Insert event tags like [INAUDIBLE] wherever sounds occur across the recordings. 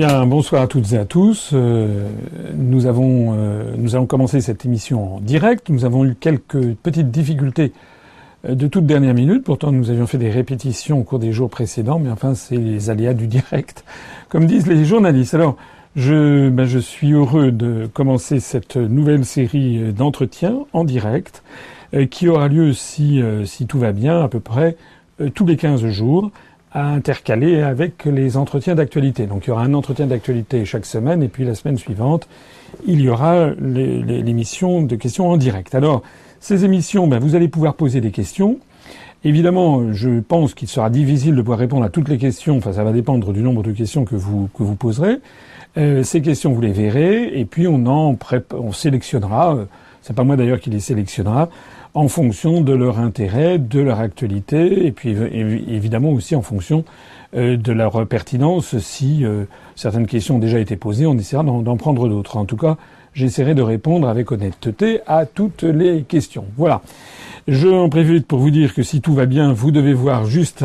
Bien, bonsoir à toutes et à tous. Euh, nous avons, euh, cette émission en direct. Nous avons eu quelques petites difficultés euh, de toute dernière minute. Pourtant, nous avions fait des répétitions au cours des jours précédents, mais enfin, c'est les aléas du direct, [LAUGHS] comme disent les journalistes. Alors, je, ben, je suis heureux de commencer cette nouvelle série d'entretiens en direct, qui aura lieu si, si tout va bien, à peu près tous les 15 jours à intercaler avec les entretiens d'actualité. Donc il y aura un entretien d'actualité chaque semaine et puis la semaine suivante, il y aura l'émission de questions en direct. Alors ces émissions, ben, vous allez pouvoir poser des questions. Évidemment, je pense qu'il sera difficile de pouvoir répondre à toutes les questions. Enfin, ça va dépendre du nombre de questions que vous que vous poserez. Euh, ces questions, vous les verrez, et puis on en on sélectionnera. Euh, c'est pas moi d'ailleurs qui les sélectionnera en fonction de leur intérêt, de leur actualité, et puis évidemment aussi en fonction euh, de leur pertinence. Si euh, certaines questions ont déjà été posées, on essaiera d'en prendre d'autres. En tout cas, j'essaierai de répondre avec honnêteté à toutes les questions. Voilà. Je en prévu pour vous dire que si tout va bien, vous devez voir juste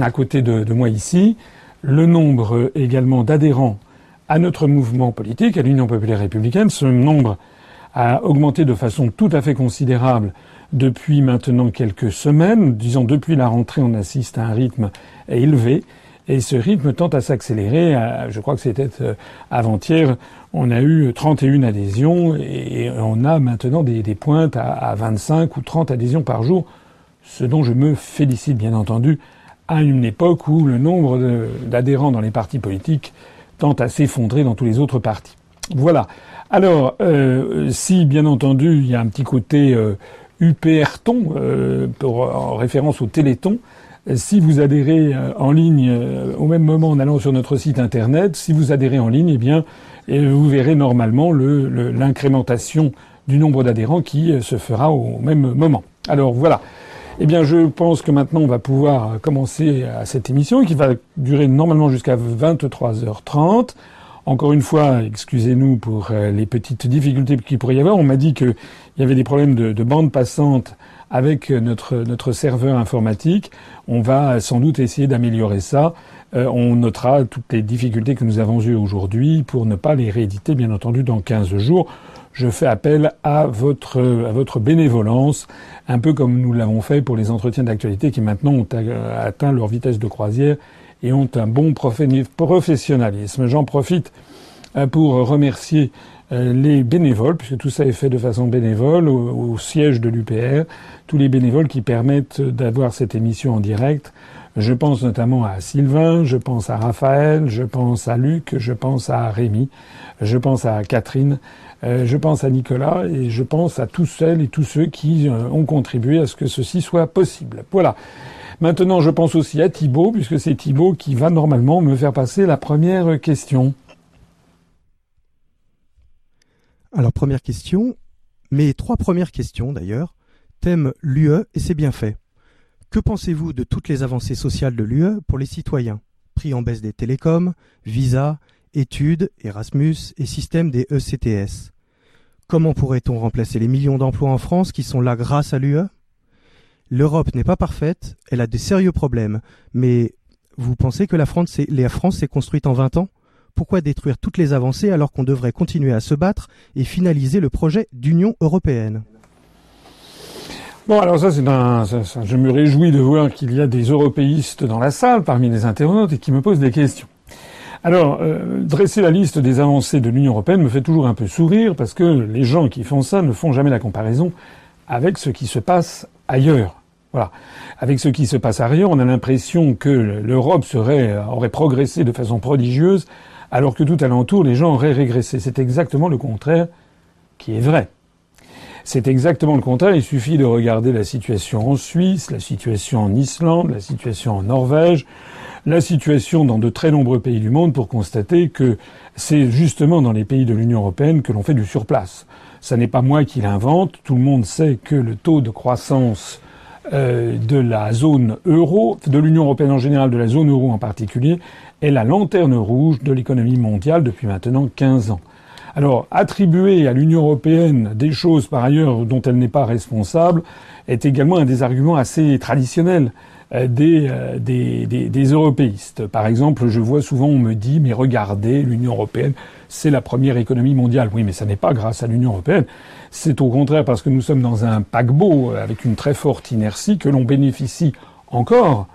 à côté de moi ici le nombre également d'adhérents à notre mouvement politique, à l'Union populaire républicaine. Ce nombre a augmenté de façon tout à fait considérable depuis maintenant quelques semaines. Disons, depuis la rentrée, on assiste à un rythme élevé. Et ce rythme tend à s'accélérer. Je crois que c'était euh, avant-hier. On a eu 31 adhésions et on a maintenant des, pointes à 25 ou 30 adhésions par jour, ce dont je me félicite bien entendu à une époque où le nombre d'adhérents dans les partis politiques tend à s'effondrer dans tous les autres partis. Voilà. Alors, euh, si bien entendu il y a un petit côté euh, UPR-ton, euh, en référence au Téléthon. Si vous adhérez euh, en ligne euh, au même moment en allant sur notre site internet, si vous adhérez en ligne, eh bien, vous verrez normalement l'incrémentation du nombre d'adhérents qui se fera au même moment. Alors voilà. Eh bien, je pense que maintenant on va pouvoir commencer à cette émission qui va durer normalement jusqu'à 23h30. Encore une fois, excusez-nous pour les petites difficultés qu'il pourrait y avoir. On m'a dit que il y avait des problèmes de, de bande passante avec notre, notre serveur informatique. On va sans doute essayer d'améliorer ça. Euh, on notera toutes les difficultés que nous avons eues aujourd'hui pour ne pas les rééditer, bien entendu, dans 15 jours. Je fais appel à votre, à votre bénévolence, un peu comme nous l'avons fait pour les entretiens d'actualité qui maintenant ont atteint leur vitesse de croisière et ont un bon professionnalisme. J'en profite euh, pour remercier les bénévoles, puisque tout ça est fait de façon bénévole, au, siège de l'UPR, tous les bénévoles qui permettent d'avoir cette émission en direct. Je pense notamment à Sylvain, je pense à Raphaël, je pense à Luc, je pense à Rémi, je pense à Catherine, euh, je pense à Nicolas et je pense à tous celles et tous ceux qui euh, ont contribué à ce que ceci soit possible. Voilà. Maintenant, je pense aussi à Thibaut, puisque c'est Thibaut qui va normalement me faire passer la première question. Alors première question, mes trois premières questions d'ailleurs, thème l'UE et ses bienfaits. Que pensez-vous de toutes les avancées sociales de l'UE pour les citoyens? Prix en baisse des télécoms, visa, études, Erasmus et système des ECTS. Comment pourrait-on remplacer les millions d'emplois en France qui sont là grâce à l'UE? L'Europe n'est pas parfaite, elle a de sérieux problèmes, mais vous pensez que la France s'est construite en 20 ans? Pourquoi détruire toutes les avancées alors qu'on devrait continuer à se battre et finaliser le projet d'Union européenne? Bon, alors ça, c'est un, je me réjouis de voir qu'il y a des européistes dans la salle parmi les internautes et qui me posent des questions. Alors, euh, dresser la liste des avancées de l'Union européenne me fait toujours un peu sourire parce que les gens qui font ça ne font jamais la comparaison avec ce qui se passe ailleurs. Voilà. Avec ce qui se passe ailleurs, on a l'impression que l'Europe aurait progressé de façon prodigieuse alors que tout alentour, les gens auraient régressé. C'est exactement le contraire qui est vrai. C'est exactement le contraire. Il suffit de regarder la situation en Suisse, la situation en Islande, la situation en Norvège, la situation dans de très nombreux pays du monde pour constater que c'est justement dans les pays de l'Union européenne que l'on fait du surplace. Ce n'est pas moi qui l'invente. Tout le monde sait que le taux de croissance euh, de la zone euro, de l'Union européenne en général, de la zone euro en particulier, est la lanterne rouge de l'économie mondiale depuis maintenant 15 ans. Alors, attribuer à l'Union européenne des choses par ailleurs dont elle n'est pas responsable est également un des arguments assez traditionnels des, des, des, européistes. Par exemple, je vois souvent, on me dit, mais regardez, l'Union européenne, c'est la première économie mondiale. Oui, mais ça n'est pas grâce à l'Union européenne. C'est au contraire parce que nous sommes dans un paquebot avec une très forte inertie que l'on bénéficie encore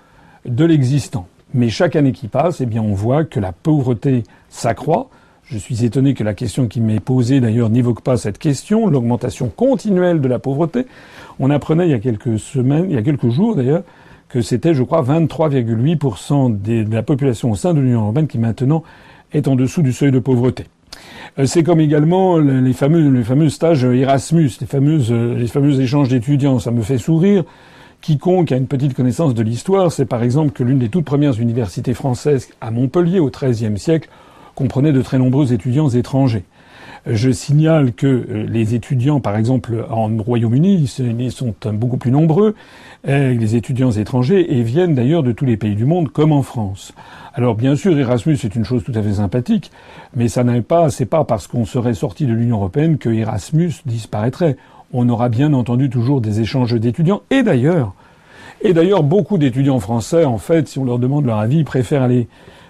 de l'existant. Mais chaque année qui passe, eh bien, on voit que la pauvreté s'accroît. Je suis étonné que la question qui m'est posée d'ailleurs n'évoque pas cette question, l'augmentation continuelle de la pauvreté. On apprenait il y a quelques semaines, il y a quelques jours d'ailleurs, que c'était, je crois, 23,8% de la population au sein de l'Union européenne qui maintenant est en dessous du seuil de pauvreté. Euh, c'est comme également les fameux, stages Erasmus, les fameuses, les fameux échanges d'étudiants. Ça me fait sourire. Quiconque a une petite connaissance de l'histoire, c'est par exemple que l'une des toutes premières universités françaises à Montpellier au XIIIe siècle comprenait de très nombreux étudiants étrangers. Je signale que euh, les étudiants, par exemple, en Royaume-Uni, ils sont beaucoup plus nombreux, euh, les étudiants étrangers, et viennent d'ailleurs de tous les pays du monde, comme en France. Alors bien sûr, Erasmus est une chose tout à fait sympathique, mais ça n'est pas, c'est pas parce qu'on serait sorti de l'Union européenne que Erasmus disparaîtrait. On aura bien entendu toujours des échanges d'étudiants, et d'ailleurs, et d'ailleurs, beaucoup d'étudiants français, en fait, si on leur demande leur avis, préfèrent aller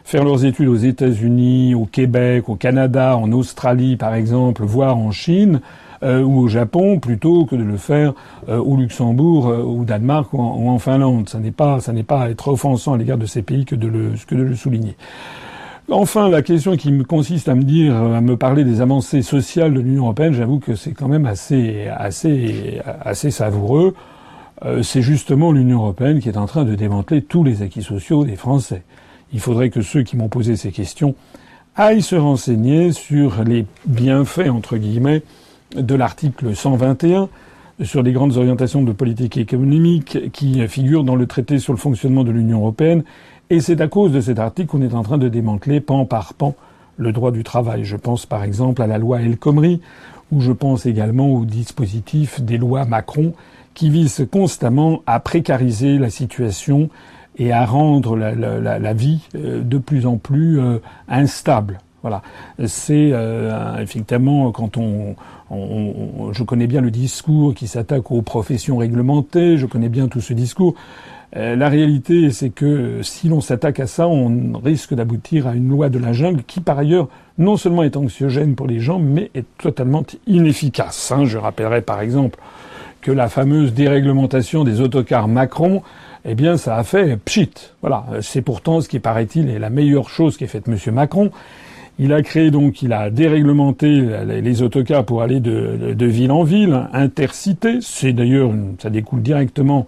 faire leurs études aux États-Unis, au Québec, au Canada, en Australie par exemple, voire en Chine euh, ou au Japon, plutôt que de le faire euh, au Luxembourg, euh, au Danemark ou en, Finlande. Ça n'est pas, ça n'est pas être offensant à l'égard de ces pays que de le, que de le souligner. Enfin, la question qui me consiste à me dire, à me parler des avancées sociales de l'Union européenne, j'avoue que c'est quand même assez, assez, assez savoureux. c'est justement l'Union européenne qui est en train de démanteler tous les acquis sociaux des Français il faudrait que ceux qui m'ont posé ces questions aillent se renseigner sur les bienfaits, entre guillemets, de l'article 121 sur les grandes orientations de politique économique qui figurent dans le traité sur le fonctionnement de l'Union européenne. Et c'est à cause de cet article qu'on est en train de démanteler pan par pan le droit du travail. Je pense par exemple à la loi El Khomri, ou je pense également au dispositif des lois Macron qui visent constamment à précariser la situation et à rendre la, la, la vie euh, de plus en plus euh, instable. Voilà, c'est euh, effectivement quand on, on, je connais bien le discours qui s'attaque aux professions réglementées, je connais bien tout ce discours. la réalité, c'est que si l'on s'attaque à ça, on risque d'aboutir à une loi de la jungle qui, par ailleurs, non seulement est anxiogène pour les gens, mais est totalement inefficace. Hein. Je rappellerai par exemple que la fameuse déréglementation des autocars Macron eh bien, ça a fait pchit. Voilà. C'est pourtant ce qui, paraît-il, est la meilleure chose qu'ait faite M. Macron. Il a créé donc, il a déréglementé les autocars pour aller de, ville en ville, intercité. C'est d'ailleurs, ça découle directement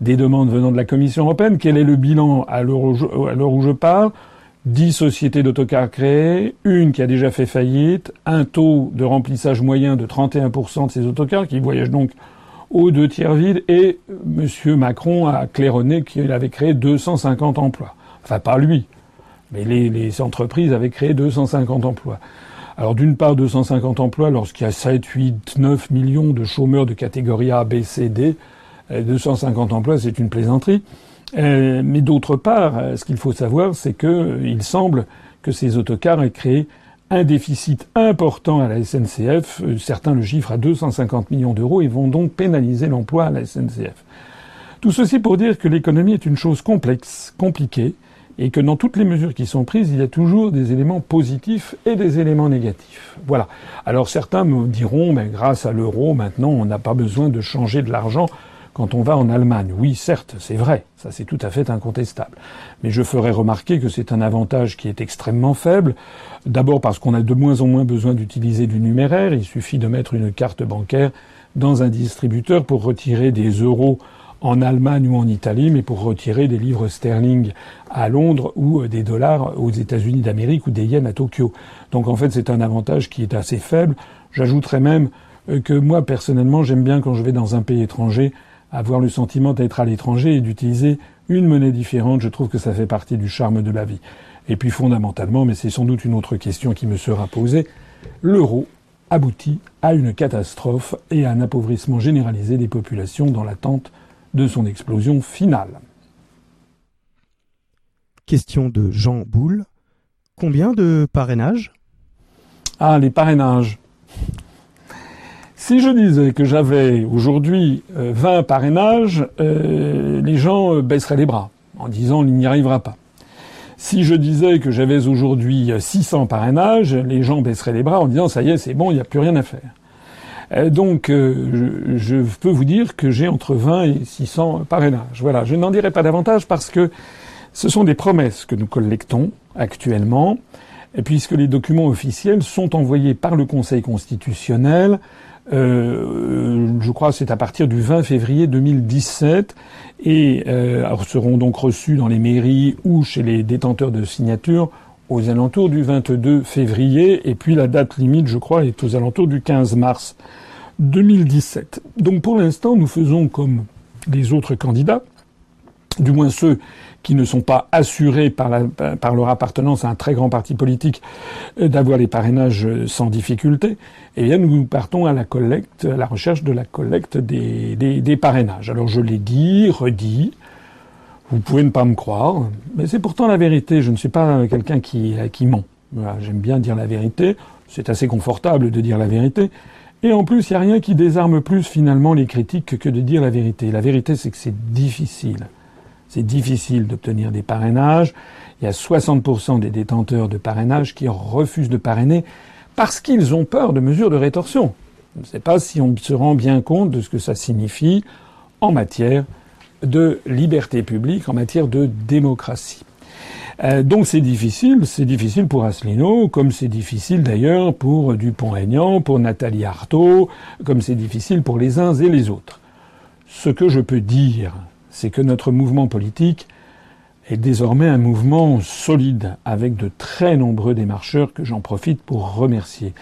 des demandes venant de la Commission européenne. Quel est le bilan à l'heure où, je parle? Dix sociétés d'autocars créées, une qui a déjà fait faillite, un taux de remplissage moyen de 31% de ces autocars qui voyagent donc aux deux tiers vides et M. Macron a claironné qu'il avait créé 250 emplois. Enfin, pas lui, mais les, les entreprises avaient créé 250 emplois. Alors d'une part 250 emplois lorsqu'il y a 7, 8, 9 millions de chômeurs de catégorie A, B, C, D, 250 emplois c'est une plaisanterie. Euh, mais d'autre part, ce qu'il faut savoir, c'est qu'il semble que ces autocars aient créé un déficit important à la SNCF. Euh, certains le chiffrent à 250 millions d'euros et vont donc pénaliser l'emploi à la SNCF. Tout ceci pour dire que l'économie est une chose complexe, compliquée, et que dans toutes les mesures qui sont prises, il y a toujours des éléments positifs et des éléments négatifs. Voilà. Alors certains me diront, mais grâce à l'euro, maintenant, on n'a pas besoin de changer de l'argent quand on va en Allemagne. Oui, certes, c'est vrai, ça c'est tout à fait incontestable. Mais je ferai remarquer que c'est un avantage qui est extrêmement faible. D'abord parce qu'on a de moins en moins besoin d'utiliser du numéraire, il suffit de mettre une carte bancaire dans un distributeur pour retirer des euros en Allemagne ou en Italie, mais pour retirer des livres sterling à Londres ou des dollars aux États-Unis d'Amérique ou des yens à Tokyo. Donc en fait, c'est un avantage qui est assez faible. J'ajouterais même que moi, personnellement, j'aime bien quand je vais dans un pays étranger avoir le sentiment d'être à l'étranger et d'utiliser une monnaie différente, je trouve que ça fait partie du charme de la vie. Et puis fondamentalement, mais c'est sans doute une autre question qui me sera posée, l'euro aboutit à une catastrophe et à un appauvrissement généralisé des populations dans l'attente de son explosion finale. Question de Jean Boulle. Combien de parrainages? Ah, les parrainages. Si je disais que j'avais aujourd'hui 20 parrainages, les gens baisseraient les bras en disant il n'y arrivera pas. Si je disais que j'avais aujourd'hui 600 parrainages, les gens baisseraient les bras en disant ça y est, c'est bon, il n'y a plus rien à faire. Euh, donc, euh, je, peux vous dire que j'ai entre 20 et 600 parrainages. Voilà, je n'en dirai pas davantage parce que ce sont des promesses que nous collectons actuellement, puisque les documents officiels sont envoyés par le Conseil constitutionnel. Euh, je crois c'est à partir du 20 février 2017 et seront donc reçus dans les mairies ou chez les détenteurs de signatures aux alentours du 22 février, et puis la date limite, je crois, est aux alentours du 15 mars 2017. Donc pour l'instant, nous faisons comme les autres candidats, du moins ceux qui ne sont pas assurés par, leur appartenance à un très grand parti politique euh, d'avoir les parrainages sans difficulté, eh bien nous partons à la collecte, à la recherche de la collecte des, des parrainages. Alors je l'ai dit, redit, vous pouvez ne pas me croire, mais c'est pourtant la vérité. Je ne suis pas quelqu'un qui, qui ment. J'aime bien dire la vérité. C'est assez confortable de dire la vérité. Et en plus, il n'y a rien qui désarme plus finalement les critiques que de dire la vérité. La vérité, c'est que c'est difficile. C'est difficile d'obtenir des parrainages. Il y a 60% des détenteurs de parrainage qui refusent de parrainer parce qu'ils ont peur de mesures de rétorsion. Je ne sais pas si on se rend bien compte de ce que ça signifie en matière de liberté publique, en matière de démocratie. Euh, donc c'est difficile, c'est difficile pour Asselineau, comme c'est difficile d'ailleurs pour Dupont-Aignan, pour Nathalie Arthaud, comme c'est difficile pour les uns et les autres. Ce que je peux dire, c'est que notre mouvement politique est désormais un mouvement solide, avec de très nombreux démarcheurs que j'en profite pour remercier.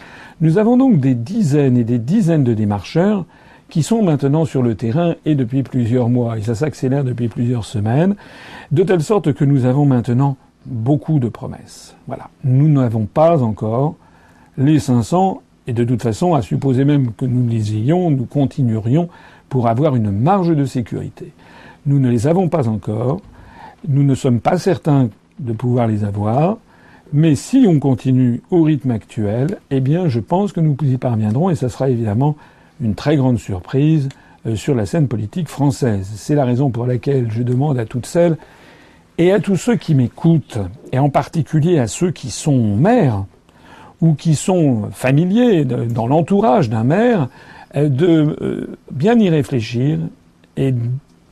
Nous avons donc des dizaines et des dizaines de démarcheurs qui sont maintenant sur le terrain et depuis plusieurs mois, et ça s'accélère depuis plusieurs semaines, de telle sorte que nous avons maintenant beaucoup de promesses. Voilà. Nous n'avons pas encore les 500, et de toute façon, à supposer même que nous les ayons, nous continuerions pour avoir une marge de sécurité. Nous ne les avons pas encore, nous ne sommes pas certains de pouvoir les avoir, mais si on continue au rythme actuel, eh bien, je pense que nous y parviendrons, et ça sera évidemment une très grande surprise euh, sur la scène politique française. C'est la raison pour laquelle je demande à toutes celles et à tous ceux qui m'écoutent, et en particulier à ceux qui sont maires ou qui sont familiers dans l'entourage d'un maire, euh, de euh, bien y réfléchir et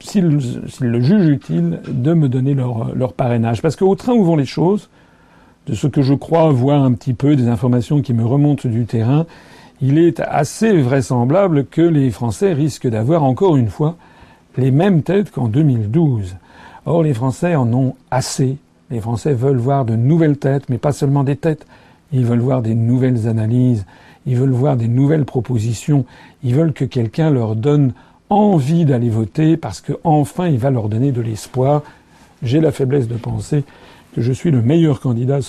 s'ils le jugent utile, de me donner leur, parrainage. Parce qu'au train où vont les choses, de ce que je crois voir un petit peu des informations qui me remontent du terrain, il est assez vraisemblable que les Français risquent d'avoir encore une fois les mêmes têtes qu'en 2012. Or, les Français en ont assez. Les Français veulent voir de nouvelles têtes, mais pas seulement des têtes. Ils veulent voir des nouvelles analyses. Ils veulent voir des nouvelles propositions. Ils veulent que quelqu'un leur donne envie d'aller voter parce qu'enfin il va leur donner de l'espoir. J'ai la faiblesse de penser que je suis le meilleur candidat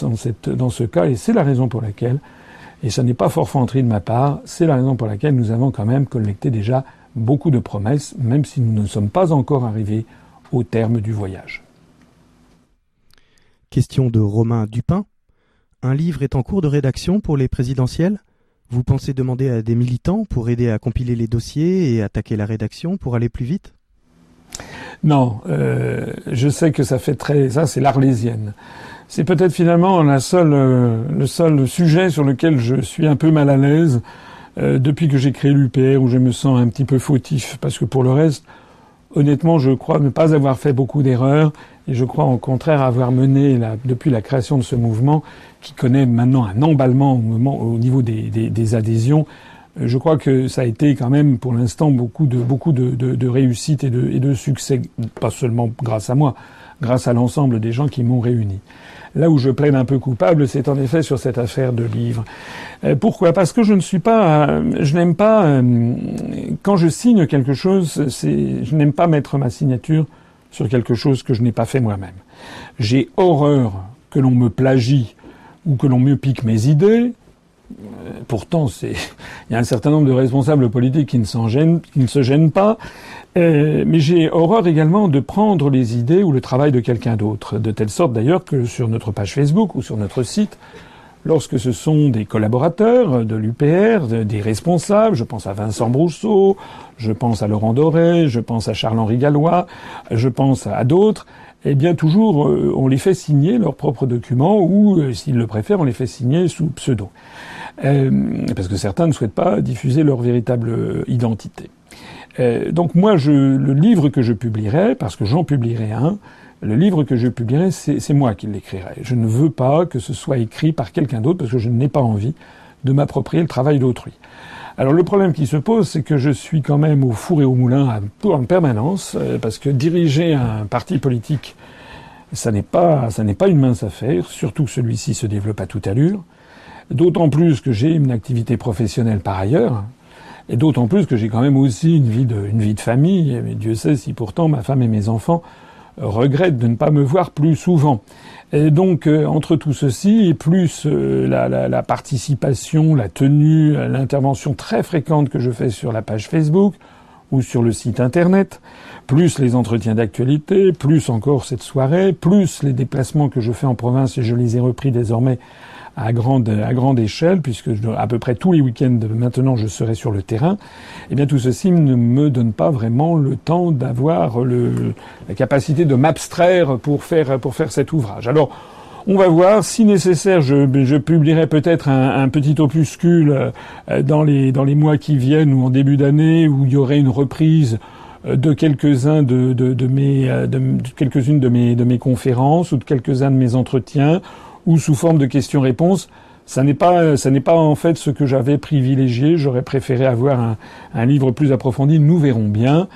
dans, ce cas et c'est la raison pour laquelle et ce n'est pas forfanterie de ma part, c'est la raison pour laquelle nous avons quand même collecté déjà beaucoup de promesses, même si nous ne sommes pas encore arrivés au terme du voyage. Question de Romain Dupin. Un livre est en cours de rédaction pour les présidentielles? Vous pensez demander à des militants pour aider à compiler les dossiers et attaquer la rédaction pour aller plus vite? Non, euh, je sais que ça fait très... Ça, c'est l'arlésienne. C'est peut-être finalement la seule, euh, le seul sujet sur lequel je suis un peu mal à l'aise euh, depuis que j'ai créé l'UPR, où je me sens un petit peu fautif, parce que pour le reste, honnêtement, je crois ne pas avoir fait beaucoup d'erreurs, et je crois au contraire avoir mené, depuis la création de ce mouvement, qui connaît maintenant un emballement au, niveau des, adhésions, euh, je crois que ça a été quand même pour l'instant beaucoup de beaucoup de, de, réussite et de, et de succès, pas seulement grâce à moi, grâce à l'ensemble des gens qui m'ont réuni. Là où je plaide un peu coupable, c'est en effet sur cette affaire de livre. Euh, pourquoi? Parce que je ne suis pas, euh, je n'aime pas quand je signe quelque chose, je n'aime pas mettre ma signature sur quelque chose que je n'ai pas fait moi-même. J'ai horreur que l'on me plagie ou que l'on me pique mes idées. Pourtant, c'est, [LAUGHS] il y a un certain nombre de responsables politiques qui ne se gênent pas. Euh, mais j'ai horreur également de prendre les idées ou le travail de quelqu'un d'autre, de telle sorte d'ailleurs que sur notre page Facebook ou sur notre site, lorsque ce sont des collaborateurs de l'UPR, des responsables, je pense à Vincent Brousseau, je pense à Laurent Doré, je pense à Charles-Henri Gallois, je pense à d'autres, eh bien toujours euh, on les fait signer leurs propres documents ou, euh, s'ils le préfèrent, on les fait signer sous pseudo. Euh, parce que certains ne souhaitent pas diffuser leur véritable identité. donc moi, je, le livre que je publierai, parce que j'en publierai un, le livre que je publierai, c'est moi qui l'écrirai. Je ne veux pas que ce soit écrit par quelqu'un d'autre parce que je n'ai pas envie de m'approprier le travail d'autrui. Alors le problème qui se pose, c'est que je suis quand même au four et au moulin en permanence, euh, parce que diriger un parti politique, ça n'est pas, ça n'est pas une mince affaire, surtout que celui-ci se développe à toute allure. D'autant plus que j'ai une activité professionnelle par ailleurs, et d'autant plus que j'ai quand même aussi une vie de, une vie de famille. Et Dieu sait si pourtant ma femme et mes enfants regrettent de ne pas me voir plus souvent. Et donc, euh, entre tout ceci, plus euh, la, la, la, participation, la tenue, l'intervention très fréquente que je fais sur la page Facebook ou sur le site Internet, plus les entretiens d'actualité, plus encore cette soirée, plus les déplacements que je fais en province, et je les ai repris désormais à grande, à grande échelle, puisque à peu près tous les week-ends maintenant je serai sur le terrain, eh bien tout ceci ne me donne pas vraiment le temps d'avoir la capacité de m'abstraire pour faire, pour faire cet ouvrage. Alors, on va voir. Si nécessaire, je, je publierai peut-être un, petit opuscule euh, dans les, dans les mois qui viennent ou en début d'année où il y aurait une reprise euh, de quelques-uns de, de, de, mes, euh, de, quelques-unes de mes, de mes conférences ou de quelques-uns de mes entretiens ou sous forme de questions-réponses. Ça n'est pas, ça n'est pas en fait ce que j'avais privilégié. J'aurais préféré avoir un, livre plus approfondi. Nous verrons bien.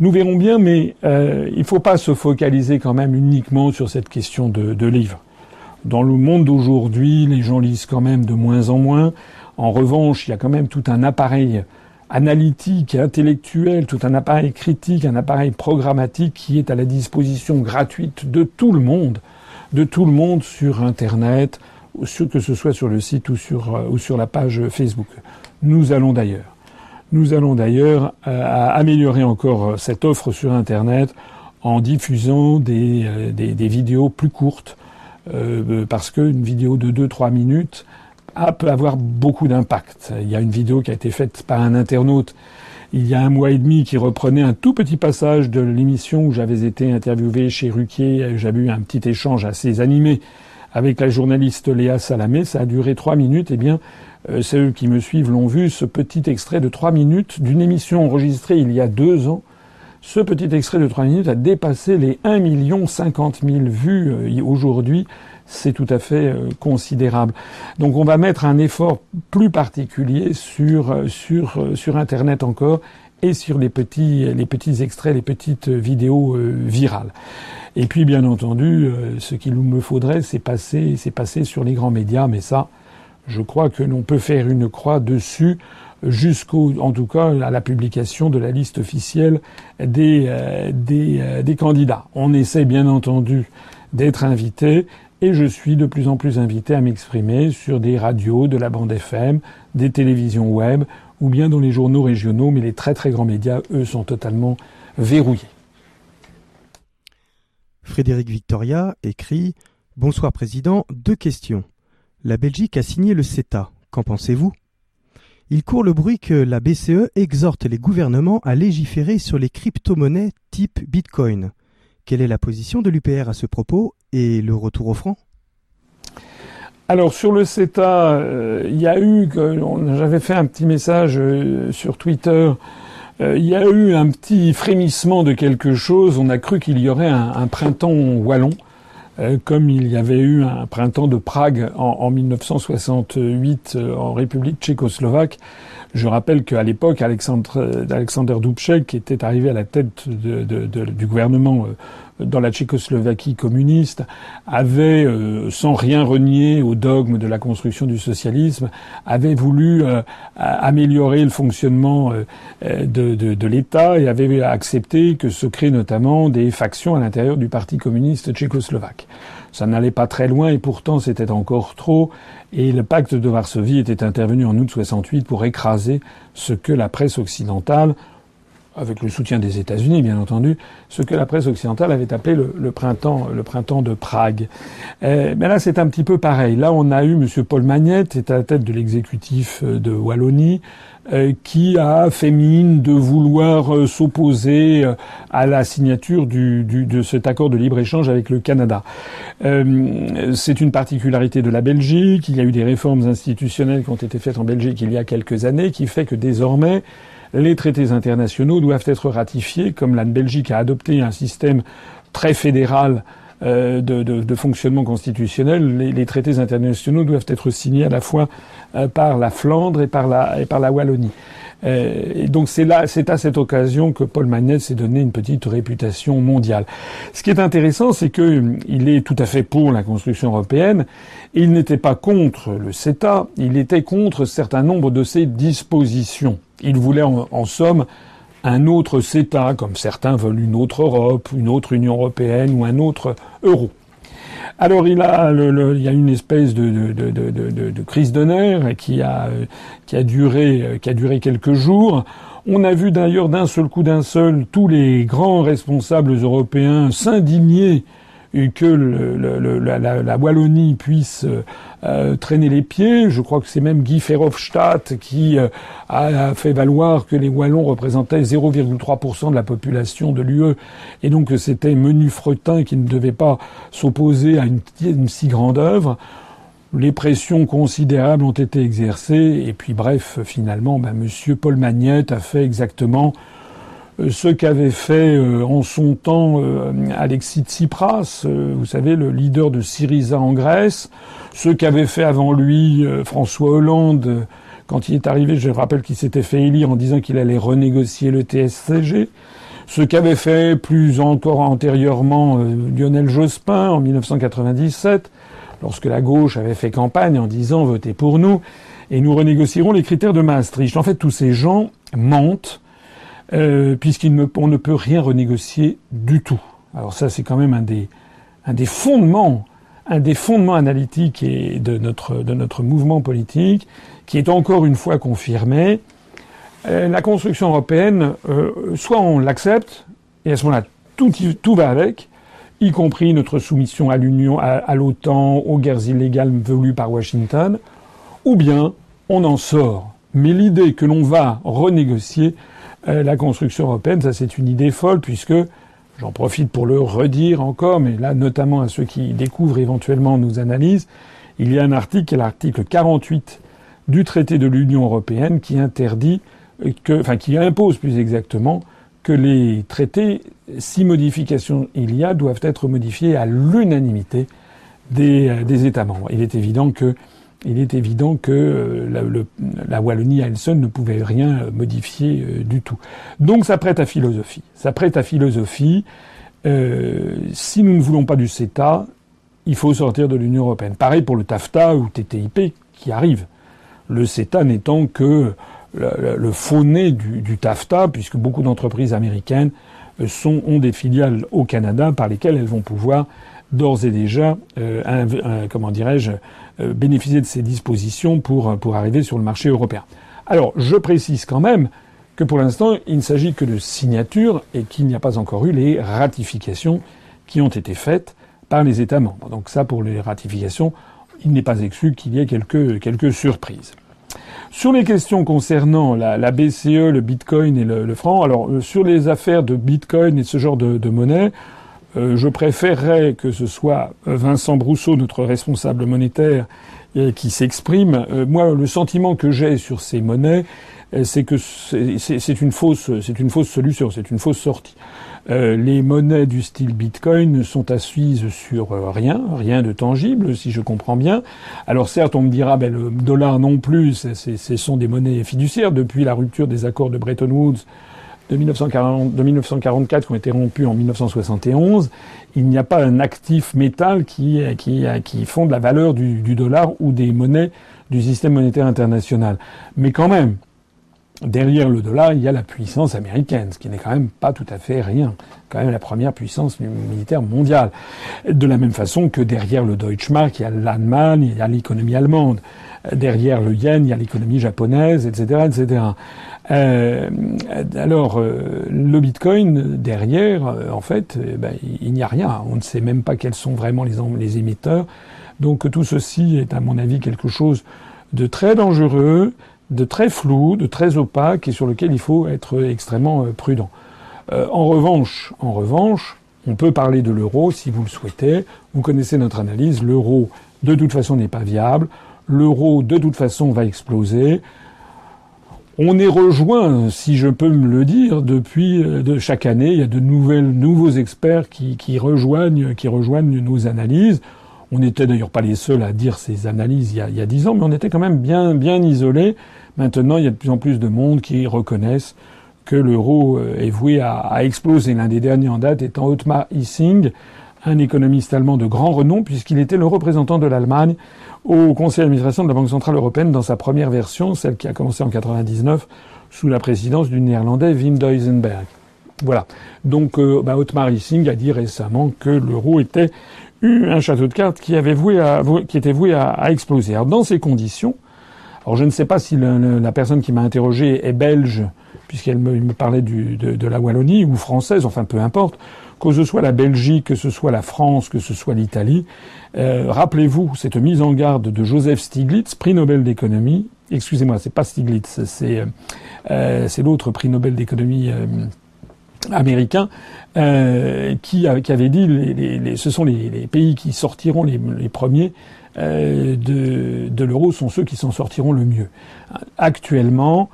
Nous verrons bien, mais euh, il ne faut pas se focaliser quand même uniquement sur cette question de, de livre. Dans le monde d'aujourd'hui, les gens lisent quand même de moins en moins. En revanche, il y a quand même tout un appareil analytique et intellectuel, tout un appareil critique, un appareil programmatique qui est à la disposition gratuite de tout le monde de tout le monde sur Internet, que ce soit sur le site ou sur, euh, ou sur la page Facebook. Nous allons d'ailleurs. Nous allons d'ailleurs euh, améliorer encore euh, cette offre sur Internet en diffusant des, des, vidéos plus courtes, parce qu'une vidéo de 2-3 minutes peut avoir beaucoup d'impact. Il y a une vidéo qui a été faite par un internaute il y a un mois et demi qui reprenait un tout petit passage de l'émission où j'avais été interviewé chez Ruquier. J'avais eu un petit échange assez animé avec la journaliste Léa Salamé. Ça a duré trois minutes. Eh bien, euh, ceux qui me suivent l'ont vu, ce petit extrait de trois minutes d'une émission enregistrée il y a deux ans. Ce petit extrait de trois minutes a dépassé les 1 million 50 000 vues euh, aujourd'hui c'est tout à fait euh, considérable. Donc on va mettre un effort plus particulier sur euh, sur euh, sur internet encore et sur les petits les petits extraits, les petites vidéos virales. Et puis bien entendu, ce qu'il me faudrait, c'est passer c'est passer sur les grands médias, mais ça, je crois que l'on peut faire une croix dessus jusqu'au, en tout cas, à la publication de la liste officielle des, des, des candidats. On essaie bien entendu d'être invité, et je suis de plus en plus invité à m'exprimer sur des radios, de la bande FM, des télévisions web ou bien dans les journaux régionaux, mais les très très grands médias, eux, sont totalement verrouillés. Frédéric Victoria écrit Bonsoir Président, deux questions. La Belgique a signé le CETA. Qu'en pensez-vous? Il court le bruit que la BCE exhorte les gouvernements à légiférer sur les crypto-monnaies type Bitcoin. Quelle est la position de l'UPR à ce propos et le retour au franc? Alors sur le CETA, euh, il y a eu, j'avais fait un petit message euh, sur Twitter, euh, il y a eu un petit frémissement de quelque chose. On a cru qu'il y aurait un, printemps wallon, comme il y avait eu un printemps de Prague en, 1968 en République tchécoslovaque. Je rappelle qu'à l'époque, Alexandre, Alexander Dubček, qui était arrivé à la tête du gouvernement dans la Tchécoslovaquie communiste, avait, euh, sans rien renier au dogme de la construction du socialisme, avait voulu euh, améliorer le fonctionnement euh, de l'État et avait accepté que se créent notamment des factions à l'intérieur du Parti communiste tchécoslovaque. Ça n'allait pas très loin et pourtant c'était encore trop. Et le pacte de Varsovie était intervenu en août 68 pour écraser ce que la presse occidentale avec le soutien des États-Unis, bien entendu, ce que la presse occidentale avait appelé le, printemps, de Prague. Euh, mais là, c'est un petit peu pareil. Là, on a eu M. Paul Magnette, est à la tête de l'exécutif euh, de Wallonie, qui a fait mine de vouloir s'opposer à la signature du, de cet accord de libre-échange avec le Canada. c'est une particularité de la Belgique. Il y a eu des réformes institutionnelles qui ont été faites en Belgique il y a quelques années, qui fait que désormais, les traités internationaux doivent être ratifiés, comme la Belgique a adopté un système très fédéral euh, de, fonctionnement constitutionnel, les, traités internationaux doivent être signés à la fois euh, par la Flandre et par la, et par la Wallonie. Euh, et donc c'est là, c'est à cette occasion que Paul Magnette s'est donné une petite réputation mondiale. Ce qui est intéressant, c'est qu'il est tout à fait pour la construction européenne. Il n'était pas contre le CETA, il était contre certain nombre de ses dispositions. Il voulait en, somme un autre CETA, comme certains veulent une autre Europe, une autre Union européenne ou un autre euro. Alors il y a une espèce de, crise de qui a duré quelques jours. On a vu d'ailleurs d'un seul coup d'un seul tous les grands responsables européens s'indigner que la, Wallonie puisse euh, euh, traîner les pieds. Je crois que c'est même Guy Verhofstadt qui euh, a, fait valoir que les Wallons représentaient 0,3% de la population de l'UE et donc que c'était menu fretin qui ne devait pas s'opposer à une, si grande œuvre. Les pressions considérables ont été exercées et puis bref, finalement, ben, Monsieur Paul Magnette a fait exactement ce qu'avait fait euh, en son temps euh, Alexis Tsipras, vous savez, le leader de Syriza en Grèce, ce qu'avait fait avant lui François Hollande quand il est arrivé, je rappelle qu'il s'était fait élire en disant qu'il allait renégocier le TSCG, ce qu'avait fait plus encore antérieurement Lionel Jospin en 1997, lorsque la gauche avait fait campagne en disant votez pour nous et nous renégocierons les critères de Maastricht. En fait, tous ces gens mentent euh, puisqu'on ne, peut rien renégocier du tout. Alors ça, c'est quand même un des, un des fondements, un des fondements analytiques et de notre, de notre mouvement politique, qui est encore une fois confirmé. Euh, la construction européenne, euh, soit on l'accepte, et à ce moment-là, tout, tout va avec, y compris notre soumission à l'Union, à l'OTAN, aux guerres illégales voulues par Washington, ou bien on en sort. Mais l'idée que l'on va renégocier, la construction européenne, ça c'est une idée folle puisque j'en profite pour le redire encore, mais là notamment à ceux qui découvrent éventuellement nos analyses, il y a un article, l'article 48 du traité de l'Union européenne qui interdit que, enfin qui impose plus exactement que les traités, si modifications il y a, doivent être modifiés à l'unanimité des, euh, des États membres. Il est évident que il est évident que euh, la, Wallonie à ne pouvait rien modifier euh, du tout. Donc ça prête à philosophie. Ça prête à philosophie. Euh, si nous ne voulons pas du CETA, il faut sortir de l'Union européenne. Pareil pour le TAFTA ou TTIP qui arrive. Le CETA n'étant que le, faux nez du, TAFTA, puisque beaucoup d'entreprises américaines ont des filiales au Canada par lesquelles elles vont pouvoir d'ores et déjà, comment dirais-je, euh, bénéficier de ces dispositions pour, euh, pour arriver sur le marché européen. Alors, je précise quand même que pour l'instant, il ne s'agit que de signatures et qu'il n'y a pas encore eu les ratifications qui ont été faites par les États membres. Donc ça, pour les ratifications, il n'est pas exclu qu'il y ait quelques, quelques surprises. Sur les questions concernant la, la BCE, le Bitcoin et le, franc, alors euh, sur les affaires de Bitcoin et ce genre de, de monnaie, euh, je préférerais que ce soit Vincent Brousseau, notre responsable monétaire, euh, qui s'exprime. Euh, moi, le sentiment que j'ai sur ces monnaies, c'est que c'est une fausse, c'est une fausse solution, c'est une fausse sortie. les monnaies du style Bitcoin sont assises sur rien, rien de tangible, si je comprends bien. Alors certes, on me dira, ben, le dollar non plus, ce sont des monnaies fiduciaires depuis la rupture des accords de Bretton Woods de, 1940, de 1944 qui ont été rompus en 1971, il n'y a pas un actif métal qui, qui, qui fonde la valeur du, dollar ou des monnaies du système monétaire international. Mais quand même, derrière le dollar, il y a la puissance américaine, ce qui n'est quand même pas tout à fait rien. Quand même la première puissance militaire mondiale. De la même façon que derrière le Deutschmark, il y a l'Allemagne, il y a l'économie allemande. derrière le yen, il y a l'économie japonaise, etc. Euh, alors, euh, le Bitcoin derrière, euh, en fait, eh ben, il n'y a rien. On ne sait même pas quels sont vraiment les, émetteurs. Donc tout ceci est, à mon avis, quelque chose de très dangereux, de très flou, de très opaque et sur lequel il faut être extrêmement prudent. en revanche, en revanche, on peut parler de l'euro si vous le souhaitez. Vous connaissez notre analyse. L'euro, de toute façon, n'est pas viable. L'euro, de toute façon, va exploser. On est rejoint, si je peux me le dire, depuis euh, de chaque année, il y a de nouvelles, nouveaux experts qui, rejoignent, qui rejoignent nos analyses. On n'était d'ailleurs pas les seuls à dire ces analyses il y, a, dix ans, mais on était quand même bien, bien isolés. Maintenant, il y a de plus en plus de monde qui reconnaissent que l'euro euh, est voué à, exploser. L'un des derniers en date étant Otmar Hissing, un économiste allemand de grand renom, puisqu'il était le représentant de l'Allemagne au conseil d'administration de la Banque Centrale Européenne dans sa première version, celle qui a commencé en 99 sous la présidence du néerlandais Wim Duisenberg. Voilà. Donc euh, bah, Otmar a dit récemment que l'euro était un château de cartes qui avait voué à, qui était voué à, exploser. Alors dans ces conditions, alors je ne sais pas si la personne qui m'a interrogé est belge, puisqu'elle me, parlait de, la Wallonie, ou française, enfin peu importe, que ce soit la Belgique, que ce soit la France, que ce soit l'Italie, euh, rappelez-vous cette mise en garde de Joseph Stiglitz, prix Nobel d'économie. Excusez-moi, c'est pas Stiglitz, c'est euh, c'est l'autre prix Nobel d'économie euh, américain qui, avait dit les, ce sont les, les, pays qui sortiront les, premiers de, de l'euro sont ceux qui s'en sortiront le mieux. Actuellement,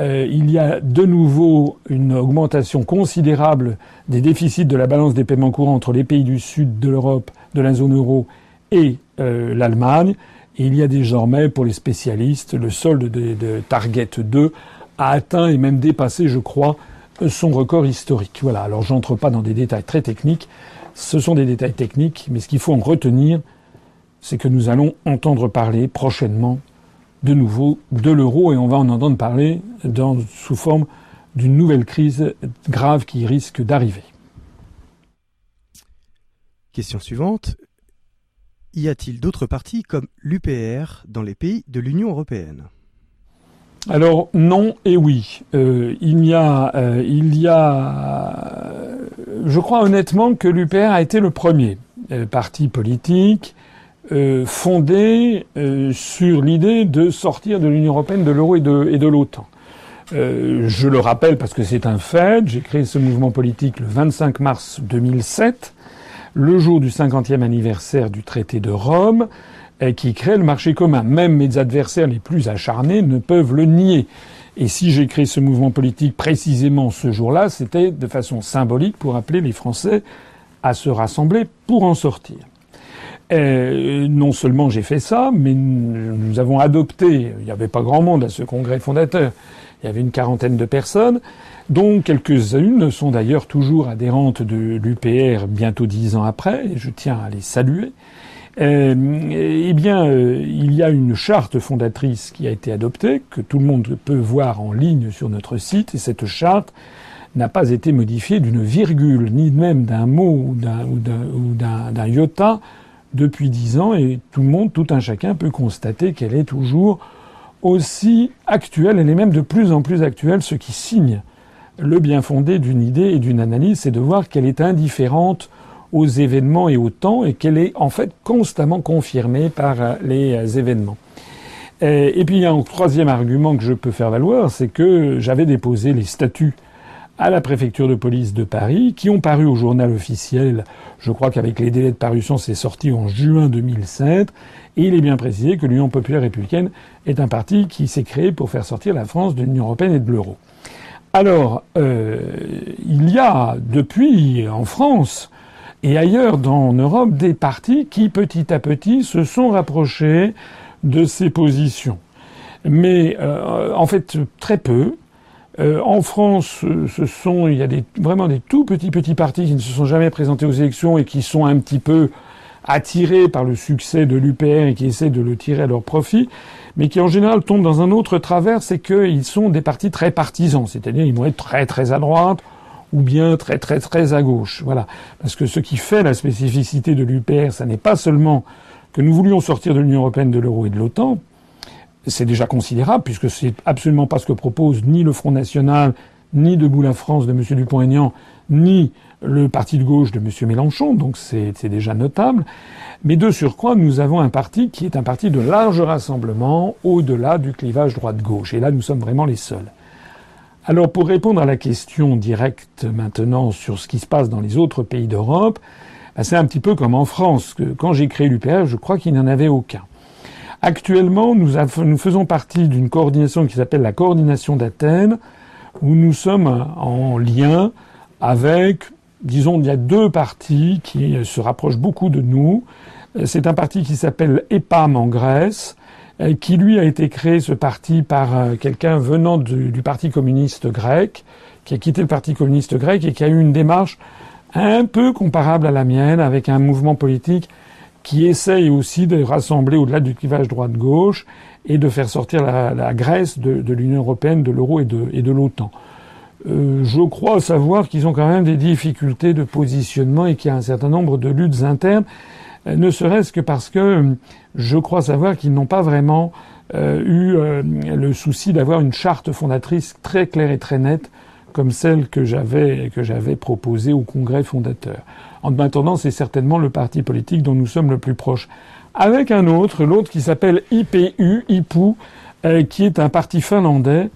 il y a de nouveau une augmentation considérable des déficits de la balance des paiements courants entre les pays du sud de l'Europe, de la zone euro et euh, l'Allemagne. Il y a désormais, pour les spécialistes, le solde de, Target 2 a atteint et même dépassé, je crois, son record historique. Voilà. Alors, j'entre pas dans des détails très techniques. Ce sont des détails techniques, mais ce qu'il faut en retenir, c'est que nous allons entendre parler prochainement de nouveau de l'euro et on va en entendre parler dans, sous forme d'une nouvelle crise grave qui risque d'arriver. Question suivante y a-t-il d'autres partis comme l'UPR dans les pays de l'Union européenne? Alors non et oui. Euh, il y a, euh, il y a, je crois honnêtement que l'UPR a été le premier euh, parti politique fondé sur l'idée de sortir de l'Union européenne, de l'euro et de, et l'OTAN. je le rappelle parce que c'est un fait. J'ai créé ce mouvement politique le 25 mars 2007 le jour du 50e anniversaire du traité de Rome, qui crée le marché commun. Même mes adversaires les plus acharnés ne peuvent le nier. Et si j'ai créé ce mouvement politique précisément ce jour-là, c'était de façon symbolique pour appeler les Français à se rassembler pour en sortir. Non seulement j'ai fait ça, mais nous avons adopté, il n'y avait pas grand monde à ce congrès fondateur, il y avait une quarantaine de personnes, dont quelques-unes sont d'ailleurs toujours adhérentes de l'UPR bientôt dix ans après, et je tiens à les saluer. Euh, eh bien, euh, il y a une charte fondatrice qui a été adoptée, que tout le monde peut voir en ligne sur notre site, et cette charte n'a pas été modifiée d'une virgule, ni même d'un mot ou d'un iota depuis dix ans, et tout le monde, tout un chacun peut constater qu'elle est toujours aussi actuelle, elle est même de plus en plus actuelle, ce qui signe le bien fondé d'une idée et d'une analyse, c'est de voir qu'elle est indifférente aux événements et au temps et qu'elle est en fait constamment confirmée par euh, les euh, événements. Et puis il y a un troisième argument que je peux faire valoir, c'est que j'avais déposé les statuts à la préfecture de police de Paris, qui ont paru au journal officiel. Je crois qu'avec les délais de parution, c'est sorti en juin 2007. Et il est bien précisé que l'Union populaire républicaine est un parti qui s'est créé pour faire sortir la France de l'Union européenne et de l'euro. Alors, euh, il y a depuis en France et ailleurs dans Europe des partis qui petit à petit se sont rapprochés de ces positions. Mais euh, en fait très peu. Euh, en France, ce sont il y a vraiment des tout petits petits partis qui ne se sont jamais présentés aux élections et qui sont un petit peu attirés par le succès de l'UPR et qui essaient de le tirer à leur profit mais qui en général tombent dans un autre travers, c'est qu'ils sont des partis très partisans, c'est-à-dire ils vont être très très à droite ou bien très très très à gauche. Voilà. Parce que ce qui fait la spécificité de l'UPR, ça n'est pas seulement que nous voulions sortir de l'Union européenne, de l'euro et de l'OTAN, c'est déjà considérable puisque c'est absolument pas ce que propose ni le Front National, ni Debout la France de M. Dupont-Aignan, ni le parti de gauche de M. Mélenchon, donc c'est déjà notable. Mais de surcroît, nous avons un parti qui est un parti de large rassemblement au-delà du clivage droite-gauche. Et là, nous sommes vraiment les seuls. Alors pour répondre à la question directe maintenant sur ce qui se passe dans les autres pays d'Europe, ben, c'est un petit peu comme en France. Quand j'ai créé l'UPR, je crois qu'il n'y en avait aucun. Actuellement, nous, faisons partie d'une coordination qui s'appelle la coordination d'Athènes, où nous sommes en lien avec, disons, il y a deux partis qui se rapprochent beaucoup de nous. C'est un parti qui s'appelle EPAM en Grèce, euh, qui lui a été créé ce parti par euh, quelqu'un venant du, Parti communiste grec, qui a quitté le Parti communiste grec et qui a eu une démarche un peu comparable à la mienne, avec un mouvement politique qui essaye aussi de rassembler au-delà du clivage droite-gauche et de faire sortir la, Grèce de, l'Union européenne, de l'euro et de, l'OTAN. Euh, je crois savoir qu'ils ont quand même des difficultés de positionnement et qu'il y a un certain nombre de luttes internes, euh, ne serait-ce que parce que euh, je crois savoir qu'ils n'ont pas vraiment eu le souci d'avoir une charte fondatrice très claire et très nette comme celle que j'avais que proposée au congrès fondateur. En attendant, c'est certainement le parti politique dont nous sommes le plus proches. Avec un autre, l'autre qui s'appelle IPU, IPU, euh, qui est un parti finlandais,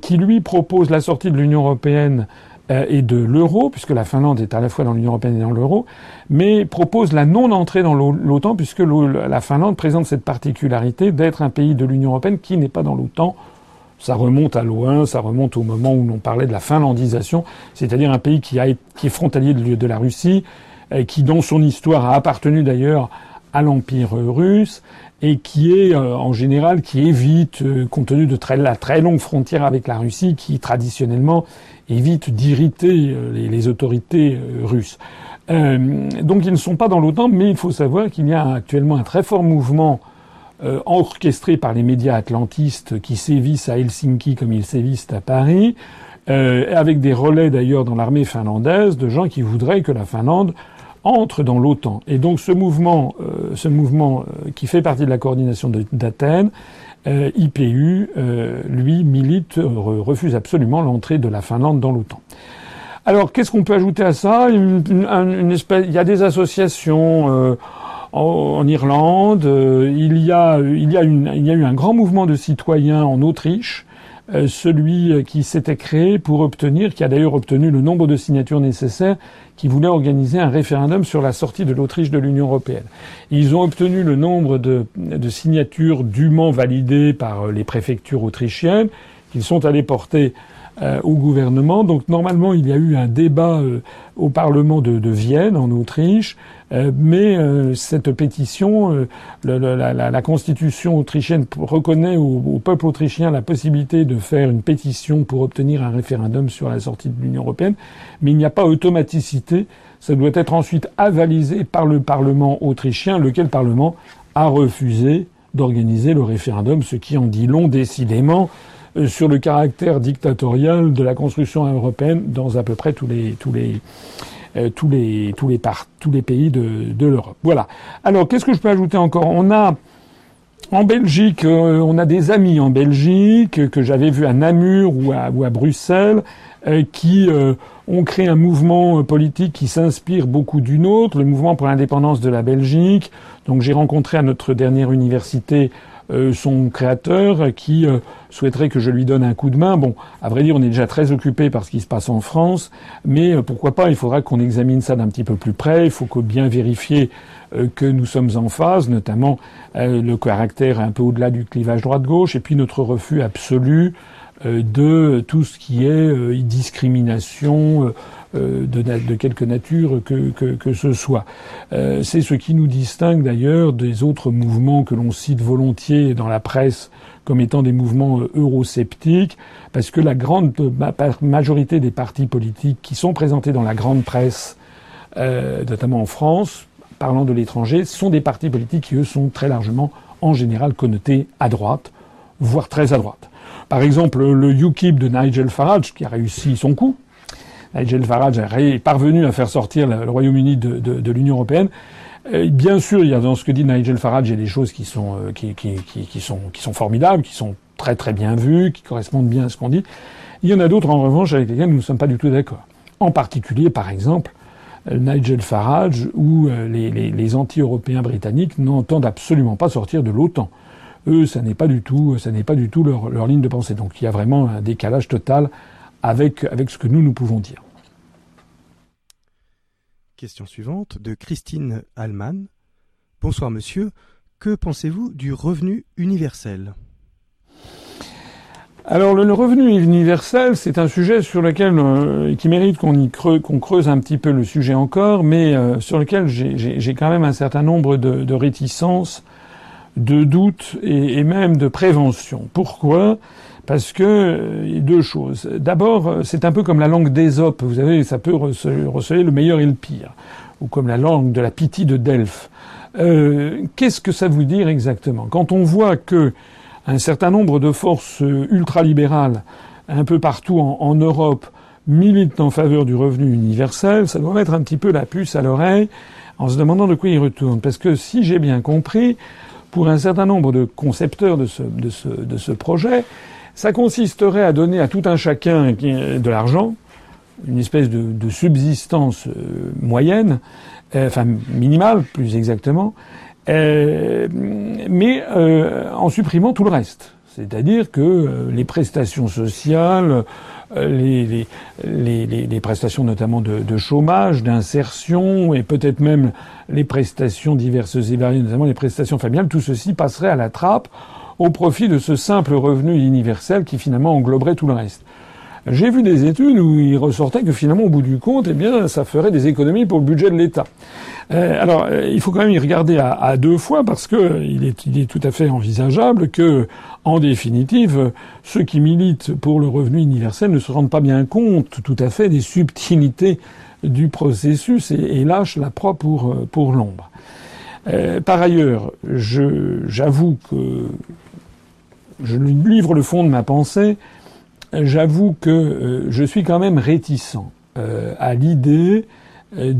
qui lui propose la sortie de l'Union européenne euh, et de l'euro, puisque la Finlande est à la fois dans l'Union européenne et dans l'euro, mais propose la non-entrée dans l'OTAN, puisque la Finlande présente cette particularité d'être un pays de l'Union européenne qui n'est pas dans l'OTAN. Ça remonte à loin, ça remonte au moment où l'on parlait de la finlandisation, c'est-à-dire un pays qui, a, est frontalier de, la Russie, euh, qui dans son histoire a appartenu d'ailleurs à l'Empire russe et qui est euh, en général qui évite, euh, compte tenu de très, la très longue frontière avec la Russie, qui traditionnellement évite d'irriter les, les, autorités russes. donc ils ne sont pas dans l'OTAN, mais il faut savoir qu'il y a actuellement un très fort mouvement euh, orchestré par les médias atlantistes qui sévissent à Helsinki comme ils sévissent à Paris, euh, avec des relais d'ailleurs dans l'armée finlandaise de gens qui voudraient que la Finlande entre dans l'OTAN. Et donc ce mouvement, euh, ce mouvement euh, qui fait partie de la coordination d'Athènes, euh, IPU, lui milite, refuse absolument l'entrée de la Finlande dans l'OTAN. Alors qu'est-ce qu'on peut ajouter à ça? Une, une, une espèce, Il y a des associations en, Irlande. Euh, il y a, il y a, une, il y a eu un grand mouvement de citoyens en Autriche. Euh, celui qui s'était créé pour obtenir, qui a d'ailleurs obtenu le nombre de signatures nécessaires, qui voulait organiser un référendum sur la sortie de l'Autriche de l'Union européenne. Ils ont obtenu le nombre de, de, signatures dûment validées par les préfectures autrichiennes, qu'ils sont allés porter euh, au gouvernement. Donc normalement, il y a eu un débat euh, au Parlement de, Vienne, en Autriche, euh, mais cette pétition, la, Constitution autrichienne reconnaît au, au, peuple autrichien la possibilité de faire une pétition pour obtenir un référendum sur la sortie de l'Union européenne, mais il n'y a pas automaticité. Ça doit être ensuite avalisé par le Parlement autrichien, lequel Parlement a refusé d'organiser le référendum, ce qui en dit long décidément euh, sur le caractère dictatorial de la construction européenne dans à peu près tous les tous les euh, tous les tous les pays de, de l'Europe. Voilà. Alors qu'est-ce que je peux ajouter encore? On a en Belgique, euh, on a des amis en Belgique que j'avais vu à Namur ou à, ou à Bruxelles euh, qui euh, ont créé un mouvement politique qui s'inspire beaucoup d'une autre, le mouvement pour l'indépendance de la Belgique. Donc j'ai rencontré à notre dernière université euh, son créateur qui euh, souhaiterait que je lui donne un coup de main. Bon, à vrai dire, on est déjà très occupé par ce qui se passe en France, mais euh, pourquoi pas Il faudra qu'on examine ça d'un petit peu plus près. Il faut bien vérifier que nous sommes en phase, notamment le caractère un peu au-delà du clivage droite-gauche, et puis notre refus absolu de tout ce qui est discrimination euh, de, quelque nature que, que, que ce soit. Euh, c'est ce qui nous distingue d'ailleurs des autres mouvements que l'on cite volontiers dans la presse comme étant des mouvements euh, eurosceptiques, parce que la grande majorité des partis politiques qui sont présentés dans la grande presse, euh, notamment en France, parlant de l'étranger, sont des partis politiques qui, eux, sont très largement, en général, connotés à droite, voire très à droite. Par exemple, le UKIP de Nigel Farage, qui a réussi son coup, Nigel Farage est parvenu à faire sortir le Royaume-Uni de, l'Union européenne, bien sûr, il y a dans ce que dit Nigel Farage, il y a des choses qui sont, qui, qui, sont, qui sont formidables, qui sont très très bien vues, qui correspondent bien à ce qu'on dit. Il y en a d'autres, en revanche, avec lesquelles nous ne sommes pas du tout d'accord. En particulier, par exemple, Nigel Farage les, les anti-européens britanniques n'entendent absolument pas sortir de l'OTAN. Eux, ça n'est pas du tout, ça n'est pas du tout leur, leur, ligne de pensée. Donc il y a vraiment un décalage total avec, avec ce que nous, nous pouvons dire. Question suivante de Christine Allman. Bonsoir monsieur. Que pensez-vous du revenu universel? Alors le, revenu universel, c'est un sujet sur lequel euh, qui mérite qu'on y creuse, qu'on creuse un petit peu le sujet encore, mais euh, sur lequel j'ai quand même un certain nombre de, de réticences, de doutes et, même de prévention. Pourquoi? Parce que euh, deux choses. D'abord, c'est un peu comme la langue d'Ésope. Vous savez, ça peut receler le meilleur et le pire, ou comme la langue de la pitié de Delphes. Qu'est-ce que ça veut dire exactement? Quand on voit que un certain nombre de forces ultralibérales un peu partout en, Europe militent en faveur du revenu universel, ça doit mettre un petit peu la puce à l'oreille en se demandant de quoi ils retournent. Parce que si j'ai bien compris, pour un certain nombre de concepteurs de ce, de ce, de ce projet, ça consisterait à donner à tout un chacun de l'argent, une espèce de, de subsistance euh, moyenne, euh, enfin minimale plus exactement, euh, mais euh, en supprimant tout le reste. C'est-à-dire que euh, les prestations sociales, les, les, les, les, prestations notamment de, de chômage, d'insertion, et peut-être même les prestations diverses et variées, notamment les prestations familiales, tout ceci passerait à la trappe au profit de ce simple revenu universel qui finalement engloberait tout le reste. J'ai vu des études où il ressortait que finalement, au bout du compte, eh bien, ça ferait des économies pour le budget de l'État. Euh, alors, euh, il faut quand même y regarder à, deux fois parce que il est, tout à fait envisageable que, en définitive, ceux qui militent pour le revenu universel ne se rendent pas bien compte tout à fait des subtilités du processus et, lâchent la proie pour, pour l'ombre. Euh, par ailleurs, j'avoue que je livre le fond de ma pensée j'avoue que euh, je suis quand même réticent euh, à l'idée euh,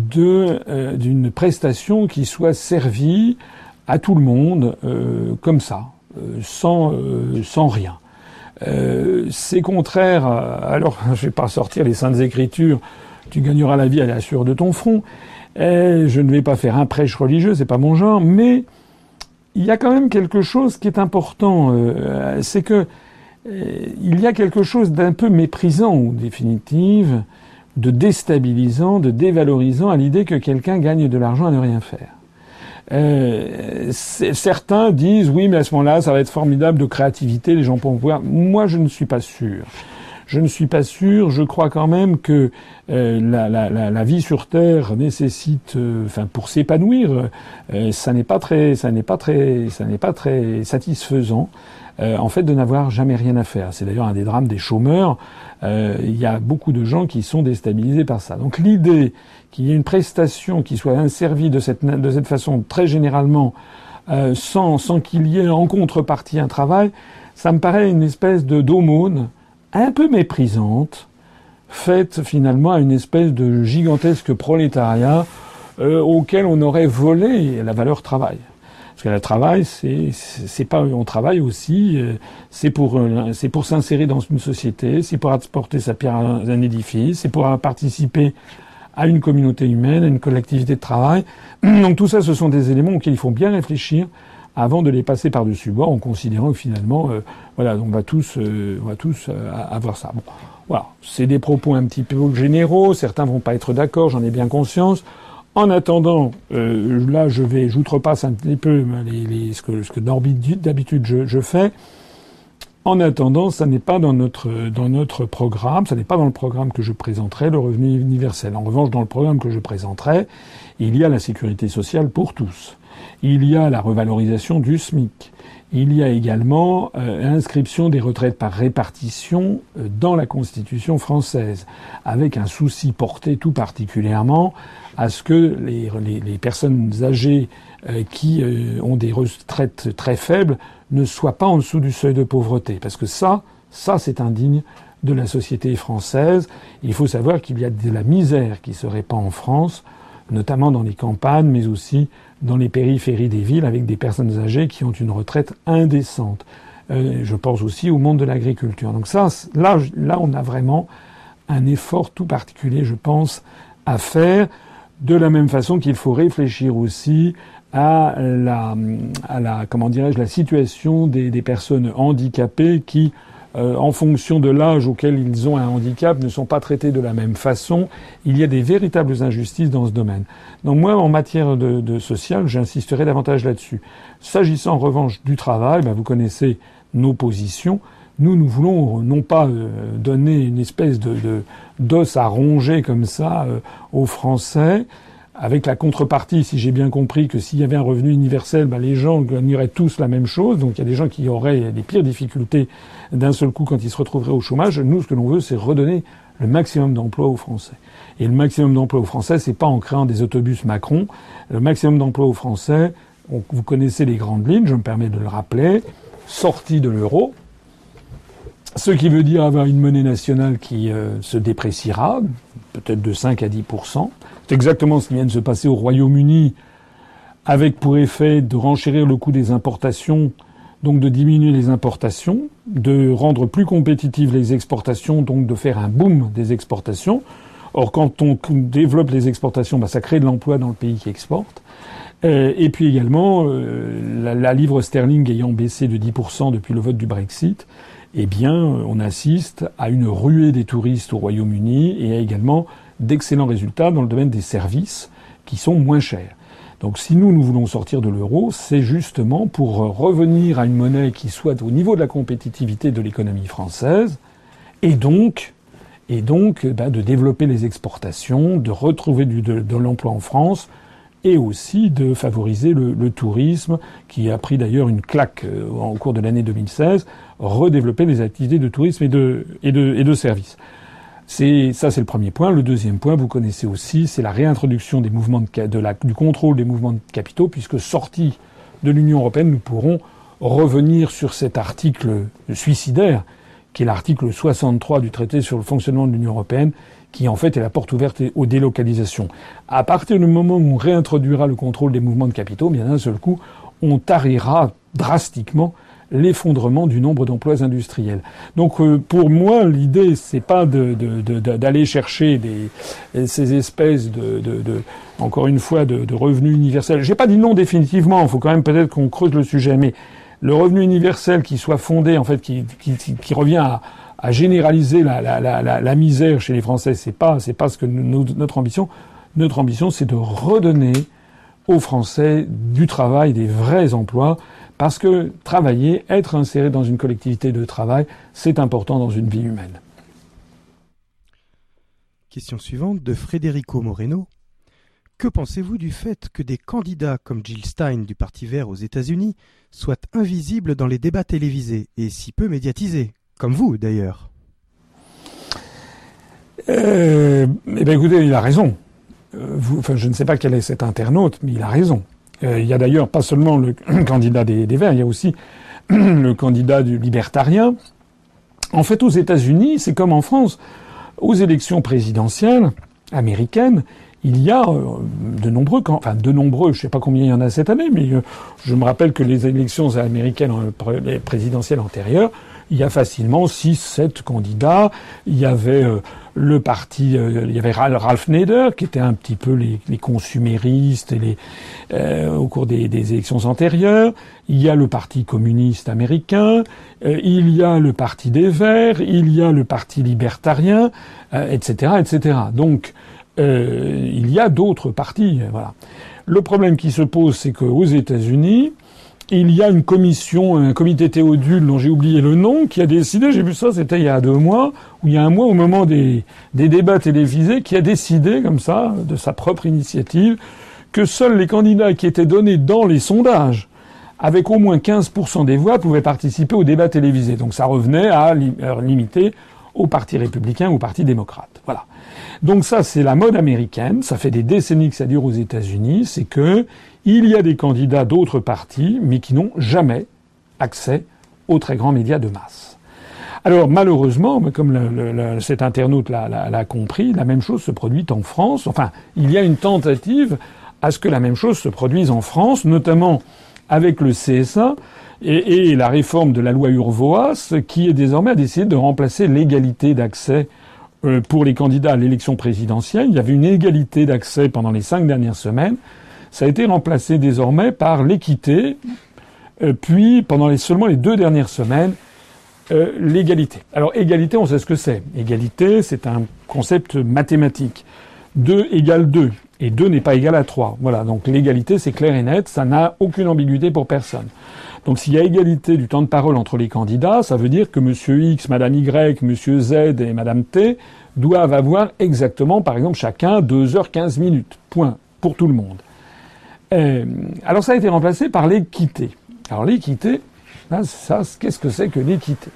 d'une prestation qui soit servie à tout le monde comme ça, sans sans rien. c'est contraire. alors, [LAUGHS] je vais pas sortir les saintes écritures. Tu gagneras la vie à la sueur de ton front. Je ne vais pas faire un prêche religieux, c'est pas mon genre. Mais il y a quand même quelque chose qui est important. c'est que euh, il y a quelque chose d'un peu méprisant, en définitive, de déstabilisant, de dévalorisant à l'idée que quelqu'un gagne de l'argent à ne rien faire. Euh, certains disent oui, mais à ce moment-là, ça va être formidable de créativité, les gens pourront pouvoir. Moi, je ne suis pas sûr. Je ne suis pas sûr. Je crois quand même que euh, la, la, la, vie sur Terre nécessite, euh, enfin, pour s'épanouir, euh, ça n'est pas très, ça n'est pas très, ça n'est pas très satisfaisant. Euh, en fait de n'avoir jamais rien à faire. C'est d'ailleurs un des drames des chômeurs. Euh, il y a beaucoup de gens qui sont déstabilisés par ça. Donc l'idée qu'il y ait une prestation qui soit inservie de cette, de cette façon très généralement sans, sans qu'il y ait en contrepartie un travail, ça me paraît une espèce de d'aumône un peu méprisante, faite finalement à une espèce de gigantesque prolétariat auquel on aurait volé la valeur travail. Parce que le travail, c'est pas on travaille aussi, euh, c'est pour euh, c'est pour s'insérer dans une société, c'est pour apporter sa pierre à un édifice, c'est pour participer à une communauté humaine, à une collectivité de travail. Donc tout ça, ce sont des éléments auxquels il faut bien réfléchir avant de les passer par-dessus bord en considérant que finalement, euh, voilà, on va tous, on va tous avoir ça. Bon, voilà, c'est des propos un petit peu généraux. Certains vont pas être d'accord, j'en ai bien conscience. En attendant, euh, là, je vais, j'outrepasse un petit peu les, les, ce que, ce que d'habitude je, je, fais. En attendant, ça n'est pas dans notre dans notre programme, ça n'est pas dans le programme que je présenterai le revenu universel. En revanche, dans le programme que je présenterai, il y a la sécurité sociale pour tous. Il y a la revalorisation du SMIC. Il y a également euh, l'inscription des retraites par répartition euh, dans la Constitution française, avec un souci porté tout particulièrement à ce que les, personnes âgées euh, qui ont des retraites très faibles ne soient pas en dessous du seuil de pauvreté, parce que ça, ça c'est indigne de la société française. Il faut savoir qu'il y a de la misère qui se répand en France notamment dans les campagnes, mais aussi dans les périphéries des villes, avec des personnes âgées qui ont une retraite indécente. Euh, je pense aussi au monde de l'agriculture. Donc ça, là, là, on a vraiment un effort tout particulier, je pense, à faire. De la même façon qu'il faut réfléchir aussi à la, à la comment dirais-je, la situation des, des personnes handicapées qui euh, en fonction de l'âge auquel ils ont un handicap, ne sont pas traités de la même façon. Il y a des véritables injustices dans ce domaine. Donc moi, en matière de, de social, j'insisterai davantage là-dessus. S'agissant en revanche du travail, ben, vous connaissez nos positions. Nous, nous voulons non pas euh, donner une espèce de d'os à ronger comme ça euh, aux Français, avec la contrepartie, si j'ai bien compris, que s'il y avait un revenu universel, ben, les gens gagneraient tous la même chose. Donc il y a des gens qui auraient des pires difficultés d'un seul coup quand ils se retrouveraient au chômage. Nous, ce que l'on veut, c'est redonner le maximum d'emplois aux Français. Et le maximum d'emplois aux Français, c'est pas en créant des autobus Macron. Le maximum d'emplois aux Français, vous connaissez les grandes lignes, je me permets de le rappeler, sortie de l'euro, ce qui veut dire avoir une monnaie nationale qui euh, se dépréciera, peut-être de 5 à 10 Exactement ce qui vient de se passer au Royaume-Uni, avec pour effet de renchérir le coût des importations donc de diminuer les importations, de rendre plus compétitives les exportations, donc de faire un boom des exportations. Or, quand on développe les exportations, bah, ça crée de l'emploi dans le pays qui exporte. Euh, et puis également, euh, la, livre sterling ayant baissé de 10% depuis le vote du Brexit, eh bien, on assiste à une ruée des touristes au Royaume-Uni et à également d'excellents résultats dans le domaine des services qui sont moins chers. Donc si nous, nous voulons sortir de l'euro, c'est justement pour revenir à une monnaie qui soit au niveau de la compétitivité de l'économie française, et donc, et donc bah, de développer les exportations, de retrouver de, l'emploi en France, et aussi de favoriser le, tourisme, qui a pris d'ailleurs une claque euh, au cours de l'année 2016, redévelopper les activités de tourisme et de, et de, et de services. C'est ça, c'est le premier point. Le deuxième point, vous connaissez aussi, c'est la réintroduction du contrôle des mouvements de capitaux, puisque sortis de l'Union européenne, nous pourrons revenir sur cet article suicidaire, qui est l'article 63 du traité sur le fonctionnement de l'Union européenne, qui en fait est la porte ouverte aux délocalisations. À partir du moment où on réintroduira le contrôle des mouvements de capitaux, bien d'un seul coup, on tarira drastiquement l'effondrement du nombre d'emplois industriels. Donc euh, pour moi, l'idée c'est pas d'aller de, de, chercher des, ces espèces de, encore une fois de, revenus universels. J'ai pas dit non définitivement. Il faut quand même peut-être qu'on creuse le sujet, mais le revenu universel qui soit fondé en fait, qui, qui, qui revient à, à généraliser la, la, la, la, misère chez les Français, c'est pas c'est pas ce que notre ambition. Notre ambition, c'est de redonner aux Français du travail, des vrais emplois. Parce que travailler, être inséré dans une collectivité de travail, c'est important dans une vie humaine. Question suivante de Federico Moreno. Que pensez-vous du fait que des candidats comme Jill Stein du Parti vert aux États-Unis soient invisibles dans les débats télévisés et si peu médiatisés, comme vous d'ailleurs? Euh, Eh bien écoutez, il a raison. Euh, enfin, je ne sais pas quel est cet internaute, mais il a raison. Euh, il y a d'ailleurs pas seulement le [CLEARS THROAT] candidat des, Verts, il y a aussi [CLEARS THROAT] le candidat du libertarien. En fait, aux États-Unis, c'est comme en France. Aux élections présidentielles américaines, il y a euh, de nombreux, enfin de nombreux, je ne sais pas combien il y en a cette année, mais euh, je me rappelle que les élections américaines présidentielles antérieures, il y a facilement 6, 7 candidats. Il y avait le parti, euh, il y avait Ralph Nader, qui était un petit peu les, les consuméristes et les, euh, au cours des, des, élections antérieures. Il y a le parti communiste américain. il y a le parti des Verts. Il y a le parti libertarien, etc., etc. Donc, il y a d'autres partis. Voilà. Le problème qui se pose, c'est qu'aux États-Unis, il y a une commission, un comité théodule dont j'ai oublié le nom, qui a décidé, j'ai vu ça, c'était il y a deux mois, ou il y a un mois au moment des, des débats télévisés, qui a décidé, comme ça, de sa propre initiative, que seuls les candidats qui étaient donnés dans les sondages, avec au moins 15% des voix, pouvaient participer aux débats télévisés. Donc ça revenait à limiter au Parti républicain ou au Parti démocrate. Voilà. Donc ça, c'est la mode américaine. Ça fait des décennies que ça dure aux États-Unis. C'est que il y a des candidats d'autres partis, mais qui n'ont jamais accès aux très grands médias de masse. Alors malheureusement, comme cet internaute l'a compris, la même chose se produit en France. Enfin, il y a une tentative à ce que la même chose se produise en France, notamment avec le CSA et, la réforme de la loi Urvoas, qui est désormais à décider de remplacer l'égalité d'accès euh, pour les candidats à l'élection présidentielle. Il y avait une égalité d'accès pendant les cinq dernières semaines. Ça a été remplacé désormais par l'équité, euh, puis pendant seulement les deux dernières semaines, euh, l'égalité. Alors égalité, on sait ce que c'est. Égalité, c'est un concept mathématique. 2 égale 2 et 2 n'est pas égal à 3. Voilà, donc l'égalité c'est clair et net, ça n'a aucune ambiguïté pour personne. Donc s'il y a égalité du temps de parole entre les candidats, ça veut dire que monsieur X, madame Y, monsieur Z et madame T doivent avoir exactement, par exemple, chacun 2 heures 15 minutes. Point. Pour tout le monde. Euh, alors ça a été remplacé par l'équité. Alors l'équité, ça, qu'est-ce que c'est que l'équité?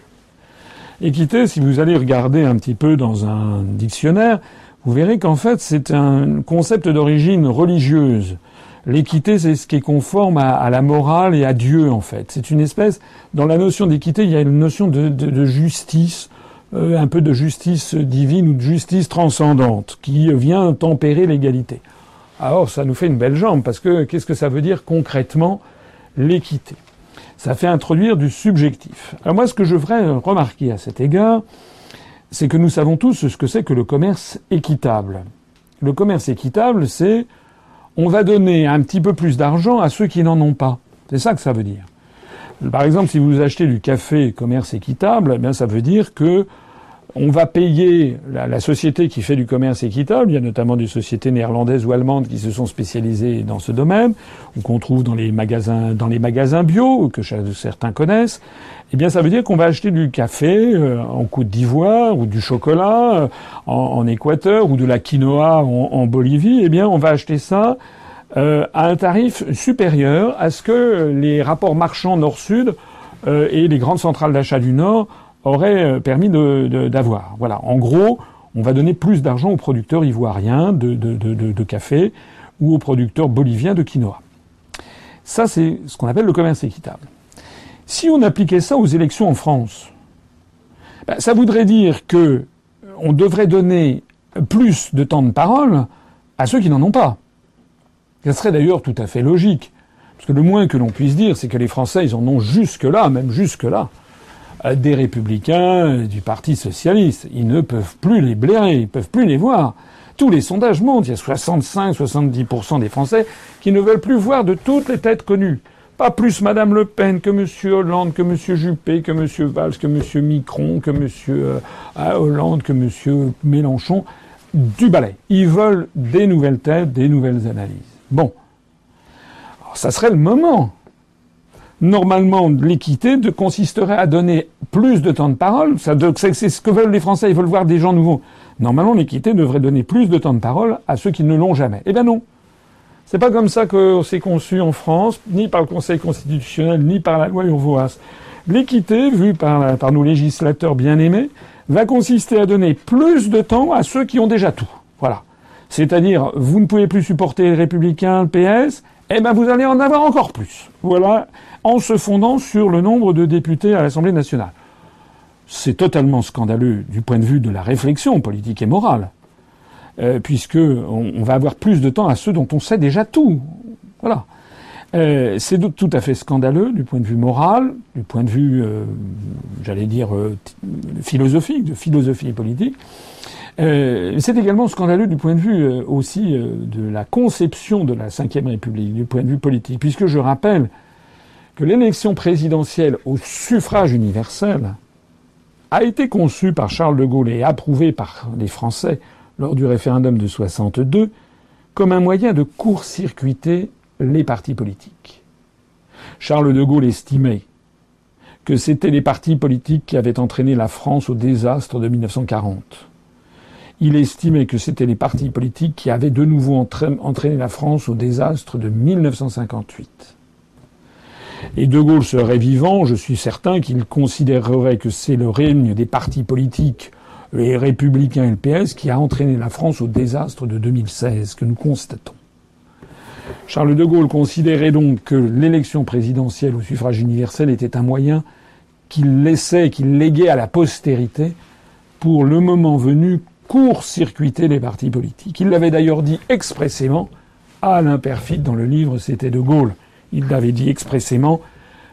Équité, si vous allez regarder un petit peu dans un dictionnaire, vous verrez qu'en fait, c'est un concept d'origine religieuse. L'équité, c'est ce qui est conforme à, la morale et à Dieu, en fait. C'est une espèce, dans la notion d'équité, il y a une notion de, justice, euh, un peu de justice divine ou de justice transcendante, qui vient tempérer l'égalité. Alors, ça nous fait une belle jambe, parce que qu'est-ce que ça veut dire concrètement, l'équité? Ça fait introduire du subjectif. Alors moi, ce que je voudrais remarquer à cet égard, c'est que nous savons tous ce que c'est que le commerce équitable. Le commerce équitable, c'est on va donner un petit peu plus d'argent à ceux qui n'en ont pas. C'est ça que ça veut dire. Par exemple, si vous achetez du café commerce équitable, eh bien ça veut dire que on va payer la, société qui fait du commerce équitable. Il y a notamment des sociétés néerlandaises ou allemandes qui se sont spécialisées dans ce domaine, ou qu'on trouve dans les magasins, bio, que certains connaissent. Eh bien, ça veut dire qu'on va acheter du café euh, en Côte d'Ivoire ou du chocolat euh, en, Équateur ou de la quinoa en, Bolivie. Eh bien, on va acheter ça euh, à un tarif supérieur à ce que les rapports marchands Nord-Sud et les grandes centrales d'achat du Nord aurait euh, permis d'avoir. Voilà. En gros, on va donner plus d'argent aux producteurs ivoiriens de, café ou aux producteurs boliviens de quinoa. Ça, c'est ce qu'on appelle le commerce équitable. Si on appliquait ça aux élections en France, ben, ça voudrait dire que on devrait donner plus de temps de parole à ceux qui n'en ont pas. Ça serait d'ailleurs tout à fait logique. Parce que le moins que l'on puisse dire, c'est que les Français, ils en ont jusque-là, même jusque-là, des républicains, du Parti socialiste. Ils ne peuvent plus les blairer, ils peuvent plus les voir. Tous les sondages montrent, il y a 65-70% des Français qui ne veulent plus voir de toutes les têtes connues. Pas plus Madame Le Pen que Monsieur Hollande, que Monsieur Juppé, que Monsieur Valls, que Monsieur Micron, que Monsieur euh, Hollande, que Monsieur Mélenchon. Du balai. Ils veulent des nouvelles têtes, des nouvelles analyses. Bon. ça serait le moment normalement, l'équité consisterait à donner plus de temps de parole. C'est ce que veulent les Français, ils veulent voir des gens nouveaux. Normalement, l'équité devrait donner plus de temps de parole à ceux qui ne l'ont jamais. Eh bien non. C'est pas comme ça que c'est conçu en France, ni par le Conseil constitutionnel, ni par la loi Urvoas. L'équité, vue par, par nos législateurs bien-aimés, va consister à donner plus de temps à ceux qui ont déjà tout. Voilà. C'est-à-dire, vous ne pouvez plus supporter les républicains, le PS, eh ben vous allez en avoir encore plus. Voilà en se fondant sur le nombre de députés à l'Assemblée nationale. C'est totalement scandaleux du point de vue de la réflexion politique et morale, euh, puisque on, va avoir plus de temps à ceux dont on sait déjà tout. Voilà. Euh, c'est tout à fait scandaleux du point de vue moral, du point de vue, euh, j'allais dire, philosophique, de philosophie politique. c'est également scandaleux du point de vue aussi de la conception de la Ve République, du point de vue politique, puisque je rappelle que l'élection présidentielle au suffrage universel a été conçue par Charles de Gaulle et approuvée par les Français lors du référendum de 62 comme un moyen de court-circuiter les partis politiques. Charles de Gaulle estimait que c'était les partis politiques qui avaient entraîné la France au désastre de 1940. Il estimait que c'était les partis politiques qui avaient de nouveau entraîné la France au désastre de 1958. Et De Gaulle serait vivant, je suis certain qu'il considérerait que c'est le règne des partis politiques, républicains et le PS, qui a entraîné la France au désastre de 2016 que nous constatons. Charles de Gaulle considérait donc que l'élection présidentielle au suffrage universel était un moyen qu'il laissait, qu'il léguait à la postérité pour le moment venu court-circuiter les partis politiques. Il l'avait d'ailleurs dit expressément à Alain dans le livre C'était de Gaulle. Il l'avait dit expressément,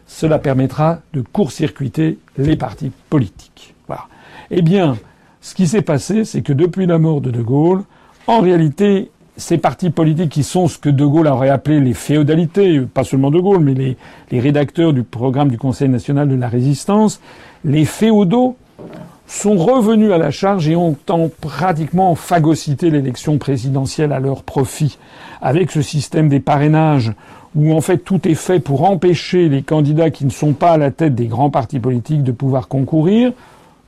cela permettra de court-circuiter les partis politiques. Voilà. Eh bien, ce qui s'est passé, c'est que depuis la mort de De Gaulle, en réalité, ces partis politiques qui sont ce que De Gaulle aurait appelé les féodalités, pas seulement De Gaulle, mais les, rédacteurs du programme du Conseil national de la résistance, les féodaux sont revenus à la charge et ont pratiquement phagocyté l'élection présidentielle à leur profit, avec ce système des parrainages où en fait tout est fait pour empêcher les candidats qui ne sont pas à la tête des grands partis politiques de pouvoir concourir.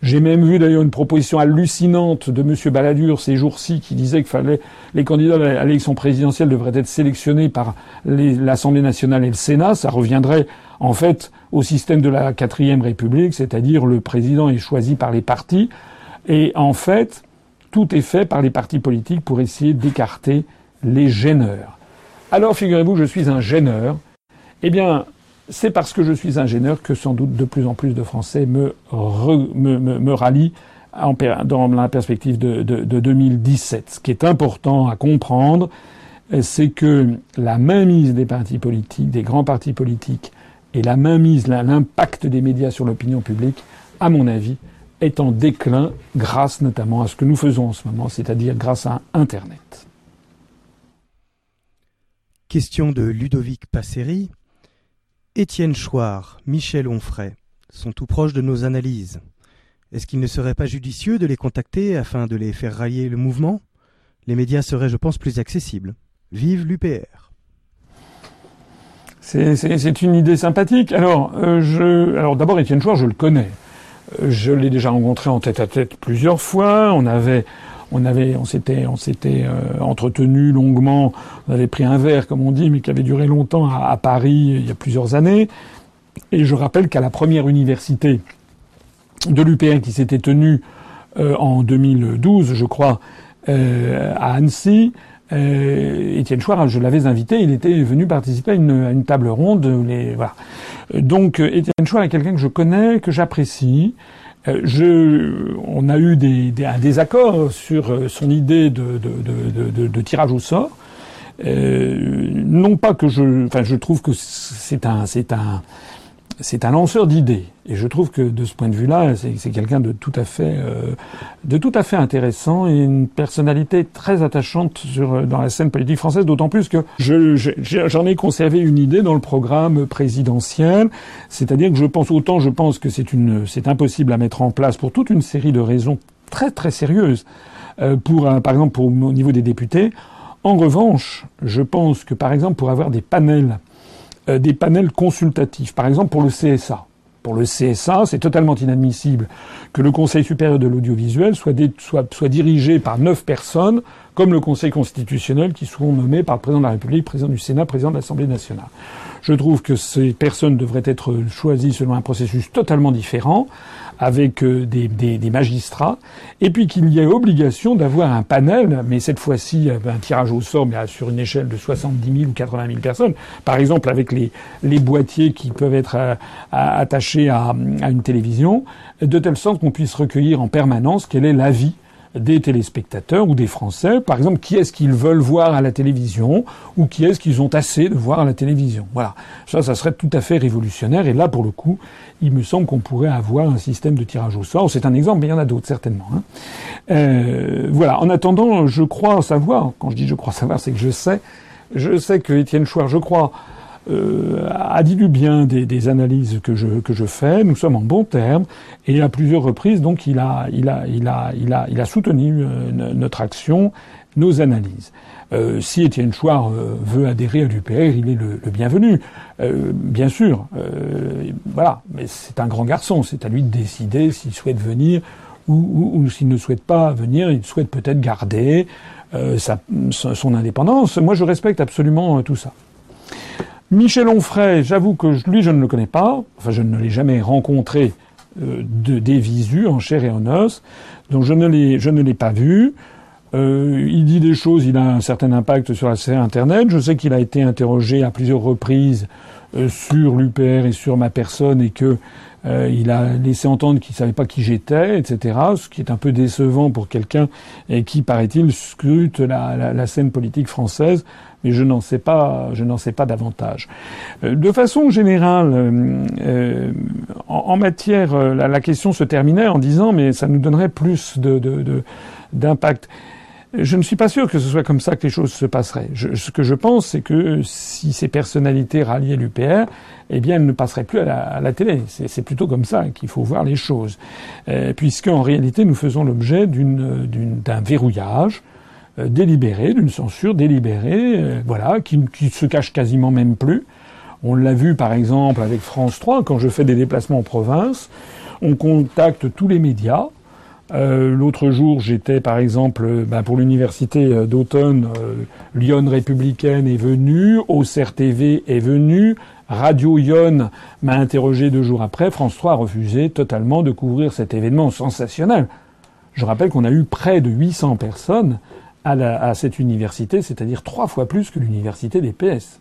J'ai même vu d'ailleurs une proposition hallucinante de M. Balladur ces jours-ci qui disait que fallait, les candidats à l'élection présidentielle devraient être sélectionnés par l'Assemblée nationale et le Sénat. Ça reviendrait en fait au système de la quatrième République, c'est-à-dire le président est choisi par les partis. Et en fait, tout est fait par les partis politiques pour essayer d'écarter les gêneurs. Alors figurez-vous, je suis un gêneur. Eh bien, c'est parce que je suis un gêneur que sans doute de plus en plus de Français me, rallient dans la perspective de, de 2017. Ce qui est important à comprendre, c'est que la mainmise des partis politiques, des grands partis politiques, et la mainmise, l'impact des médias sur l'opinion publique, à mon avis, est en déclin grâce notamment à ce que nous faisons en ce moment, c'est-à-dire grâce à Internet. Question de Ludovic Passeri. Étienne Chouard, Michel Onfray sont tout proches de nos analyses. Est-ce qu'il ne serait pas judicieux de les contacter afin de les faire railler le mouvement? Les médias seraient, je pense, plus accessibles. Vive l'UPR c'est une idée sympathique. Alors, euh, alors d'abord, Étienne Chouard, je le connais. Euh, je l'ai déjà rencontré en tête à tête plusieurs fois. On avait, on s'était, euh, entretenu longuement. On avait pris un verre, comme on dit, mais qui avait duré longtemps à, Paris il y a plusieurs années. Et je rappelle qu'à la première université de l'UPR qui s'était tenue en 2012, je crois, à Annecy, euh, Étienne Chouard, je l'avais invité, il était venu participer à une, table ronde. Donc euh, Étienne Chouard est quelqu'un que je connais, que j'apprécie. Euh, je, on a eu des, des, un désaccord sur son idée de, de, de, de tirage au sort. Euh, non pas que je, enfin, je trouve que c'est un, c'est un, c'est un lanceur d'idées. Et je trouve que de ce point de vue-là, c'est quelqu'un de tout à fait, euh, de tout à fait intéressant et une personnalité très attachante sur, dans la scène politique française. D'autant plus que j'en ai conservé une idée dans le programme présidentiel, c'est-à-dire que je pense autant, je pense que c'est une, c'est impossible à mettre en place pour toute une série de raisons très très sérieuses. Euh, pour, par exemple, pour, au niveau des députés. En revanche, je pense que par exemple, pour avoir des panels euh, des panels consultatifs. Par exemple, pour le CSA. Pour le CSA, c'est totalement inadmissible que le Conseil supérieur de l'audiovisuel soit, dirigé par neuf personnes, comme le Conseil constitutionnel, qui seront nommés par le président de la République, président du Sénat, président de l'Assemblée nationale. Je trouve que ces personnes devraient être choisies selon un processus totalement différent, avec euh, des, magistrats, et puis qu'il y ait obligation d'avoir un panel, mais cette fois-ci un tirage au sort, mais sur une échelle de 70 000 ou 80 000 personnes, par exemple avec les, les boîtiers qui peuvent être euh, attachés à, à une télévision, de telle sorte qu'on puisse recueillir en permanence quel est l'avis des téléspectateurs ou des Français. Par exemple, qui est-ce qu'ils veulent voir à la télévision ou qui est-ce qu'ils ont assez de voir à la télévision? Voilà. Ça, ça serait tout à fait révolutionnaire. Et là, pour le coup, il me semble qu'on pourrait avoir un système de tirage au sort. C'est un exemple, mais il y en a d'autres certainement. Hein. Euh, voilà. En attendant, je crois savoir. Quand je dis je crois savoir, c'est que je sais. Je sais que Étienne Chouard, je crois, euh, a dit du bien des, analyses que je, que je fais. Nous sommes en bons termes et à plusieurs reprises, donc, il a, il a, il a, il a, il a soutenu euh, notre action, nos analyses. Euh, si Étienne Chouard veut adhérer à l'UPR, il est le, bienvenu, bien sûr. voilà, mais c'est un grand garçon, c'est à lui de décider s'il souhaite venir ou, ou, ou s'il ne souhaite pas venir. Il souhaite peut-être garder sa, son indépendance. Moi, je respecte absolument tout ça. Michel Onfray, j'avoue que lui, je ne le connais pas. Enfin, je ne l'ai jamais rencontré euh, de, des visus, en chair et en os. Donc, je ne l'ai, je ne l'ai pas vu. Euh, il dit des choses, il a un certain impact sur la scène Internet. Je sais qu'il a été interrogé à plusieurs reprises euh, sur l'UPR et sur ma personne et que il a laissé entendre qu'il savait pas qui j'étais, etc. Ce qui est un peu décevant pour quelqu'un qui, paraît-il, scrute la, scène politique française. Mais je n'en sais pas, je n'en sais pas davantage. Euh, de façon générale, euh, en, en, matière, la, question se terminait en disant, mais ça nous donnerait plus d'impact. Je ne suis pas sûr que ce soit comme ça que les choses se passeraient. ce que je pense, c'est que si ces personnalités ralliaient l'UPR, eh bien, elles ne passeraient plus à la, télé. C'est plutôt comme ça qu'il faut voir les choses, euh, puisqu'en réalité, nous faisons l'objet d'un verrouillage euh, délibéré, d'une censure délibérée, euh, voilà, qui, qui se cache quasiment même plus. On l'a vu par exemple avec France 3, quand je fais des déplacements en province, on contacte tous les médias, euh, l'autre jour, j'étais par exemple ben, pour l'université euh, d'automne, euh, Lyon républicaine est venue, Auxerre TV est venue, Radio Lyon m'a interrogé deux jours après, France 3 a refusé totalement de couvrir cet événement sensationnel. Je rappelle qu'on a eu près de 800 personnes à, à cette université, c'est-à-dire trois fois plus que l'université des PS.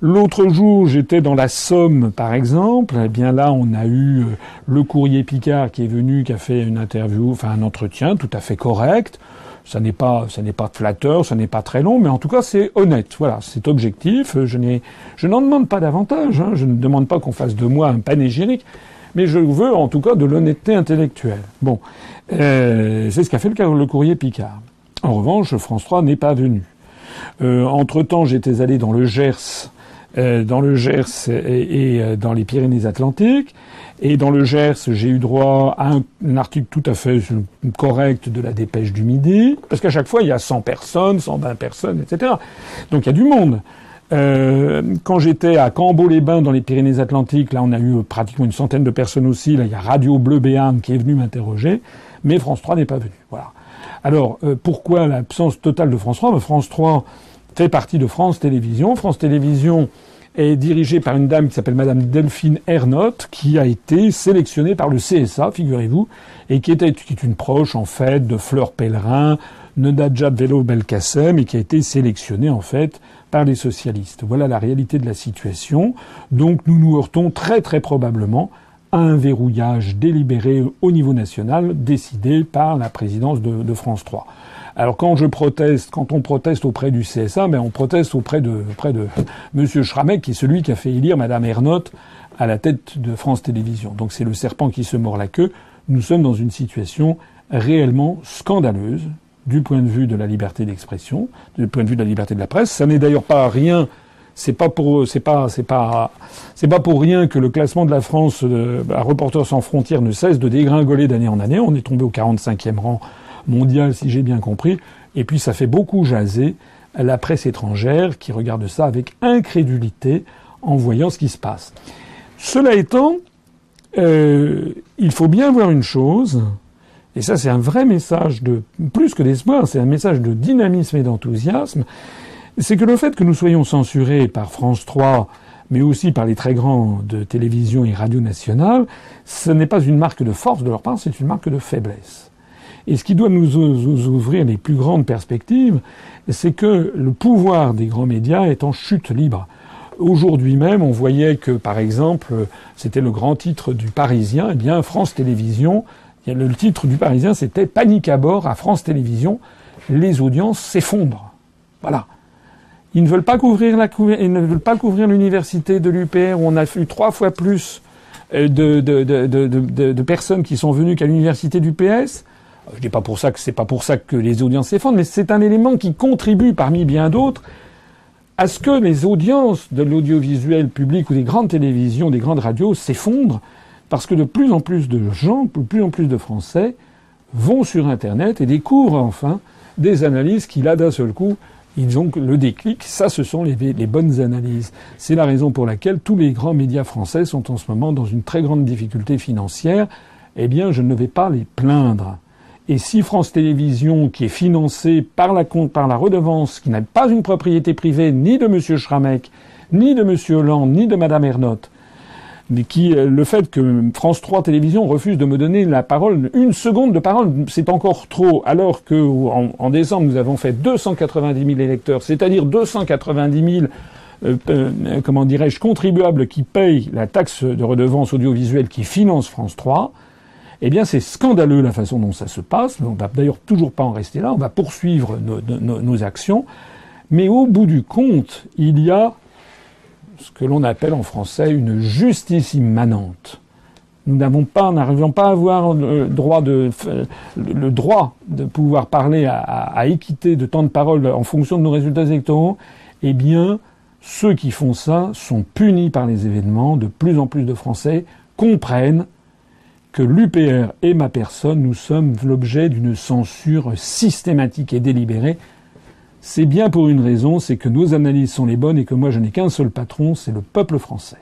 L'autre jour, j'étais dans la Somme, par exemple. Eh bien là, on a eu euh, le courrier Picard qui est venu, qui a fait une interview, enfin un entretien tout à fait correct. Ça n'est pas, ça n'est pas flatteur, ça n'est pas très long, mais en tout cas, c'est honnête. Voilà, c'est objectif. Je n'ai, je n'en demande pas davantage. Hein. Je ne demande pas qu'on fasse de moi un panégyrique, mais je veux en tout cas de l'honnêteté intellectuelle. Bon, euh, c'est ce qu'a fait le, le courrier Picard. En revanche, France 3 n'est pas venu. Euh, entre-temps, j'étais allé dans le Gers, euh, dans le Gers et, euh, dans les Pyrénées-Atlantiques. Et dans le Gers, j'ai eu droit à un, article tout à fait correct de la dépêche du Midi, parce qu'à chaque fois, il y a 100 personnes, 120 personnes, etc. Donc il y a du monde. Euh, quand j'étais à Cambo-les-Bains dans les Pyrénées-Atlantiques, là on a eu pratiquement une centaine de personnes aussi. Là il y a Radio Bleu Béarn qui est venu m'interroger, mais France 3 n'est pas venu. Voilà. Alors, euh, pourquoi l'absence totale de France 3 ben, France 3 fait partie de France Télévisions. France Télévisions est dirigée par une dame qui s'appelle Madame Delphine Ernotte, qui a été sélectionnée par le CSA, figurez-vous, et qui était est une proche en fait de Fleur Pellerin, Nedadjad Velo Belkacem, et qui a été sélectionnée en fait par les socialistes. Voilà la réalité de la situation. Donc nous nous heurtons très très probablement un verrouillage délibéré au niveau national décidé par la présidence de, France 3. Alors quand je proteste, quand on proteste auprès du CSA, ben on proteste auprès de, auprès de Monsieur Schramek, qui est celui qui a fait élire Madame Ernotte à la tête de France Télévisions. Donc c'est le serpent qui se mord la queue. Nous sommes dans une situation réellement scandaleuse du point de vue de la liberté d'expression, du point de vue de la liberté de la presse. Ça n'est d'ailleurs pas rien c'est pas pour c'est pas c'est pas c'est pas pour rien que le classement de la France euh, à Reporters sans frontières ne cesse de dégringoler d'année en année. On est tombé au 45e rang mondial si j'ai bien compris. Et puis ça fait beaucoup jaser la presse étrangère qui regarde ça avec incrédulité en voyant ce qui se passe. Cela étant, euh, il faut bien voir une chose, et ça c'est un vrai message de plus que d'espoir, c'est un message de dynamisme et d'enthousiasme, c'est que le fait que nous soyons censurés par France 3, mais aussi par les très grands de télévision et radio nationale, ce n'est pas une marque de force de leur part, c'est une marque de faiblesse. Et ce qui doit nous ouvrir les plus grandes perspectives, c'est que le pouvoir des grands médias est en chute libre. Aujourd'hui même, on voyait que, par exemple, c'était le grand titre du Parisien, eh bien, France Télévisions, le titre du Parisien, c'était Panique à bord à France Télévisions, les audiences s'effondrent. Voilà. Ils ne veulent pas couvrir la, ils ne veulent pas couvrir l'université de l'UPR où on a eu trois fois plus euh, de, de, de, personnes qui sont venues qu'à l'université du PS. Je dis pas pour ça que c'est pas pour ça que les audiences s'effondrent, mais c'est un élément qui contribue parmi bien d'autres à ce que les audiences de l'audiovisuel public ou des grandes télévisions, des grandes radios s'effondrent parce que de plus en plus de gens, de plus en plus de Français vont sur Internet et découvrent enfin des analyses qui, là, d'un seul coup, ils ont le déclic. Ça, ce sont les, bonnes analyses. C'est la raison pour laquelle tous les grands médias français sont en ce moment dans une très grande difficulté financière. Eh bien, je ne vais pas les plaindre. Et si France Télévisions, qui est financée par la, redevance, qui n'a pas une propriété privée ni de M. Schramek, ni de M. Hollande, ni de Mme Ernotte, qui euh, le fait que France 3 Télévision refuse de me donner la parole, une seconde de parole, c'est encore trop, alors que en, décembre nous avons fait 290 000 électeurs, c'est-à-dire 290 000 comment dirais-je, contribuables qui payent la taxe de redevance audiovisuelle qui finance France 3, eh bien, c'est scandaleux la façon dont ça se passe. On va d'ailleurs toujours pas en rester là. On va poursuivre nos, actions. Mais au bout du compte, il y a ce que l'on appelle en français une justice immanente. Nous n'avons pas, n'arrivons pas à avoir le droit de, le droit de pouvoir parler à, à, équité de temps de parole en fonction de nos résultats électoraux. Eh bien, ceux qui font ça sont punis par les événements. De plus en plus de Français comprennent que l'UPR et ma personne, nous sommes l'objet d'une censure systématique et délibérée. C'est bien pour une raison, c'est que nos analyses sont les bonnes et que moi je n'ai qu'un seul patron, c'est le peuple français.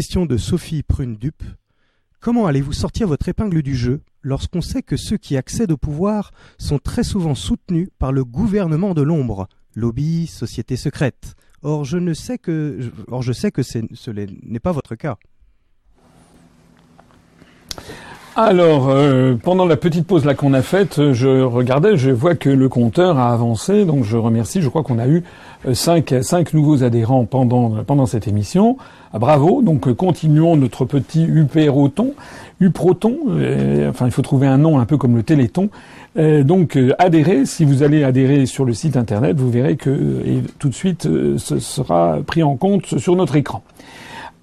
Question de Sophie Prune-Dupe. Comment allez-vous sortir votre épingle du jeu lorsqu'on sait que ceux qui accèdent au pouvoir sont très souvent soutenus par le gouvernement de l'ombre, lobby, société secrète Or, je ne sais que, or, je sais que ce n'est pas votre cas. Alors, euh, pendant la petite pause là qu'on a faite, je regardais, je vois que le compteur a avancé, donc je remercie. Je crois qu'on a eu euh, cinq, nouveaux adhérents pendant cette émission. Ah, bravo. Donc euh, continuons notre petit UPRoton, UProton. enfin, il faut trouver un nom un peu comme le Téléthon. donc adhérez. Si vous allez adhérer sur le site internet, vous verrez que et tout de suite ce sera pris en compte sur notre écran.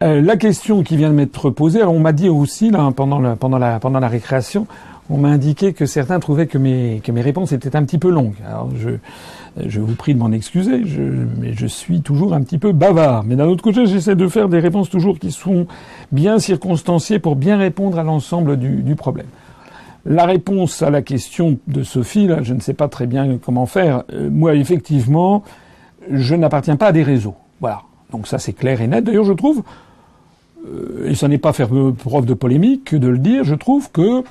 Euh, la question qui vient de m'être posée, alors on m'a dit aussi là pendant, la, pendant, la, pendant la récréation, on m'a indiqué que certains trouvaient que mes, que mes réponses étaient un petit peu longues. Alors je, je vous prie de m'en excuser, je, mais je suis toujours un petit peu bavard. Mais d'un autre côté, j'essaie de faire des réponses toujours qui sont bien circonstanciées pour bien répondre à l'ensemble du, du problème. La réponse à la question de Sophie, là, je ne sais pas très bien comment faire. Euh, moi, effectivement, je n'appartiens pas à des réseaux. Voilà. Donc ça, c'est clair et net. D'ailleurs, je trouve, euh, et ça n'est pas faire preuve de polémique que de le dire, je trouve que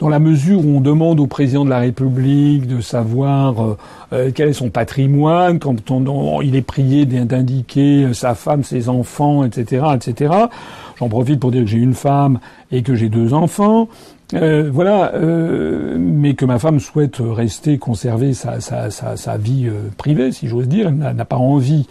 dans la mesure où on demande au président de la République de savoir euh, euh, quel est son patrimoine, quand il est prié d'indiquer sa femme, ses enfants, etc., etc. J'en profite pour dire que j'ai une femme et que j'ai deux enfants. voilà, mais que ma femme souhaite rester conserver sa, sa, sa, sa vie privée, si j'ose dire, elle n'a pas envie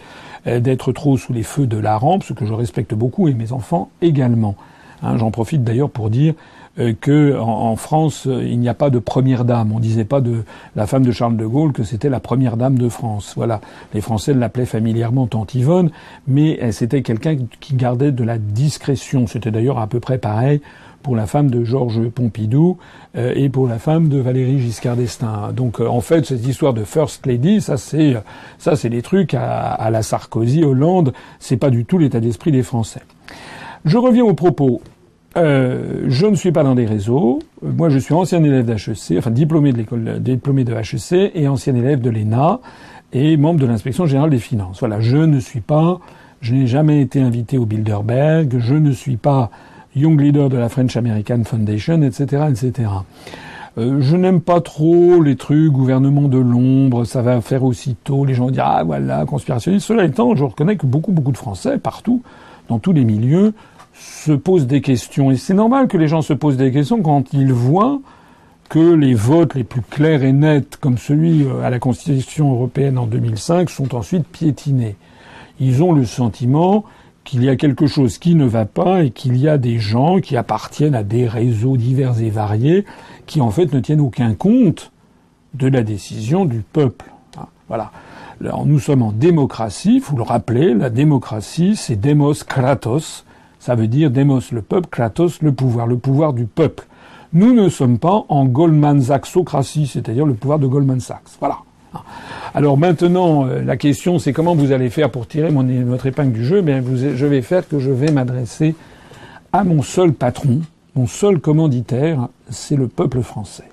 euh, d'être trop sous les feux de la rampe, ce que je respecte beaucoup, et mes enfants également. Hein, j'en profite d'ailleurs pour dire euh, que en, France il n'y a pas de première dame. On disait pas de la femme de Charles de Gaulle que c'était la première dame de France. Voilà, les Français l'appelaient familièrement Tante Yvonne, mais c'était quelqu'un qui gardait de la discrétion. C'était d'ailleurs à peu près pareil pour la femme de Georges Pompidou euh, et pour la femme de Valérie Giscard d'Estaing. Donc euh, en fait cette histoire de first lady, ça c'est ça c'est des trucs à, la Sarkozy, Hollande, c'est pas du tout l'état d'esprit des Français. Je reviens au propos. Euh, je ne suis pas dans des réseaux. Moi, je suis ancien élève d'HEC, enfin diplômé de l'école, diplômé de HEC et ancien élève de l'ENA et membre de l'inspection générale des finances. Voilà, je ne suis pas, je n'ai jamais été invité au Bilderberg, je ne suis pas young leader de la French American Foundation, etc., etc. Euh, je n'aime pas trop les trucs gouvernement de l'ombre, ça va faire aussitôt, les gens vont dire ah voilà, conspirationniste. Cela étant, je reconnais que beaucoup, beaucoup de Français, partout, dans tous les milieux, se posent des questions. Et c'est normal que les gens se posent des questions quand ils voient que les votes les plus clairs et nets, comme celui euh, à la Constitution européenne en 2005, sont ensuite piétinés. Ils ont le sentiment qu'il y a quelque chose qui ne va pas et qu'il y a des gens qui appartiennent à des réseaux divers et variés qui en fait ne tiennent aucun compte de la décision du peuple. Ah, voilà. Alors, nous sommes en démocratie, faut le rappeler, la démocratie c'est demos kratos, ça veut dire demos le peuple, kratos le pouvoir, le pouvoir du peuple. Nous ne sommes pas en Goldman Sachsocratie, c'est-à-dire le pouvoir de Goldman Sachs. Voilà. Alors maintenant, euh, la question, c'est comment vous allez faire pour tirer mon, votre épingle du jeu? Bien, je vais faire que je vais m'adresser à mon seul patron, mon seul commanditaire, c'est le peuple français.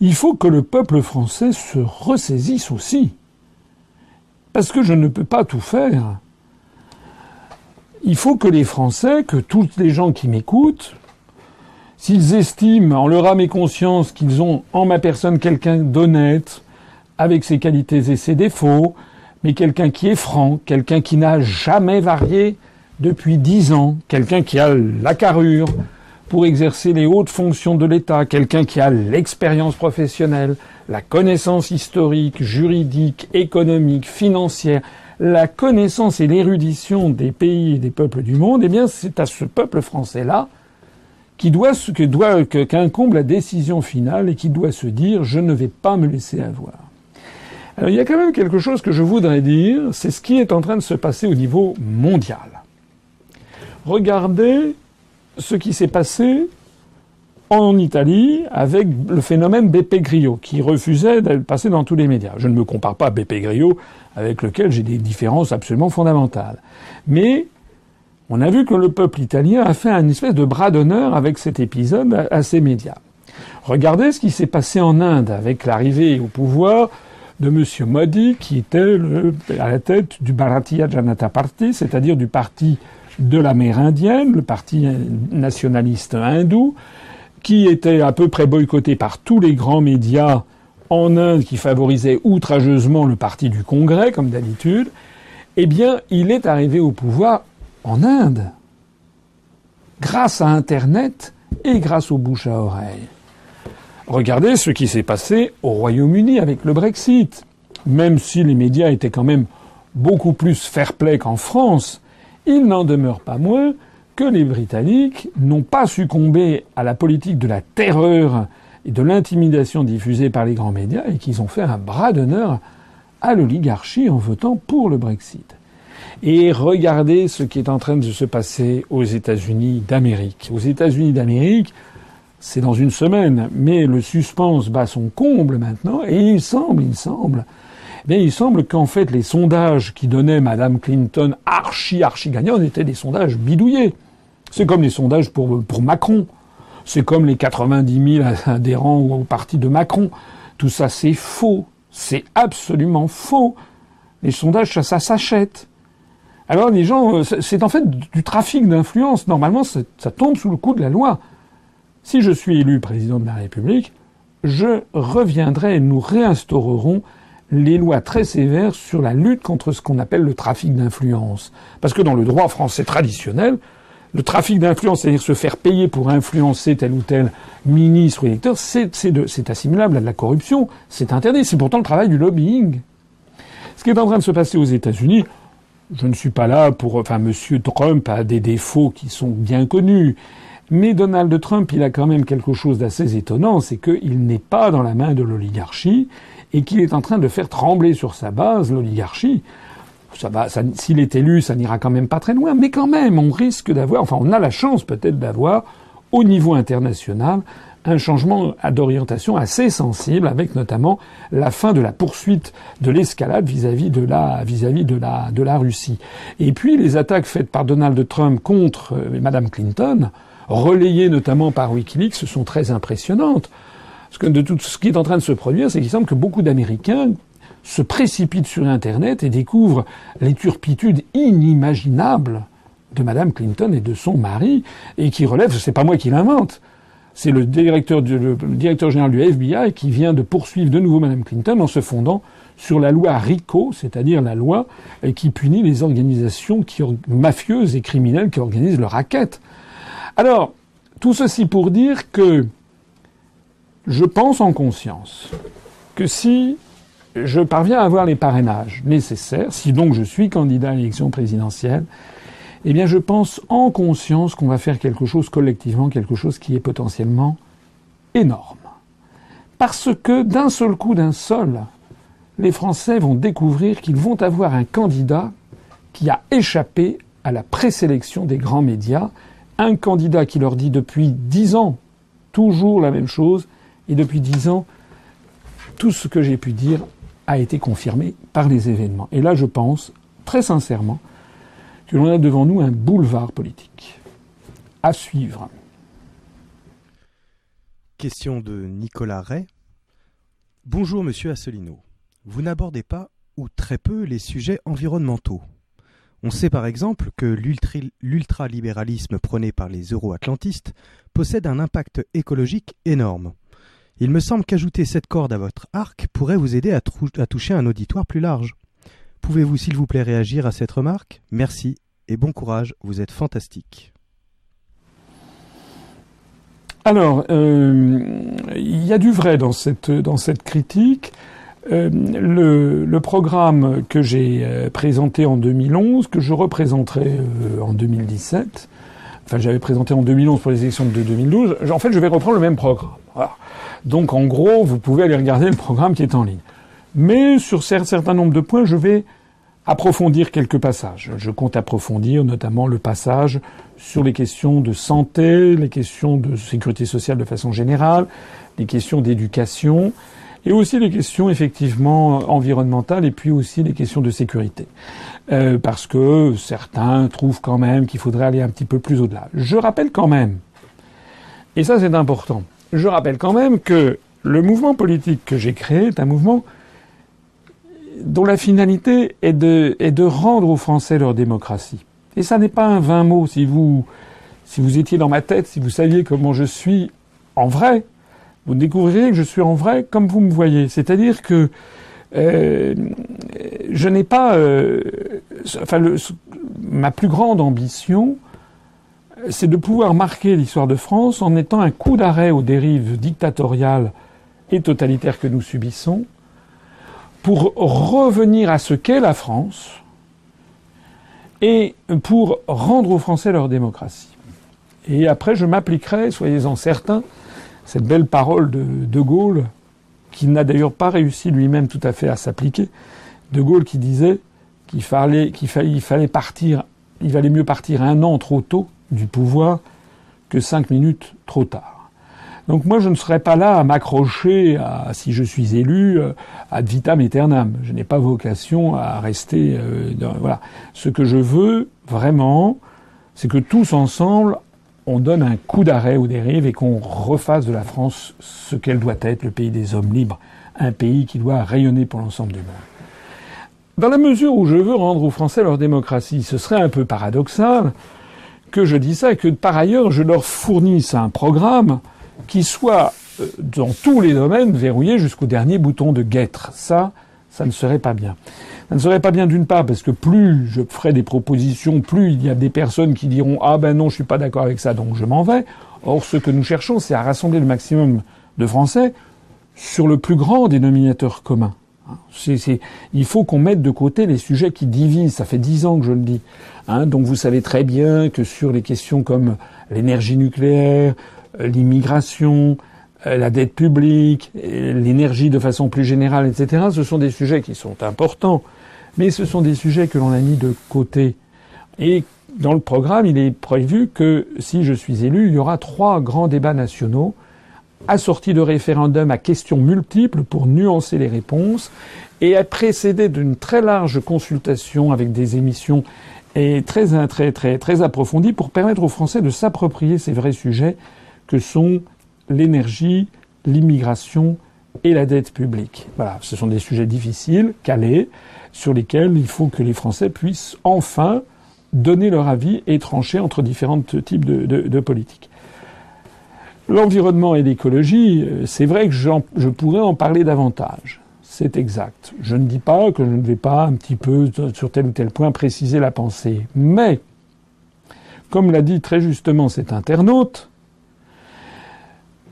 Il faut que le peuple français se ressaisisse aussi. Parce que je ne peux pas tout faire. Il faut que les Français, que tous les gens qui m'écoutent, s'ils estiment en leur âme et conscience qu'ils ont en ma personne quelqu'un d'honnête, avec ses qualités et ses défauts, mais quelqu'un qui est franc, quelqu'un qui n'a jamais varié depuis dix ans, quelqu'un qui a la carrure pour exercer les hautes fonctions de l'État, quelqu'un qui a l'expérience professionnelle, la connaissance historique, juridique, économique, financière, la connaissance et l'érudition des pays et des peuples du monde, eh bien, c'est à ce peuple français-là qui doit, que doit, qu'incombe la décision finale et qui doit se dire, je ne vais pas me laisser avoir. Alors, il y a quand même quelque chose que je voudrais dire, c'est ce qui est en train de se passer au niveau mondial. Regardez ce qui s'est passé en Italie avec le phénomène Beppe Grillo, qui refusait de passer dans tous les médias. Je ne me compare pas à Beppe Grillo, avec lequel j'ai des différences absolument fondamentales. Mais on a vu que le peuple italien a fait un espèce de bras d'honneur avec cet épisode à, ses médias. Regardez ce qui s'est passé en Inde avec l'arrivée au pouvoir de M. Modi, qui était à la tête du Bharatiya Janata Party, c'est-à-dire du parti de la mer Indienne, le parti nationaliste hindou, qui était à peu près boycotté par tous les grands médias en Inde qui favorisaient outrageusement le parti du Congrès, comme d'habitude, eh bien, il est arrivé au pouvoir en Inde, grâce à Internet et grâce aux bouches à oreille. Regardez ce qui s'est passé au Royaume-Uni avec le Brexit. Même si les médias étaient quand même beaucoup plus fair-play qu'en France, il n'en demeure pas moins que les Britanniques n'ont pas succombé à la politique de la terreur et de l'intimidation diffusée par les grands médias et qu'ils ont fait un bras d'honneur à l'oligarchie en votant pour le Brexit. Et regardez ce qui est en train de se passer aux États-Unis d'Amérique. Aux États-Unis d'Amérique, c'est dans une semaine, mais le suspense bat son comble maintenant, et il semble, il semble, eh bien, il semble qu'en fait les sondages qui donnaient Madame Clinton archi archi gagnante étaient des sondages bidouillés. C'est comme les sondages pour, pour Macron. C'est comme les 90 000 [LAUGHS] adhérents au parti de Macron. Tout ça, c'est faux. C'est absolument faux. Les sondages, ça, ça s'achète. Alors les gens, euh, c'est en fait du trafic d'influence. Normalement, ça tombe sous le coup de la loi. Si je suis élu président de la République, je reviendrai et nous réinstaurerons les lois très sévères sur la lutte contre ce qu'on appelle le trafic d'influence. Parce que dans le droit français traditionnel, le trafic d'influence, c'est-à-dire se faire payer pour influencer tel ou tel ministre ou électeur, c'est assimilable à de la corruption, c'est interdit, c'est pourtant le travail du lobbying. Ce qui est en train de se passer aux États-Unis, je ne suis pas là pour. Enfin, Monsieur Trump a des défauts qui sont bien connus. Mais Donald Trump, il a quand même quelque chose d'assez étonnant, c'est qu'il n'est pas dans la main de l'oligarchie et qu'il est en train de faire trembler sur sa base l'oligarchie. Ça va, s'il est élu, ça n'ira quand même pas très loin, mais quand même, on risque d'avoir, enfin, on a la chance peut-être d'avoir, au niveau international, un changement d'orientation assez sensible, avec notamment la fin de la poursuite de l'escalade vis-à-vis de la vis-à-vis de la de la Russie. Et puis les attaques faites par Donald Trump contre euh, Madame Clinton, relayées notamment par WikiLeaks, sont très impressionnantes. Parce que de tout ce qui est en train de se produire, c'est qu'il semble que beaucoup d'Américains se précipitent sur Internet et découvrent les turpitudes inimaginables de Madame Clinton et de son mari, et qui relèvent, c'est pas moi qui l'invente, c'est le directeur, général du FBI qui vient de poursuivre de nouveau Mme Clinton en se fondant sur la loi RICO, c'est-à-dire la loi qui punit les organisations mafieuses et criminelles qui organisent le racket. Alors, tout ceci pour dire que je pense en conscience que si je parviens à avoir les parrainages nécessaires, si donc je suis candidat à l'élection présidentielle, eh bien je pense en conscience qu'on va faire quelque chose collectivement, quelque chose qui est potentiellement énorme. Parce que d'un seul coup, d'un seul, les Français vont découvrir qu'ils vont avoir un candidat qui a échappé à la présélection des grands médias, un candidat qui leur dit depuis dix ans toujours la même chose, et depuis dix ans, tout ce que j'ai pu dire a été confirmé par les événements. Et là, je pense, très sincèrement, que l'on a devant nous un boulevard politique. À suivre. Question de Nicolas Ray. Bonjour Monsieur Asselineau. Vous n'abordez pas ou très peu les sujets environnementaux. On sait par exemple que l'ultralibéralisme prôné par les euro-atlantistes possède un impact écologique énorme. Il me semble qu'ajouter cette corde à votre arc pourrait vous aider à, toucher un auditoire plus large. Pouvez-vous s'il vous plaît réagir à cette remarque? Merci et bon courage, vous êtes fantastique. Alors, euh, il y a du vrai dans cette, dans cette critique. Euh, le, programme que j'ai euh, présenté en 2011, que je représenterai en 2017, enfin j'avais présenté en 2011 pour les élections de 2012, en fait je vais reprendre le même programme. Donc en gros, vous pouvez aller regarder le programme qui est en ligne. Mais sur un certain nombre de points, je vais approfondir quelques passages. Je compte approfondir notamment le passage sur les questions de santé, les questions de sécurité sociale de façon générale, les questions d'éducation, et aussi les questions effectivement environnementales, et puis aussi les questions de sécurité. Euh, parce que certains trouvent quand même qu'il faudrait aller un petit peu plus au-delà. Je rappelle quand même, et ça c'est important, je rappelle quand même que le mouvement politique que j'ai créé est un mouvement dont la finalité est de, rendre aux Français leur démocratie. Et ça n'est pas un vain mot. Si vous, si vous étiez dans ma tête, si vous saviez comment je suis en vrai, vous découvririez que je suis en vrai comme vous me voyez. C'est-à-dire que euh, je n'ai pas, euh, enfin, ma plus grande ambition, c'est de pouvoir marquer l'histoire de France en étant un coup d'arrêt aux dérives dictatoriales et totalitaires que nous subissons, pour revenir à ce qu'est la France et pour rendre aux Français leur démocratie. Et après, je m'appliquerai, soyez-en certains, cette belle parole de De Gaulle, qui n'a d'ailleurs pas réussi lui-même tout à fait à s'appliquer. De Gaulle qui disait qu'il fallait, qu'il fallait, fallait partir, il valait mieux partir un an trop tôt du pouvoir que cinq minutes trop tard. Donc moi, je ne serai pas là à m'accrocher à, si je suis élu, euh, ad vitam aeternam. Je n'ai pas vocation à rester. Euh, voilà. Ce que je veux vraiment, c'est que tous ensemble, on donne un coup d'arrêt aux dérives et qu'on refasse de la France ce qu'elle doit être, le pays des hommes libres, un pays qui doit rayonner pour l'ensemble du monde. Dans la mesure où je veux rendre aux Français leur démocratie, ce serait un peu paradoxal que je dise ça et que par ailleurs je leur fournisse un programme qui soit euh, dans tous les domaines verrouillé jusqu'au dernier bouton de guêtre. Ça, ça ne serait pas bien. Ça ne serait pas bien d'une part parce que plus je ferai des propositions, plus il y a des personnes qui diront ah ben non je suis pas d'accord avec ça donc je m'en vais. Or ce que nous cherchons c'est à rassembler le maximum de Français sur le plus grand dénominateur commun. il faut qu'on mette de côté les sujets qui divisent. Ça fait dix ans que je le dis. Hein. donc vous savez très bien que sur les questions comme l'énergie nucléaire, euh, l'immigration, euh, la dette publique, l'énergie de façon plus générale, etc., ce sont des sujets qui sont importants, mais ce sont des sujets que l'on a mis de côté. Et dans le programme, il est prévu que si je suis élu, il y aura trois grands débats nationaux assortis de référendums à questions multiples pour nuancer les réponses et précédés d'une très large consultation avec des émissions et très, très, très, très approfondies pour permettre aux Français de s'approprier ces vrais sujets que sont l'énergie, l'immigration et la dette publique. Voilà, ce sont des sujets difficiles, calés, sur lesquels il faut que les Français puissent enfin donner leur avis et trancher entre différents types de, politiques. L'environnement et l'écologie, euh, c'est vrai que je pourrais en parler davantage. C'est exact. Je ne dis pas que je ne vais pas un petit peu sur tel ou tel point préciser la pensée. Mais, comme l'a dit très justement cet internaute,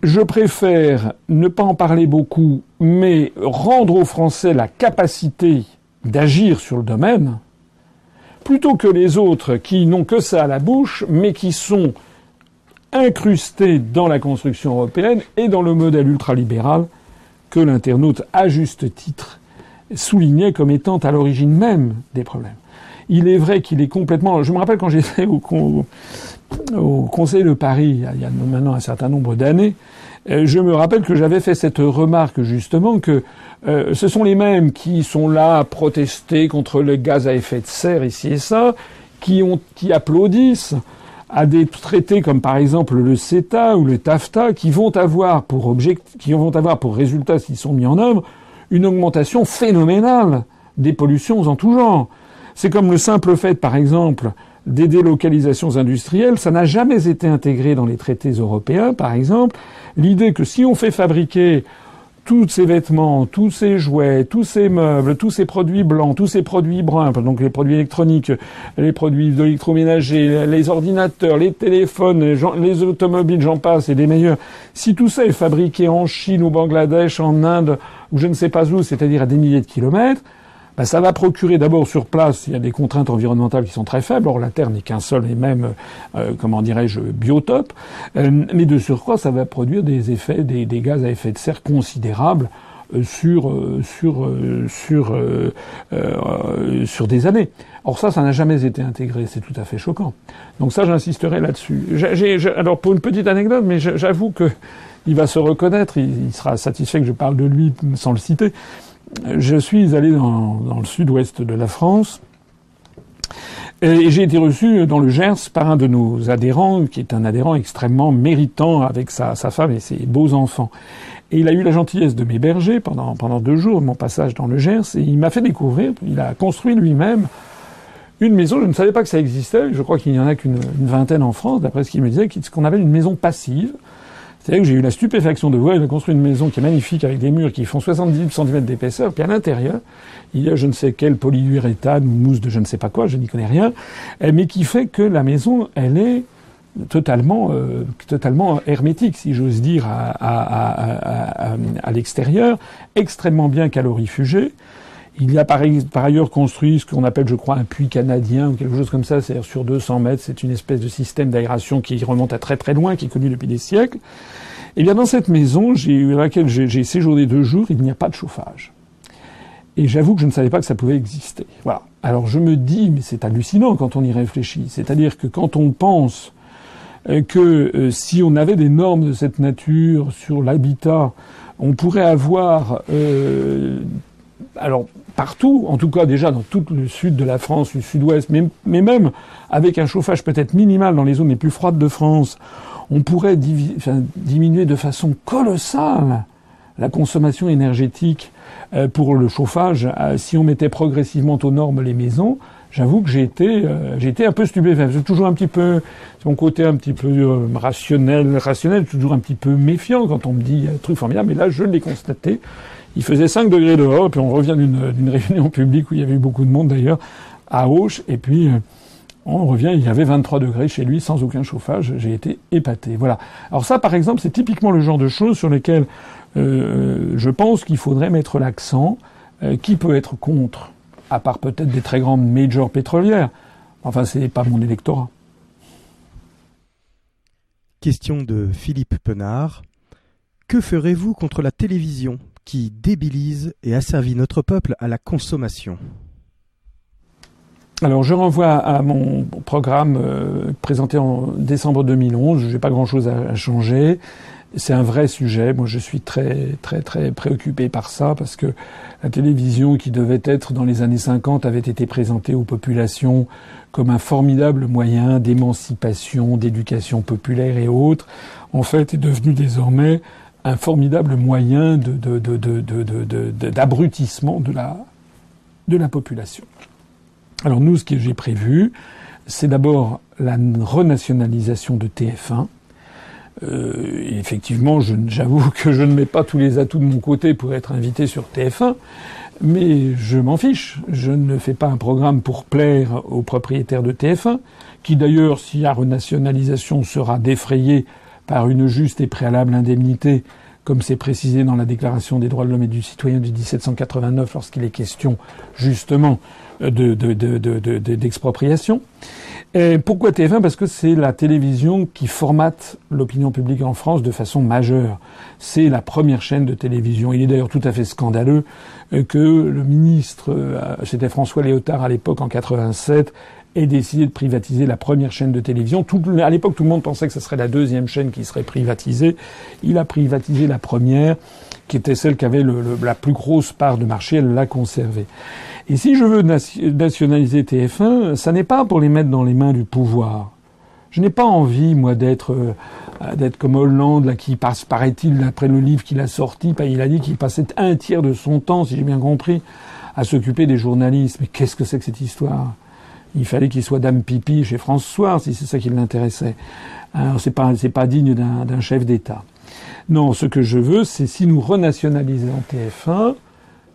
je préfère ne pas en parler beaucoup, mais rendre aux Français la capacité d'agir sur le domaine, plutôt que les autres qui n'ont que ça à la bouche, mais qui sont incrustés dans la construction européenne et dans le modèle ultralibéral que l'internaute, à juste titre, soulignait comme étant à l'origine même des problèmes. Il est vrai qu'il est complètement. Je me rappelle quand j'étais au, Conseil de Paris, il y a maintenant un certain nombre d'années, euh, je me rappelle que j'avais fait cette remarque justement que euh, ce sont les mêmes qui sont là à protester contre le gaz à effet de serre ici et ça, qui applaudissent à des traités comme par exemple le CETA ou le TAFTA qui vont avoir pour objectif, qui vont avoir pour résultat s'ils sont mis en œuvre une augmentation phénoménale des pollutions en tout genre. C'est comme le simple fait par exemple des délocalisations industrielles, ça n'a jamais été intégré dans les traités européens par exemple, l'idée que si on fait fabriquer tous ces vêtements, tous ces jouets, tous ces meubles, tous ces produits blancs, tous ces produits bruns, donc les produits électroniques, les produits d'électroménager, les ordinateurs, les téléphones, les, automobiles, j'en passe, et des meilleurs. Si tout ça est fabriqué en Chine, au Bangladesh, en Inde, ou je ne sais pas où, c'est-à-dire à des milliers de kilomètres, ben, ça va procurer d'abord sur place, il y a des contraintes environnementales qui sont très faibles, or la Terre n'est qu'un seul et même, euh, comment dirais-je, biotope, euh, mais de surcroît, ça va produire des effets, des, des gaz à effet de serre considérables euh, sur sur sur sur des années. Or ça, ça n'a jamais été intégré, c'est tout à fait choquant. Donc ça, j'insisterai là-dessus. alors pour une petite anecdote, mais j'avoue que il va se reconnaître, il, il, sera satisfait que je parle de lui sans le citer je suis allé dans, le sud-ouest de la France et j'ai été reçu dans le Gers par un de nos adhérents, qui est un adhérent extrêmement méritant avec sa, femme et ses beaux enfants. Et il a eu la gentillesse de m'héberger pendant, pendant deux jours mon passage dans le Gers et il m'a fait découvrir, il a construit lui-même une maison, je ne savais pas que ça existait, je crois qu'il n'y en a qu'une vingtaine en France, d'après ce qu'il me disait, ce qu'on appelle une maison passive. C'est-à-dire que j'ai eu la stupéfaction de voir, il a construit une maison qui est magnifique avec des murs qui font 70 cm d'épaisseur, puis à l'intérieur, il y a je ne sais quel polyuréthane ou mousse de je ne sais pas quoi, je n'y connais rien, eh, mais qui fait que la maison, elle est totalement, euh, totalement hermétique, si j'ose dire, à, à l'extérieur, extrêmement bien calorifugée. Il y a par, ailleurs construit ce qu'on appelle, je crois, un puits canadien ou quelque chose comme ça, c'est-à-dire sur 200 mètres, c'est une espèce de système d'aération qui remonte à très très loin, qui est connu depuis des siècles. Eh bien dans cette maison, dans laquelle j'ai séjourné deux jours, il n'y a pas de chauffage. Et j'avoue que je ne savais pas que ça pouvait exister. Voilà. Alors je me dis, mais c'est hallucinant quand on y réfléchit. C'est-à-dire que quand on pense euh, que euh, si on avait des normes de cette nature sur l'habitat, on pourrait avoir euh, alors partout, en tout cas déjà dans tout le sud de la France, le sud-ouest, mais, même avec un chauffage peut-être minimal dans les zones les plus froides de France, on pourrait diminuer de façon colossale la consommation énergétique euh, pour le chauffage euh, si on mettait progressivement aux normes les maisons. J'avoue que j'ai été, euh, un peu stupéfait. J'ai toujours un petit peu, mon côté un petit peu rationnel, rationnel, toujours un petit peu méfiant quand on me dit un truc formidable. Mais là, je l'ai constaté. Il faisait 5 degrés dehors, et puis on revient d'une réunion publique où il y avait eu beaucoup de monde d'ailleurs, à Auch, et puis euh, on revient, il y avait 23 degrés chez lui sans aucun chauffage. J'ai été épaté. Voilà. Alors ça, par exemple, c'est typiquement le genre de choses sur lesquelles euh, je pense qu'il faudrait mettre l'accent Euh, qui peut être contre À part peut-être des très grandes majors pétrolières. Enfin, c'est pas mon électorat. Question de Philippe Penard. Que ferez-vous contre la télévision? Qui débilise et asservit notre peuple à la consommation alors je renvoie à mon programme euh, présenté en décembre 2011. Je n'ai pas grand-chose à, changer. C'est un vrai sujet. Moi, je suis très très très préoccupé par ça parce que la télévision, qui devait être dans les années 50, avait été présentée aux populations comme un formidable moyen d'émancipation, d'éducation populaire et autres. En fait, est devenue désormais un formidable moyen d'abrutissement de, la la population. Alors nous, ce que j'ai prévu, c'est d'abord la renationalisation de TF1. Euh, effectivement, j'avoue que je ne mets pas tous les atouts de mon côté pour être invité sur TF1, mais je m'en fiche. Je ne fais pas un programme pour plaire aux propriétaires de TF1, qui d'ailleurs, s'il y a renationalisation, sera défrayé par une juste et préalable indemnité, comme c'est précisé dans la Déclaration des droits de l'homme et du citoyen du 1789, lorsqu'il est question justement d'expropriation. De, pourquoi TF1 Parce que c'est la télévision qui formate l'opinion publique en France de façon majeure. C'est la première chaîne de télévision. Il est d'ailleurs tout à fait scandaleux euh, que le ministre, euh, c'était François Léotard à l'époque en 87, ait décidé de privatiser la première chaîne de télévision. À l'époque, tout le monde pensait que ce serait la deuxième chaîne qui serait privatisée. Il a privatisé la première, qui était celle qui avait la plus grosse part de marché. Elle l'a conservée. Et si je veux nationaliser TF1, ça n'est pas pour les mettre dans les mains du pouvoir. Je n'ai pas envie, moi, d'être euh, d'être comme Hollande, là, qui passe, paraît-il, après le livre qu'il a sorti, il a dit qu'il passait un tiers de son temps, si j'ai bien compris, à s'occuper des journalistes. Mais qu'est-ce que c'est que cette histoire? Il fallait qu'il soit dame pipi chez François, si c'est ça qui l'intéressait. Alors c'est pas pas digne d'un chef d'État. Non, ce que je veux, c'est si nous renationalisons TF1,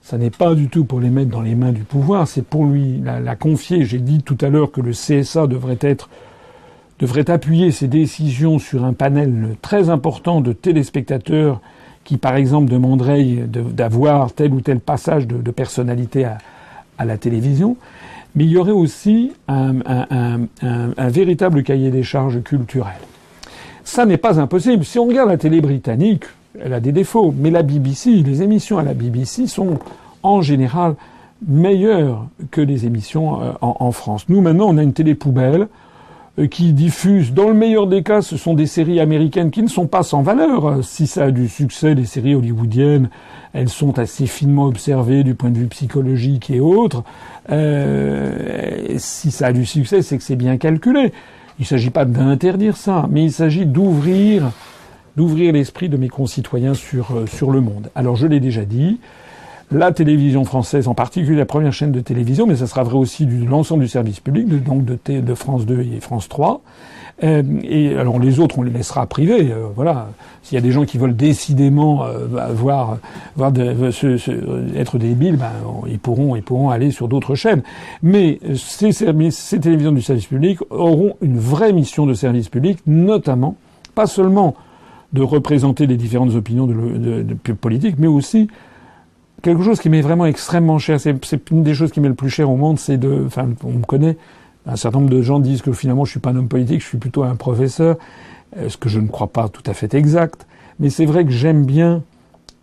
ça n'est pas du tout pour les mettre dans les mains du pouvoir, c'est pour lui la, confier. J'ai dit tout à l'heure que le CSA devrait appuyer ses décisions sur un panel très important de téléspectateurs qui, par exemple, demanderaient d'avoir tel ou tel passage de, personnalité à, la télévision. Mais il y aurait aussi un, véritable cahier des charges culturel. Ça n'est pas impossible. Si on regarde la télé britannique, elle a des défauts, mais la BBC, les émissions à la BBC sont en général meilleures que les émissions euh, en, France. Nous, maintenant, on a une télé poubelle euh, qui diffuse, dans le meilleur des cas, ce sont des séries américaines qui ne sont pas sans valeur. Si ça a du succès, les séries hollywoodiennes, elles sont assez finement observées du point de vue psychologique et autres. Euh, si ça a du succès, c'est que c'est bien calculé. Il ne s'agit pas d'interdire ça, mais il s'agit d'ouvrir d'ouvrir l'esprit de mes concitoyens sur, euh, sur le monde. Alors je l'ai déjà dit, la télévision française, en particulier la première chaîne de télévision, mais ça sera vrai aussi de l'ensemble du service public, donc de, France 2 et France 3. Euh, et alors les autres, on les laissera privés. Euh, voilà, s'il y a des gens qui veulent décidément euh, voir, voir de, se, se, être débiles, ben, ils pourront, ils pourront aller sur d'autres chaînes. Mais ces, ces télévisions du service public auront une vraie mission de service public, notamment pas seulement de représenter les différentes opinions de, de, de politiques, mais aussi quelque chose qui m'est vraiment extrêmement cher. C'est une des choses qui m'est le plus cher au monde, c'est de, enfin, on me connaît. Un certain nombre de gens disent que finalement je suis pas un homme politique, je suis plutôt un professeur, euh, ce que je ne crois pas tout à fait exact. Mais c'est vrai que j'aime bien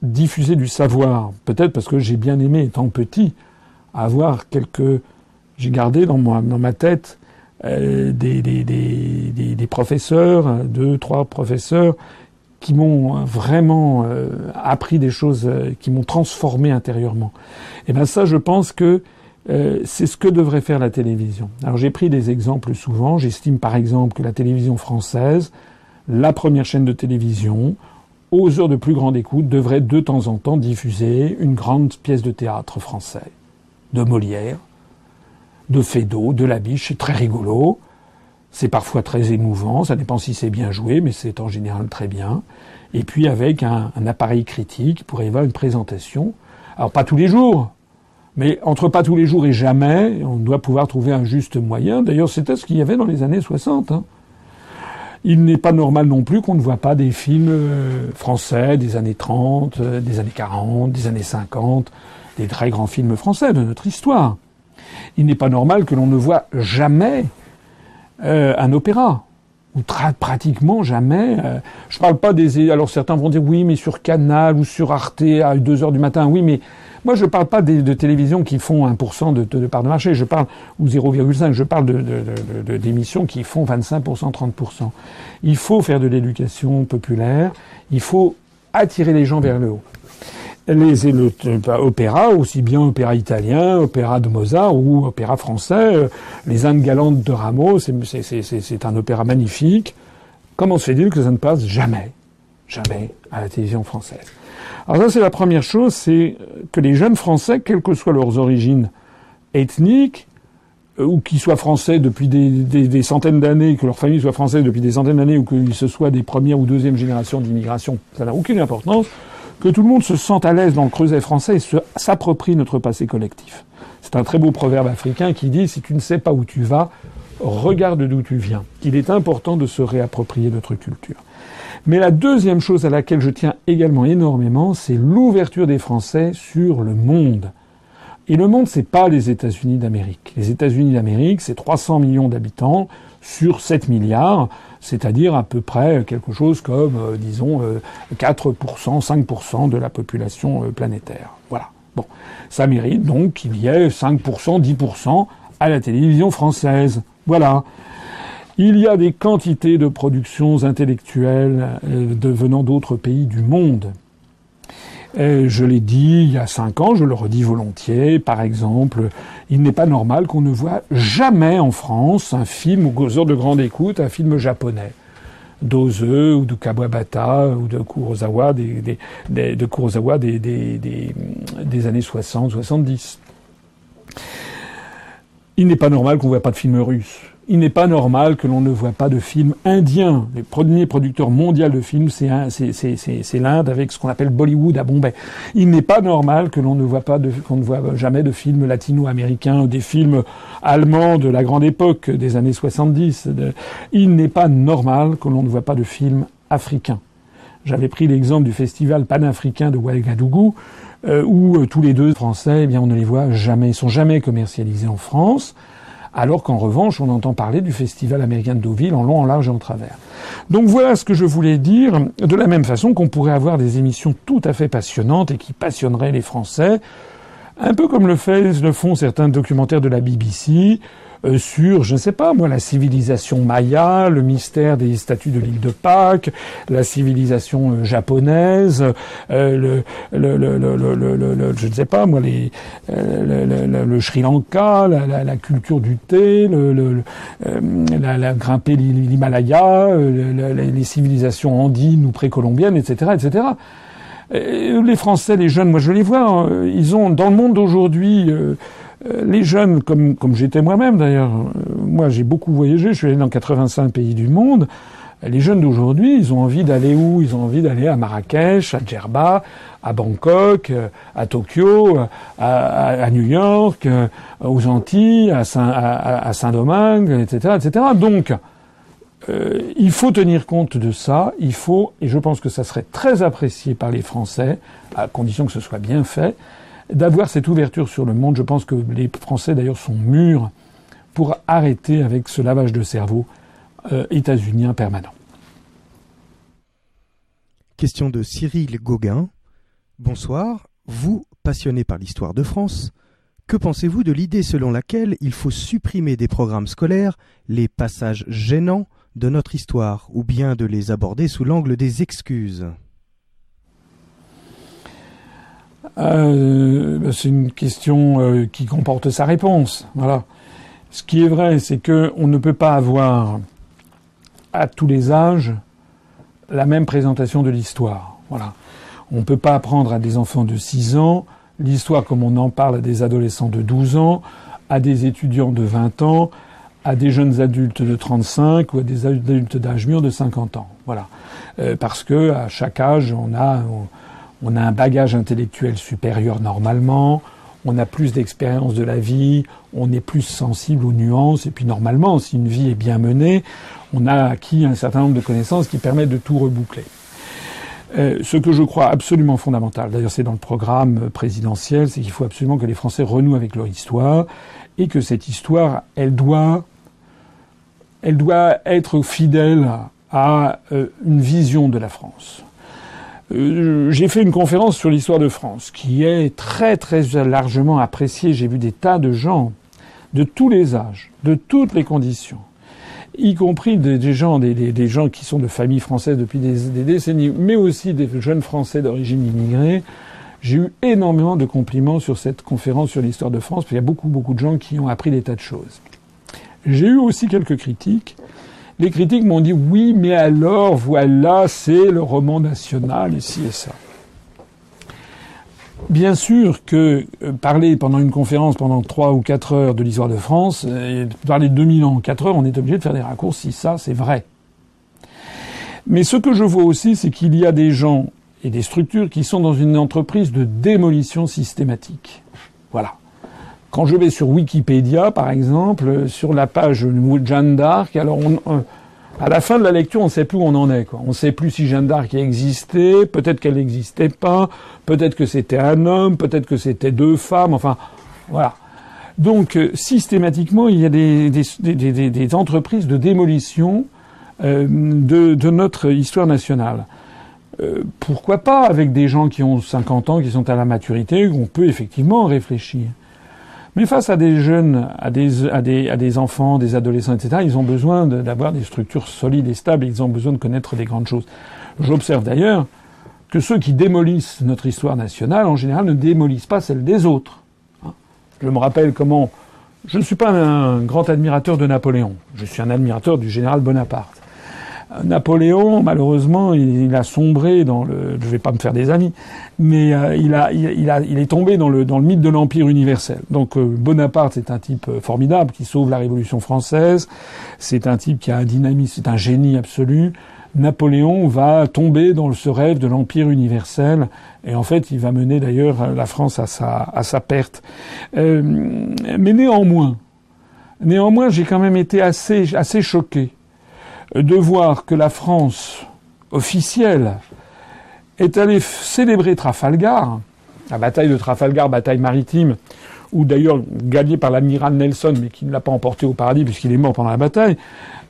diffuser du savoir, peut-être parce que j'ai bien aimé, étant petit, avoir quelques, j'ai gardé dans moi, dans ma tête, euh, des, des, des, des, professeurs, deux, trois professeurs qui m'ont vraiment euh, appris des choses, euh, qui m'ont transformé intérieurement. Et bien ça, je pense que euh, c'est ce que devrait faire la télévision. Alors j'ai pris des exemples souvent. J'estime par exemple que la télévision française, la première chaîne de télévision, aux heures de plus grande écoute, devrait de temps en temps diffuser une grande pièce de théâtre français, de Molière, de Feydeau, de Labiche, c'est très rigolo. C'est parfois très émouvant, ça dépend si c'est bien joué, mais c'est en général très bien. Et puis avec un, appareil critique pour y avoir une présentation. Alors pas tous les jours, mais entre pas tous les jours et jamais, on doit pouvoir trouver un juste moyen. D'ailleurs, c'était ce qu'il y avait dans les années 60. Hein. Il n'est pas normal non plus qu'on ne voit pas des films euh, français des années 30, euh, des années 40, des années 50, des très grands films français de notre histoire. Il n'est pas normal que l'on ne voit jamais euh, un opéra ou pratiquement jamais. Euh, je parle pas des. Alors certains vont dire oui, mais sur Canal ou sur Arte à 2 heures du matin. Oui, mais moi je parle pas de télévision qui font 1% de, de, de part de marché. Je parle ou 0,5. Je parle de, d'émissions qui font 25%, 30%. Il faut faire de l'éducation populaire. Il faut attirer les gens vers le haut les, le, opéra, aussi bien opéra italien, opéra de Mozart ou opéra français. Euh, les Indes galantes de Rameau, c'est un opéra magnifique. Comment se fait-il que ça ne passe jamais, jamais à la télévision française? Alors ça, c'est la première chose, c'est que les jeunes Français, quelles que soient leurs origines ethniques, euh, ou qu'ils soient français depuis des, centaines d'années, que leur famille soit française depuis des centaines d'années, ou qu'ils se soient des premières ou deuxième générations d'immigration, ça n'a aucune importance que tout le monde se sente à l'aise dans le creuset français et s'approprie notre passé collectif. C'est un très beau proverbe africain qui dit si tu ne sais pas où tu vas, regarde d'où tu viens. Il est important de se réapproprier notre culture. Mais la deuxième chose à laquelle je tiens également énormément, c'est l'ouverture des Français sur le monde. Et le monde, c'est pas les États-Unis d'Amérique. Les États-Unis d'Amérique, c'est 300 millions d'habitants sur 7 milliards c'est-à-dire à peu près quelque chose comme, euh, disons, 4%, euh, 5% de la population euh, planétaire. Voilà. Bon, ça mérite donc qu'il y ait 5%, 10% à la télévision française. Voilà. Il y a des quantités de productions intellectuelles venant d'autres pays du monde je l'ai dit il y a cinq ans, je le redis volontiers. Par exemple, il n'est pas normal qu'on ne voit jamais en France un film aux heures de grande écoute, un film japonais d'Oze ou de Kawabata ou de Kurosawa des, de des, années 60-70. Il n'est pas normal qu'on ne voit pas de films russes il n'est pas normal que l'on ne voit pas de films indiens. Les premiers producteurs mondiaux de films, c'est l'Inde avec ce qu'on appelle Bollywood à Bombay. Il n'est pas normal que l'on ne voit pas qu'on ne voit jamais de films latino-américains ou des films allemands de la grande époque des années 70. Il n'est pas normal que l'on ne voit pas de films africains. J'avais pris l'exemple du festival panafricain de Ouagadougou, euh, où euh, tous les deux français, eh bien, on ne les voit jamais, ils sont jamais commercialisés en France alors qu'en revanche, on entend parler du Festival américain de Deauville en long, en large et en travers. Donc voilà ce que je voulais dire, de la même façon qu'on pourrait avoir des émissions tout à fait passionnantes et qui passionneraient les Français, un peu comme le, le font certains documentaires de la BBC, euh, sur, je ne sais pas moi, la civilisation maya, le mystère des statues de l'île de Pâques, la civilisation euh, japonaise, euh, le, le, le, je ne sais pas moi, les, le, Sri Lanka, la, la, culture du thé, le, la, la grimper l'Himalaya, les civilisations andines ou précolombiennes, etc., etc. Les Français, les jeunes, moi je les vois, hein, ils ont dans le monde d'aujourd'hui euh, les jeunes, comme, comme j'étais moi-même d'ailleurs, euh, moi j'ai beaucoup voyagé, je suis allé dans 85 pays du monde. Les jeunes d'aujourd'hui, ils ont envie d'aller où? Ils ont envie d'aller à Marrakech, à Djerba, à Bangkok, euh, à Tokyo, à, New York, aux Antilles, à, Saint, à, Saint-Domingue, etc., etc. Donc, il faut tenir compte de ça. Il faut, et je pense que ça serait très apprécié par les Français, à condition que ce soit bien fait, d'avoir cette ouverture sur le monde. Je pense que les Français d'ailleurs sont mûrs pour arrêter avec ce lavage de cerveau euh, états-unien permanent. Question de Cyril Gauguin. Bonsoir. Vous, passionné par l'histoire de France, que pensez-vous de l'idée selon laquelle il faut supprimer des programmes scolaires les passages gênants de notre histoire, ou bien de les aborder sous l'angle des excuses? Euh, C'est une question euh, qui comporte sa réponse. Voilà. Ce qui est vrai, c'est que on ne peut pas avoir à tous les âges la même présentation de l'histoire. Voilà. On ne peut pas apprendre à des enfants de 6 ans l'histoire comme on en parle à des adolescents de 12 ans, à des étudiants de 20 ans, à des jeunes adultes de 35 ou à des adultes d'âge mûr de 50 ans. Voilà. Euh, parce que à chaque âge, on a on a un bagage intellectuel supérieur normalement, on a plus d'expérience de la vie, on est plus sensible aux nuances, et puis normalement, si une vie est bien menée, on a acquis un certain nombre de connaissances qui permettent de tout reboucler. Euh, ce que je crois absolument fondamental, d'ailleurs c'est dans le programme présidentiel, c'est qu'il faut absolument que les Français renouent avec leur histoire et que cette histoire, elle doit, elle doit être fidèle à euh, une vision de la France. Euh, j'ai fait une conférence sur l'histoire de France qui est très très largement appréciée. J'ai vu des tas de gens de tous les âges, de toutes les conditions, y compris des, gens, des, gens qui sont de familles françaises depuis des, décennies, mais aussi des jeunes Français d'origine immigrée. J'ai eu énormément de compliments sur cette conférence sur l'histoire de France, parce qu'il y a beaucoup beaucoup de gens qui ont appris des tas de choses. J'ai eu aussi quelques critiques les critiques m'ont dit oui, mais alors voilà, c'est le roman national ici et ça. Bien sûr que euh, parler pendant une conférence pendant trois ou quatre heures de l'histoire de France, euh, parler de 2000 ans en quatre heures, on est obligé de faire des raccourcis. Ça, c'est vrai. Mais ce que je vois aussi, c'est qu'il y a des gens et des structures qui sont dans une entreprise de démolition systématique. Voilà. Quand je vais sur Wikipédia, par exemple, sur la page Jeanne d'Arc, alors on, à la fin de la lecture, on ne sait plus où on en est. On ne sait plus si Jeanne d'Arc existait, peut-être qu'elle n'existait pas, peut-être que c'était un homme, peut-être que c'était deux femmes, enfin, voilà. Donc, euh, systématiquement, il y a des, entreprises de démolition euh, de, notre histoire nationale. Euh, pourquoi pas avec des gens qui ont 50 ans, qui sont à la maturité, on peut effectivement réfléchir. Mais face à des jeunes, à des, enfants, des adolescents, etc., ils ont besoin d'avoir des structures solides et stables, ils ont besoin de connaître des grandes choses. J'observe d'ailleurs que ceux qui démolissent notre histoire nationale, en général, ne démolissent pas celle des autres. Je me rappelle comment... Je ne suis pas un grand admirateur de Napoléon, je suis un admirateur du général Bonaparte. Napoléon, malheureusement, il, a sombré dans le. Je vais pas me faire des amis, mais euh, il, a, il, a, il est tombé dans le, dans le mythe de l'empire universel. Donc euh, Bonaparte, c'est un type euh, formidable qui sauve la Révolution française. C'est un type qui a un dynamisme, c'est un génie absolu. Napoléon va tomber dans ce rêve de l'empire universel et en fait il va mener d'ailleurs la France à sa, à sa perte. mais néanmoins, néanmoins j'ai quand même été assez, assez choqué de voir que la France officielle est allée célébrer Trafalgar, la bataille de Trafalgar, bataille maritime, ou d'ailleurs gagnée par l'amiral Nelson, mais qui ne l'a pas emporté au paradis puisqu'il est mort pendant la bataille.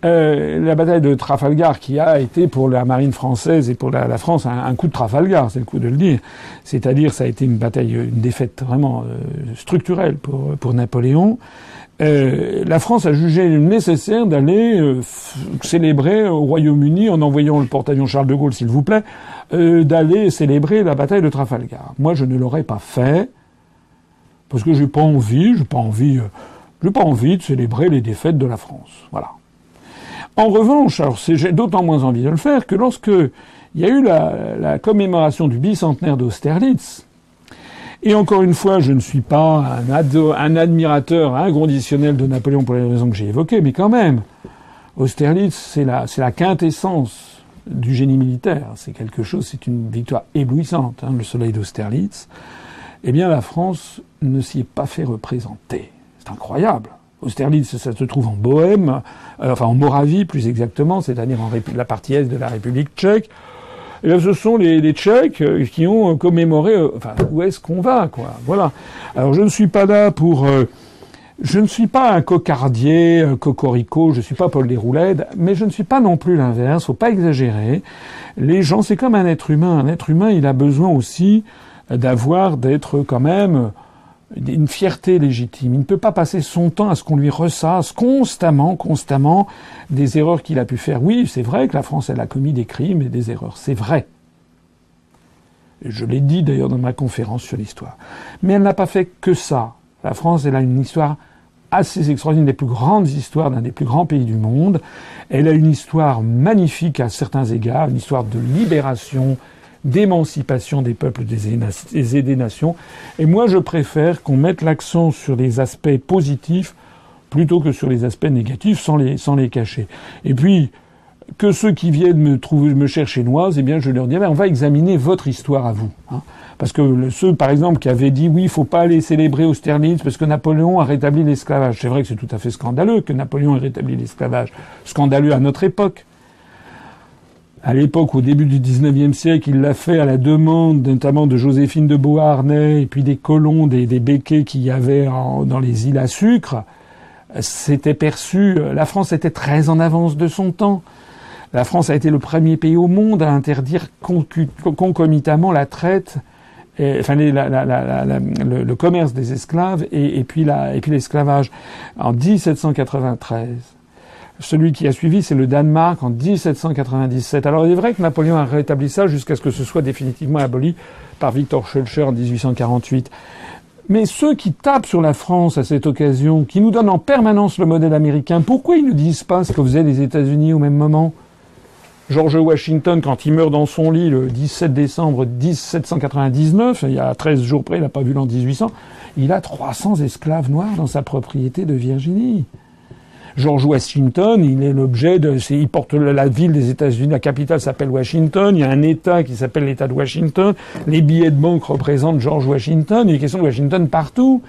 Euh, la bataille de Trafalgar, qui a été pour la marine française et pour la, France un, coup de Trafalgar, c'est le coup de le dire. C'est-à-dire, ça a été une bataille, une défaite vraiment euh, structurelle pour, pour Napoléon. Euh, la France a jugé nécessaire d'aller euh, célébrer au Royaume-Uni, en envoyant le porte-avions Charles de Gaulle, s'il vous plaît, euh, d'aller célébrer la bataille de Trafalgar. Moi, je ne l'aurais pas fait parce que j'ai pas envie, j'ai pas envie, j'ai pas envie de célébrer les défaites de la France. Voilà. En revanche, alors j'ai d'autant moins envie de le faire que lorsque il y a eu la, la commémoration du bicentenaire d'Austerlitz, et encore une fois, je ne suis pas un, admirateur inconditionnel de Napoléon pour les raisons que j'ai évoquées, mais quand même, Austerlitz, c'est la, c'est la quintessence du génie militaire. C'est quelque chose, c'est une victoire éblouissante, hein, le soleil d'Austerlitz. Eh bien, la France ne s'y est pas fait représenter. C'est incroyable. Austerlitz, ça se trouve en Bohème, euh, enfin en Moravie plus exactement, c'est-à-dire en la partie est de la République tchèque. Et eh ce sont les, Tchèques euh, qui ont commémoré. Euh, enfin, où est-ce qu'on va, quoi Voilà. Alors, je ne suis pas là pour. Euh, je ne suis pas un cocardier, un cocorico, je ne suis pas Paul Desrouledes, mais je ne suis pas non plus l'inverse, faut pas exagérer. Les gens, c'est comme un être humain. Un être humain, il a besoin aussi d'avoir, d'être quand même une fierté légitime. Il ne peut pas passer son temps à ce qu'on lui ressasse constamment, constamment des erreurs qu'il a pu faire. Oui, c'est vrai que la France, elle a commis des crimes et des erreurs. C'est vrai. Je l'ai dit d'ailleurs dans ma conférence sur l'histoire. Mais elle n'a pas fait que ça. La France, elle a une histoire assez extraordinaire, une des plus grandes histoires d'un des plus grands pays du monde. Elle a une histoire magnifique à certains égards, une histoire de libération, d'émancipation des peuples et des nations. Et moi, je préfère qu'on mette l'accent sur les aspects positifs plutôt que sur les aspects négatifs sans les, cacher. Et puis, que ceux qui viennent me trouver, me chercher noise, eh bien, je leur dis, on va examiner votre histoire à vous. Hein. Parce que ceux, par exemple, qui avaient dit, oui, il faut pas aller célébrer Austerlitz parce que Napoléon a rétabli l'esclavage. C'est vrai que c'est tout à fait scandaleux que Napoléon ait rétabli l'esclavage. Scandaleux à notre époque. À l'époque, au début du XIXe siècle, il l'a fait à la demande notamment de Joséphine de Beauharnais et puis des colons, des, des béquets qu'il y avait dans les îles à sucre. C'était perçu, la France était très en avance de son temps. La France a été le premier pays au monde à interdire concomitamment la traite, enfin le, commerce des esclaves et, et puis l'esclavage en 1793. Celui qui a suivi, c'est le Danemark en 1797. Alors il est vrai que Napoléon a rétabli ça jusqu'à ce que ce soit définitivement aboli par Victor Schulcher en 1848. Mais ceux qui tapent sur la France à cette occasion, qui nous donnent en permanence le modèle américain, pourquoi ils ne disent pas ce que faisaient les États-Unis au même moment? George Washington, quand il meurt dans son lit le 17 décembre 1799, il y a 13 jours près, il n'a pas vu l'an 1800, il a 300 esclaves noirs dans sa propriété de Virginie. George Washington, il est l'objet de, il porte la ville des États-Unis, la capitale s'appelle Washington, il y a un État qui s'appelle l'État de Washington, les billets de banque représentent George Washington, il y a question de Washington partout.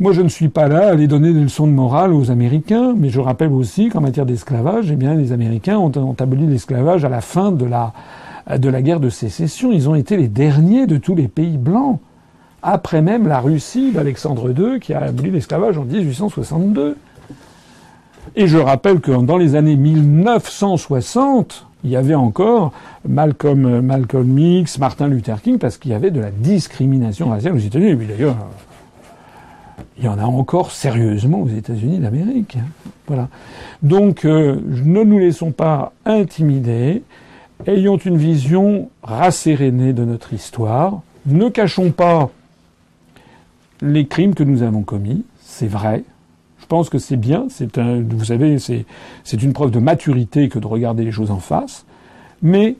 Moi, je ne suis pas là à aller donner des leçons de morale aux Américains, mais je rappelle aussi qu'en matière d'esclavage, eh bien, les Américains ont, ont aboli l'esclavage à la fin de la guerre de sécession. Ils ont été les derniers de tous les pays blancs après même la Russie d'Alexandre II qui a aboli l'esclavage en 1862. Et je rappelle que dans les années 1960, il y avait encore Malcolm, Malcolm X, Martin Luther King, parce qu'il y avait de la discrimination raciale aux États-Unis. Et d'ailleurs, il y en a encore sérieusement aux États-Unis d'Amérique. Voilà. Donc, euh, ne nous laissons pas intimider. Ayons une vision rassérénée de notre histoire. Ne cachons pas les crimes que nous avons commis, c'est vrai. Je pense que c'est bien. C'est un, vous savez, c'est, c'est une preuve de maturité que de regarder les choses en face. Mais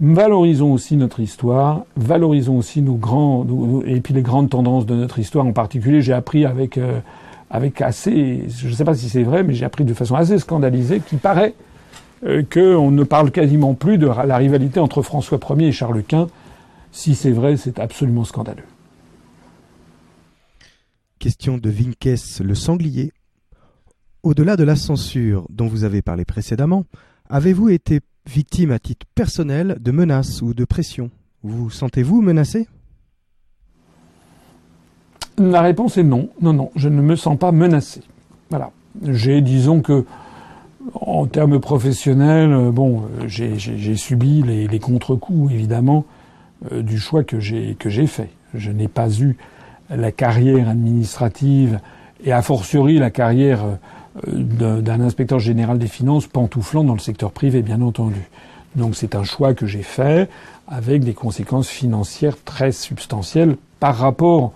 valorisons aussi notre histoire, valorisons aussi nos grands, et puis les grandes tendances de notre histoire. En particulier, j'ai appris avec, euh, avec assez, je ne sais pas si c'est vrai, mais j'ai appris de façon assez scandalisée qu'il paraît euh, qu'on ne parle quasiment plus de la rivalité entre François Ier et Charles Quint. Si c'est vrai, c'est absolument scandaleux. Question de Vinkes le sanglier. Au-delà de la censure dont vous avez parlé précédemment, avez-vous été victime à titre personnel de menaces ou de pression? Vous sentez-vous menacé? La réponse est non. Non, non, je ne me sens pas menacé. Voilà. J'ai, disons que, en termes professionnels, euh, bon, euh, j'ai subi les, contre-coups, évidemment, euh, du choix que j'ai fait. Je n'ai pas eu la carrière administrative et a fortiori la carrière euh, d'un inspecteur général des finances pantouflant dans le secteur privé, bien entendu. Donc c'est un choix que j'ai fait avec des conséquences financières très substantielles par rapport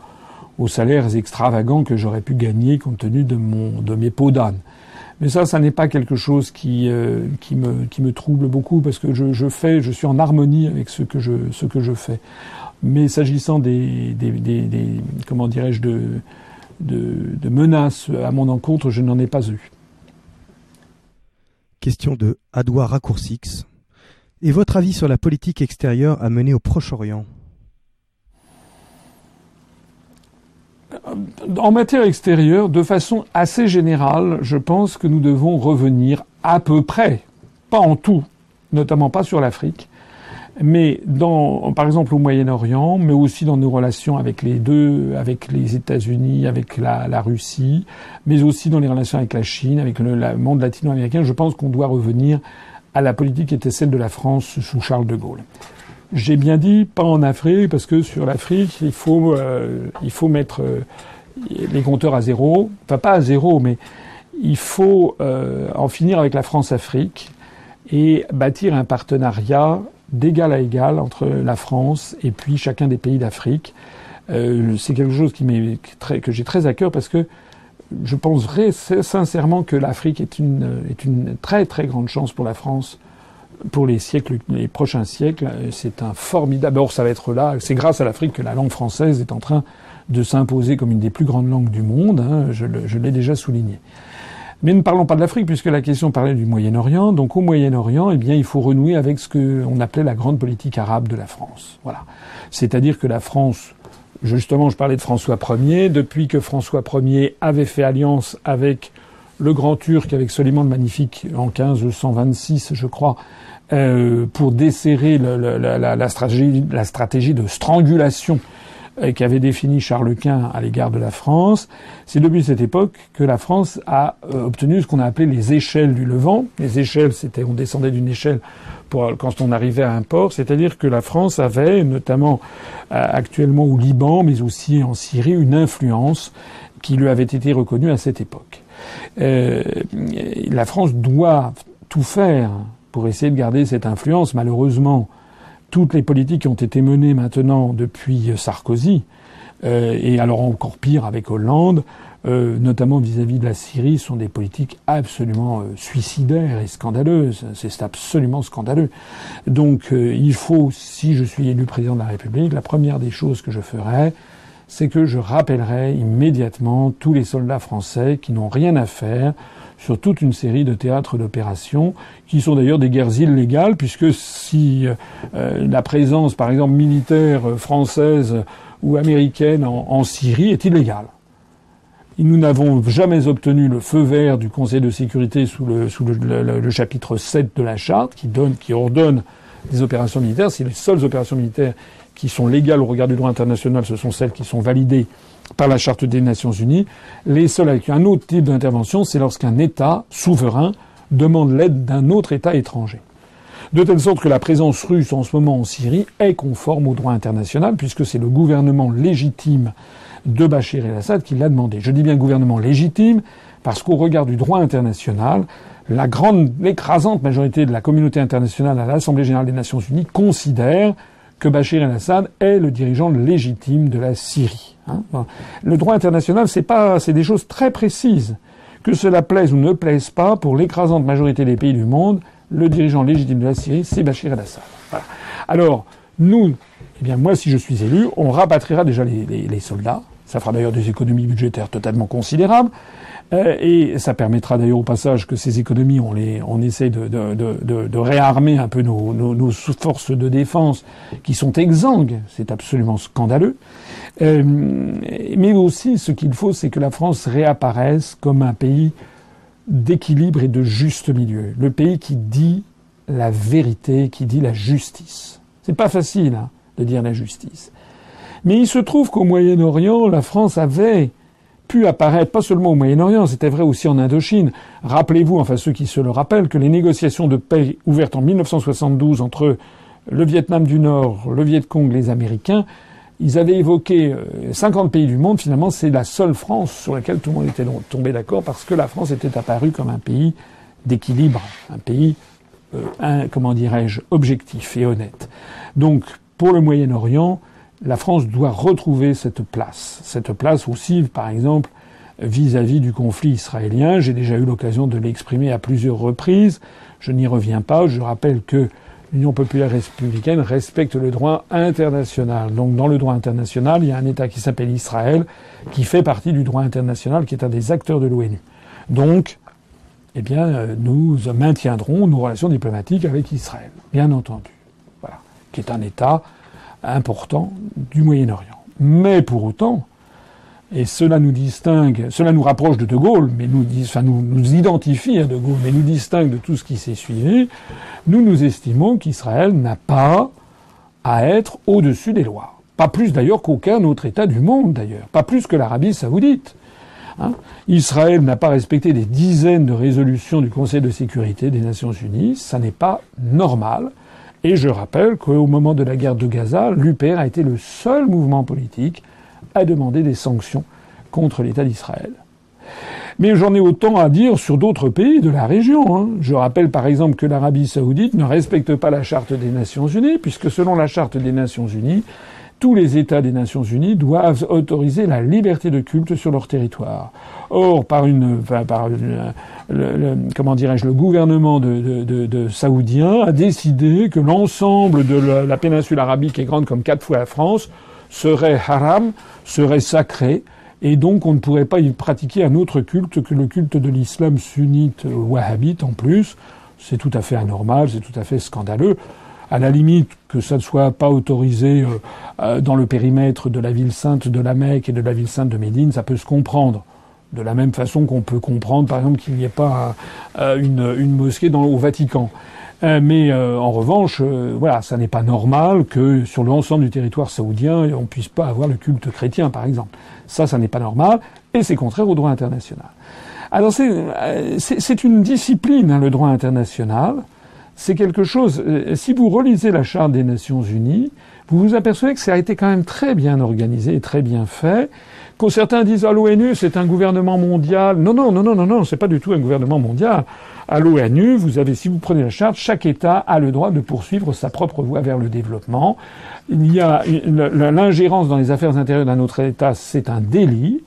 aux salaires extravagants que j'aurais pu gagner compte tenu de, mon, de mes pots d'âne. Mais ça, ça n'est pas quelque chose qui, euh, qui, me, qui me trouble beaucoup parce que je, je, fais, je suis en harmonie avec ce que je, ce que je fais. Mais s'agissant des, des, comment dirais-je de, de, menaces à mon encontre, je n'en ai pas eu. Question de Adoua Raccourcix. Et votre avis sur la politique extérieure à mener au Proche-Orient? En matière extérieure, de façon assez générale, je pense que nous devons revenir à peu près, pas en tout, notamment pas sur l'Afrique, mais dans, par exemple au Moyen-Orient, mais aussi dans nos relations avec les deux, avec les États-Unis, avec la, Russie, mais aussi dans les relations avec la Chine, avec le, monde latino-américain, je pense qu'on doit revenir à la politique qui était celle de la France sous Charles de Gaulle. J'ai bien dit pas en Afrique parce que sur l'Afrique il faut euh, il faut mettre euh, les compteurs à zéro, enfin pas à zéro, mais il faut euh, en finir avec la France-Afrique et bâtir un partenariat d'égal à égal entre la France et puis chacun des pays d'Afrique. Euh, c'est quelque chose qui que j'ai très à cœur parce que je pense sincèrement que l'Afrique est une, est très très grande chance pour la France pour les siècles, les prochains siècles. C'est un formidable. D'abord, ça va être là. C'est grâce à l'Afrique que la langue française est en train de s'imposer comme une des plus grandes langues du monde. Hein, je l'ai déjà souligné. Mais ne parlons pas de l'Afrique, puisque la question parlait du Moyen-Orient. Donc au Moyen-Orient, eh bien, il faut renouer avec ce qu'on appelait la grande politique arabe de la France. Voilà. C'est-à-dire que la France, justement, je parlais de François Ier, depuis que François Ier avait fait alliance avec le Grand Turc avec Soliman le Magnifique en 1526, je crois, euh, pour desserrer la, stratégie, de strangulation qu'avait défini Charles Quint à l'égard de la France. C'est depuis cette époque que la France a euh, obtenu ce qu'on a appelé les échelles du Levant. Les échelles, c'était on descendait d'une échelle pour quand on arrivait à un port, c'est-à-dire que la France avait, notamment actuellement au Liban, mais aussi en Syrie, une influence qui lui avait été reconnue à cette époque. Euh, la France doit tout faire pour essayer de garder cette influence. Malheureusement, toutes les politiques qui ont été menées maintenant depuis Sarkozy, euh, et alors encore pire avec Hollande, euh, notamment vis-à-vis de la Syrie, sont des politiques absolument suicidaires et scandaleuses. C'est absolument scandaleux. Donc il faut, si je suis élu président de la République, la première des choses que je ferai, c'est que je rappellerai immédiatement tous les soldats français qui n'ont rien à faire sur toute une série de théâtres d'opérations, qui sont d'ailleurs des guerres illégales, puisque si euh, la présence, par exemple, militaire française ou américaine en, Syrie est illégale. Nous n'avons jamais obtenu le feu vert du Conseil de sécurité sous le, sous le, chapitre 7 de la charte, qui donne, qui ordonne des opérations militaires. C'est les seules opérations militaires qui sont légales au regard du droit international, ce sont celles qui sont validées par la Charte des Nations Unies. Les seules avec un autre type d'intervention, c'est lorsqu'un État souverain demande l'aide d'un autre État étranger. De telle sorte que la présence russe en ce moment en Syrie est conforme au droit international, puisque c'est le gouvernement légitime de Bachir el-Assad qui l'a demandé. Je dis bien gouvernement légitime, parce qu'au regard du droit international, la grande, l'écrasante majorité de la communauté internationale à l'Assemblée générale des Nations unies considère que Bachir el-Assad est le dirigeant légitime de la Syrie. Hein. Le droit international, c'est pas, c'est des choses très précises. Que cela plaise ou ne plaise pas, pour l'écrasante majorité des pays du monde, le dirigeant légitime de la Syrie, c'est Bachir el-Assad. Alors, nous, eh bien, moi, si je suis élu, on rapatriera déjà les soldats. Ça fera d'ailleurs des économies budgétaires totalement considérables. Euh, et ça permettra d'ailleurs au passage que ces économies, on, les, on essaie de, de, de, de réarmer un peu nos, nos, forces de défense qui sont exsangues. C'est absolument scandaleux. Euh, mais aussi, ce qu'il faut, c'est que la France réapparaisse comme un pays d'équilibre et de juste milieu. Le pays qui dit la vérité, qui dit la justice. C'est pas facile hein, de dire la justice. Mais il se trouve qu'au Moyen-Orient, la France avait pu apparaître, pas seulement au Moyen-Orient, c'était vrai aussi en Indochine. Rappelez-vous, enfin ceux qui se le rappellent, que les négociations de paix ouvertes en 1972 entre le Vietnam du Nord, le Viet Cong, les Américains, ils avaient évoqué 50 euh, pays du monde. Finalement, c'est la seule France sur laquelle tout le monde était tombé d'accord parce que la France était apparue comme un pays d'équilibre, un pays, euh, comment dirais-je, objectif et honnête. Donc, pour le Moyen-Orient, la France doit retrouver cette place. Cette place aussi, par exemple, vis-à-vis du conflit israélien. J'ai déjà eu l'occasion de l'exprimer à plusieurs reprises. Je n'y reviens pas. Je rappelle que l'Union populaire républicaine respecte le droit international. Donc dans le droit international, il y a un État qui s'appelle Israël, qui fait partie du droit international, qui est un des acteurs de l'ONU. Donc, eh bien, nous maintiendrons nos relations diplomatiques avec Israël, bien entendu. Voilà. Qui est un État important du Moyen-Orient. Mais pour autant, et cela nous distingue, cela nous rapproche de De Gaulle, mais nous, enfin, nous, identifie à De Gaulle, mais nous distingue de tout ce qui s'est suivi, nous nous estimons qu'Israël n'a pas à être au-dessus des lois. Pas plus d'ailleurs qu'aucun autre État du monde d'ailleurs, pas plus que l'Arabie saoudite. Hein. Israël n'a pas respecté des dizaines de résolutions du Conseil de sécurité des Nations Unies, ça n'est pas normal. Et je rappelle qu'au moment de la guerre de Gaza, l'UPR a été le seul mouvement politique à demander des sanctions contre l'État d'Israël. Mais j'en ai autant à dire sur d'autres pays de la région. Hein. Je rappelle par exemple que l'Arabie saoudite ne respecte pas la charte des Nations unies, puisque selon la charte des Nations unies, tous les États des Nations Unies doivent autoriser la liberté de culte sur leur territoire. Or, par une, par le, comment dirais-je, le gouvernement de, de, saoudien a décidé que l'ensemble de la, péninsule arabique, qui est grande comme quatre fois la France, serait haram, serait sacré, et donc on ne pourrait pas y pratiquer un autre culte que le culte de l'islam sunnite wahhabite en plus. C'est tout à fait anormal, c'est tout à fait scandaleux à la limite que ça ne soit pas autorisé euh, euh, dans le périmètre de la ville sainte de la Mecque et de la ville sainte de Médine, ça peut se comprendre. De la même façon qu'on peut comprendre, par exemple, qu'il n'y ait pas une, une, mosquée dans, au Vatican. mais en revanche, voilà, ça n'est pas normal que sur l'ensemble du territoire saoudien, on puisse pas avoir le culte chrétien, par exemple. Ça, ça n'est pas normal, et c'est contraire au droit international. Alors c'est une discipline, hein, le droit international. C'est quelque chose. Si vous relisez la Charte des Nations Unies, vous vous apercevez que ça a été quand même très bien organisé et très bien fait. Quand certains disent à l'ONU c'est un gouvernement mondial, non non non non non non c'est pas du tout un gouvernement mondial. À l'ONU, vous avez si vous prenez la charte, chaque État a le droit de poursuivre sa propre voie vers le développement. Il y a l'ingérence dans les affaires intérieures d'un autre État, c'est un délit.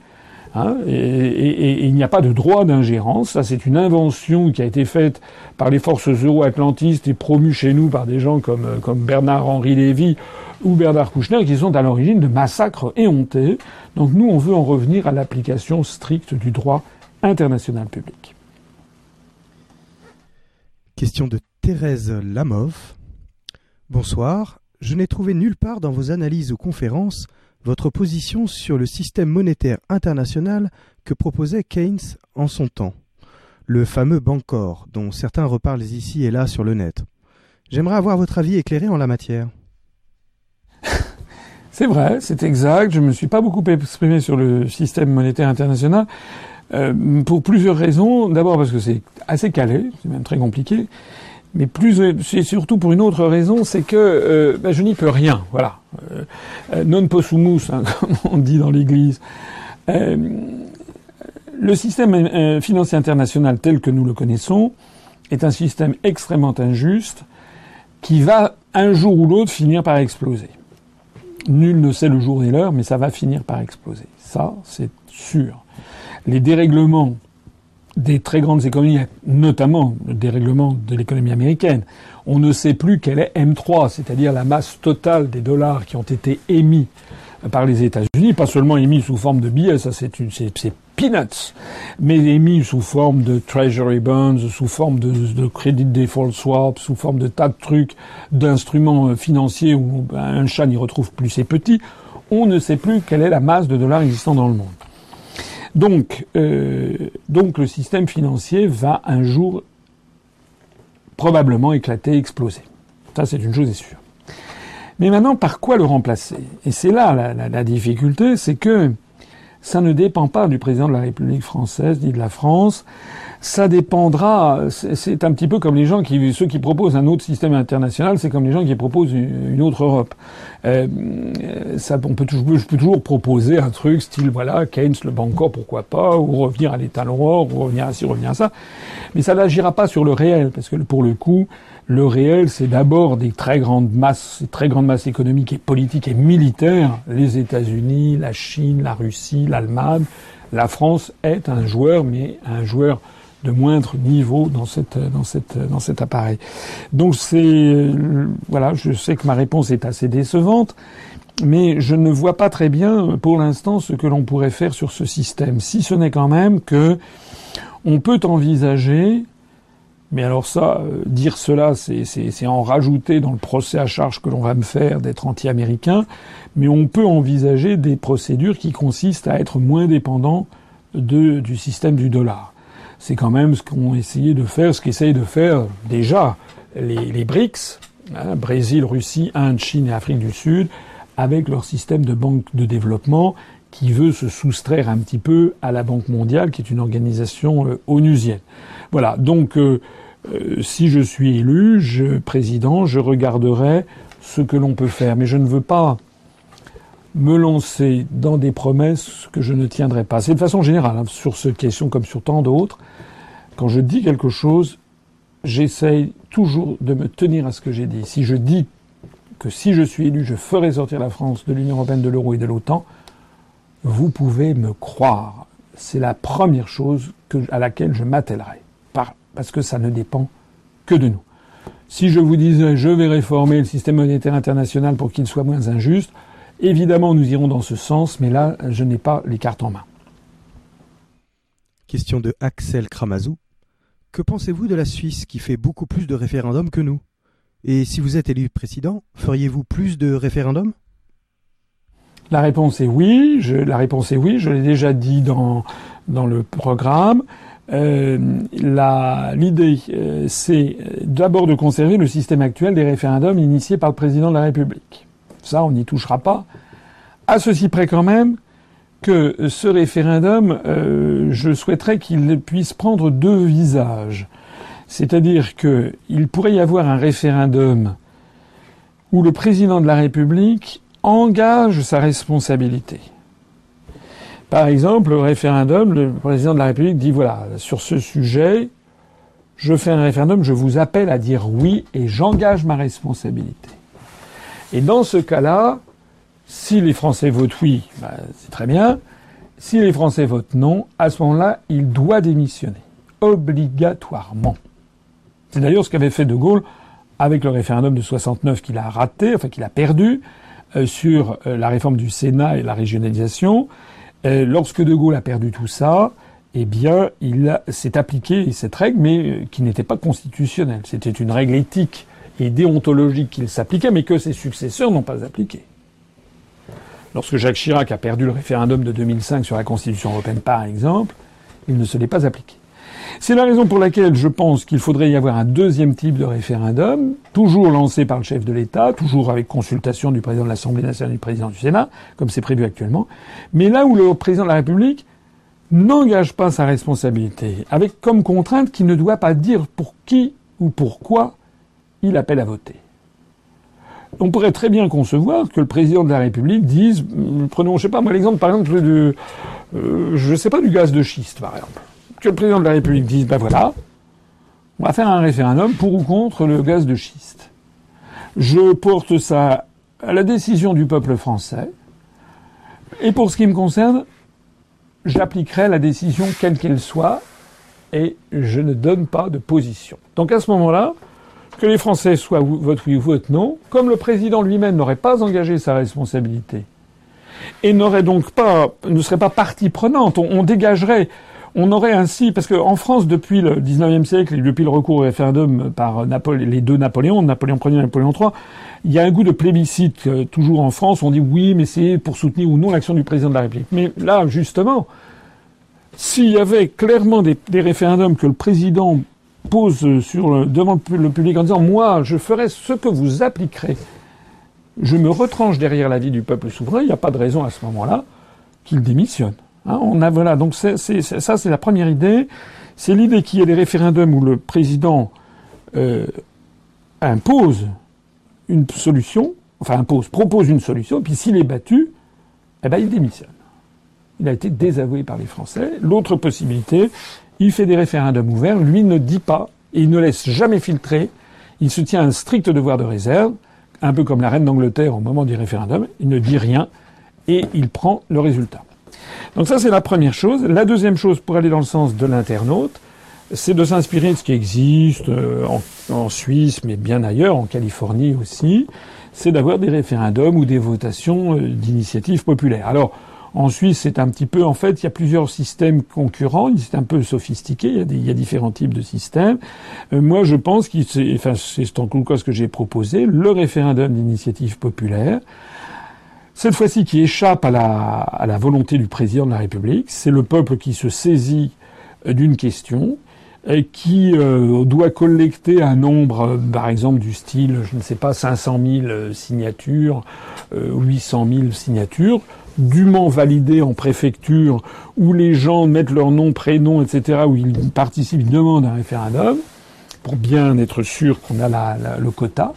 Hein, et, il n'y a pas de droit d'ingérence. Ça, c'est une invention qui a été faite par les forces euro-atlantistes et promue chez nous par des gens comme, comme Bernard-Henri Lévy ou Bernard Kouchner, qui sont à l'origine de massacres éhontés. Donc nous, on veut en revenir à l'application stricte du droit international public. Question de Thérèse Lamov. Bonsoir. Je n'ai trouvé nulle part dans vos analyses ou conférences votre position sur le système monétaire international que proposait Keynes en son temps, le fameux Bancor, dont certains reparlent ici et là sur le net. J'aimerais avoir votre avis éclairé en la matière. [LAUGHS] C'est vrai, c'est exact. Je ne me suis pas beaucoup exprimé sur le système monétaire international euh, pour plusieurs raisons. D'abord parce que c'est assez calé, c'est même très compliqué. Mais plus, c'est surtout pour une autre raison, c'est que euh, ben, je n'y peux rien. Voilà, euh, non possumus, hein, [LAUGHS] comme on dit dans l'Église. Euh, le système financier international tel que nous le connaissons est un système extrêmement injuste qui va un jour ou l'autre finir par exploser. Nul ne sait le jour et l'heure, mais ça va finir par exploser. Ça, c'est sûr. Les dérèglements des très grandes économies, notamment le dérèglement de l'économie américaine. On ne sait plus quelle est M3, c'est-à-dire la masse totale des dollars qui ont été émis par les États-Unis, pas seulement émis sous forme de billets, ça c'est c'est peanuts, mais émis sous forme de treasury bonds, sous forme de, de credit default swap, sous forme de tas de trucs, d'instruments financiers où ben, un chat n'y retrouve plus ses petits. On ne sait plus quelle est la masse de dollars existant dans le monde. Donc, euh, donc le système financier va un jour probablement éclater, exploser. Ça, c'est une chose est sûre. Mais maintenant, par quoi le remplacer? Et c'est là la difficulté, c'est que ça ne dépend pas du président de la République française ni de la France ça dépendra. C'est un petit peu comme les gens qui, ceux qui proposent un autre système international, c'est comme les gens qui proposent une autre Europe. Euh, ça, on peut toujours, je peux toujours proposer un truc style voilà Keynes, le Bancor, pourquoi pas, ou revenir à l'état noir, ou revenir à ci, revenir à ça. Mais ça n'agira pas sur le réel, parce que pour le coup, le réel, c'est d'abord des très grandes masses, très grandes masses économiques et politiques et militaires. Les États-Unis, la Chine, la Russie, l'Allemagne. La France est un joueur, mais un joueur de moindre niveau dans cet appareil. Donc c'est voilà, je sais que ma réponse est assez décevante, mais je ne vois pas très bien pour l'instant ce que l'on pourrait faire sur ce système, si ce n'est quand même que on peut envisager mais alors ça, euh, dire cela, c'est en rajouter dans le procès à charge que l'on va me faire d'être anti-américain, mais on peut envisager des procédures qui consistent à être moins dépendants de, du système du dollar c'est quand même ce qu'ont essayé de faire, ce qu'essayent de faire déjà les, BRICS, hein, Brésil, Russie, Inde, Chine et Afrique du Sud, avec leur système de banque de développement qui veut se soustraire un petit peu à la Banque mondiale, qui est une organisation euh, onusienne. Voilà. Donc, euh, euh, si je suis élu, je président, je regarderai ce que l'on peut faire, mais je ne veux pas me lancer dans des promesses que je ne tiendrai pas. C'est de façon générale, hein, sur cette question comme sur tant d'autres. Quand je dis quelque chose, j'essaye toujours de me tenir à ce que j'ai dit. Si je dis que si je suis élu, je ferai sortir la France de l'Union européenne, de l'euro et de l'OTAN, vous pouvez me croire. C'est la première chose à laquelle je m'attellerai. parce que ça ne dépend que de nous. Si je vous disais je vais réformer le système monétaire international pour qu'il soit moins injuste, Évidemment, nous irons dans ce sens, mais là, je n'ai pas les cartes en main. Question de Axel Kramazou. Que pensez-vous de la Suisse qui fait beaucoup plus de référendums que nous? Et si vous êtes élu président, feriez-vous plus de référendums? La réponse est oui. Je, la réponse est oui. Je l'ai déjà dit dans dans le programme. Euh, L'idée, euh, c'est d'abord de conserver le système actuel des référendums initiés par le président de la République. Ça, on n'y touchera pas. À ceci près quand même que ce référendum, euh, je souhaiterais qu'il puisse prendre deux visages. C'est-à-dire qu'il pourrait y avoir un référendum où le président de la République engage sa responsabilité. Par exemple, le référendum, le président de la République dit voilà, sur ce sujet, je fais un référendum, je vous appelle à dire oui et j'engage ma responsabilité. Et dans ce cas-là, si les Français votent oui, bah, c'est très bien. Si les Français votent non, à ce moment-là, il doit démissionner. Obligatoirement. C'est d'ailleurs ce qu'avait fait De Gaulle avec le référendum de 69 qu'il a raté, enfin qu'il a perdu, euh, sur euh, la réforme du Sénat et la régionalisation. Euh, lorsque De Gaulle a perdu tout ça, eh bien, il s'est appliqué cette règle, mais qui n'était pas constitutionnelle. C'était une règle éthique et déontologique qu'il s'appliquait, mais que ses successeurs n'ont pas appliquée. Lorsque Jacques Chirac a perdu le référendum de 2005 sur la Constitution européenne, par exemple, il ne se l'est pas appliqué. C'est la raison pour laquelle je pense qu'il faudrait y avoir un deuxième type de référendum, toujours lancé par le chef de l'État, toujours avec consultation du président de l'Assemblée nationale et du président du Sénat, comme c'est prévu actuellement, mais là où le président de la République n'engage pas sa responsabilité, avec comme contrainte qu'il ne doit pas dire pour qui ou pourquoi il appelle à voter. On pourrait très bien concevoir que le président de la République dise, prenons, je sais pas moi l'exemple par exemple euh, sais pas du gaz de schiste par exemple que le président de la République dise, ben voilà, on va faire un référendum pour ou contre le gaz de schiste. Je porte ça à la décision du peuple français. Et pour ce qui me concerne, j'appliquerai la décision quelle qu'elle soit et je ne donne pas de position. Donc à ce moment-là, que les Français soient votent oui ou votent non, comme le président lui-même n'aurait pas engagé sa responsabilité et n'aurait donc pas, ne serait pas partie prenante, on dégagerait on aurait ainsi, parce qu'en France, depuis le 19e siècle et depuis le recours au référendum par les deux Napoléons, Napoléon Ier et Napoléon III, il y a un goût de plébiscite euh, toujours en France. On dit oui, mais c'est pour soutenir ou non l'action du président de la République. Mais là, justement, s'il y avait clairement des, référendums que le président pose sur devant le public en disant moi, je ferai ce que vous appliquerez, je me retranche derrière l'avis du peuple souverain, il n'y a pas de raison à ce moment-là qu'il démissionne. Hein, on a voilà donc ça c'est la première idée. C'est l'idée qu'il y ait des référendums où le président euh, impose une solution, enfin impose, propose une solution, puis s'il est battu, eh ben il démissionne. Il a été désavoué par les Français. L'autre possibilité, il fait des référendums ouverts, lui ne dit pas et il ne laisse jamais filtrer. Il se tient à un strict devoir de réserve, un peu comme la reine d'Angleterre au moment du référendum. Il ne dit rien et il prend le résultat. Donc ça, c'est la première chose. La deuxième chose, pour aller dans le sens de l'internaute, c'est de s'inspirer de ce qui existe euh, en, Suisse, mais bien ailleurs, en Californie aussi, c'est d'avoir des référendums ou des votations euh, d'initiatives populaires. Alors, en Suisse, c'est un petit peu, en fait, il y a plusieurs systèmes concurrents, c'est un peu sophistiqué, il y a, différents types de systèmes. Euh, moi, je pense qu'il, c'est en tout cas ce que j'ai proposé, le référendum d'initiative populaire, cette fois-ci qui échappe à la, volonté du président de la République. C'est le peuple qui se saisit euh, d'une question et qui euh, doit collecter un nombre, par exemple, du style, je ne sais pas, 500 000 signatures, euh, 800 000 signatures, dûment validées en préfecture, où les gens mettent leur nom, prénom, etc., où ils participent, ils demandent un référendum, pour bien être sûr qu'on a la, le quota.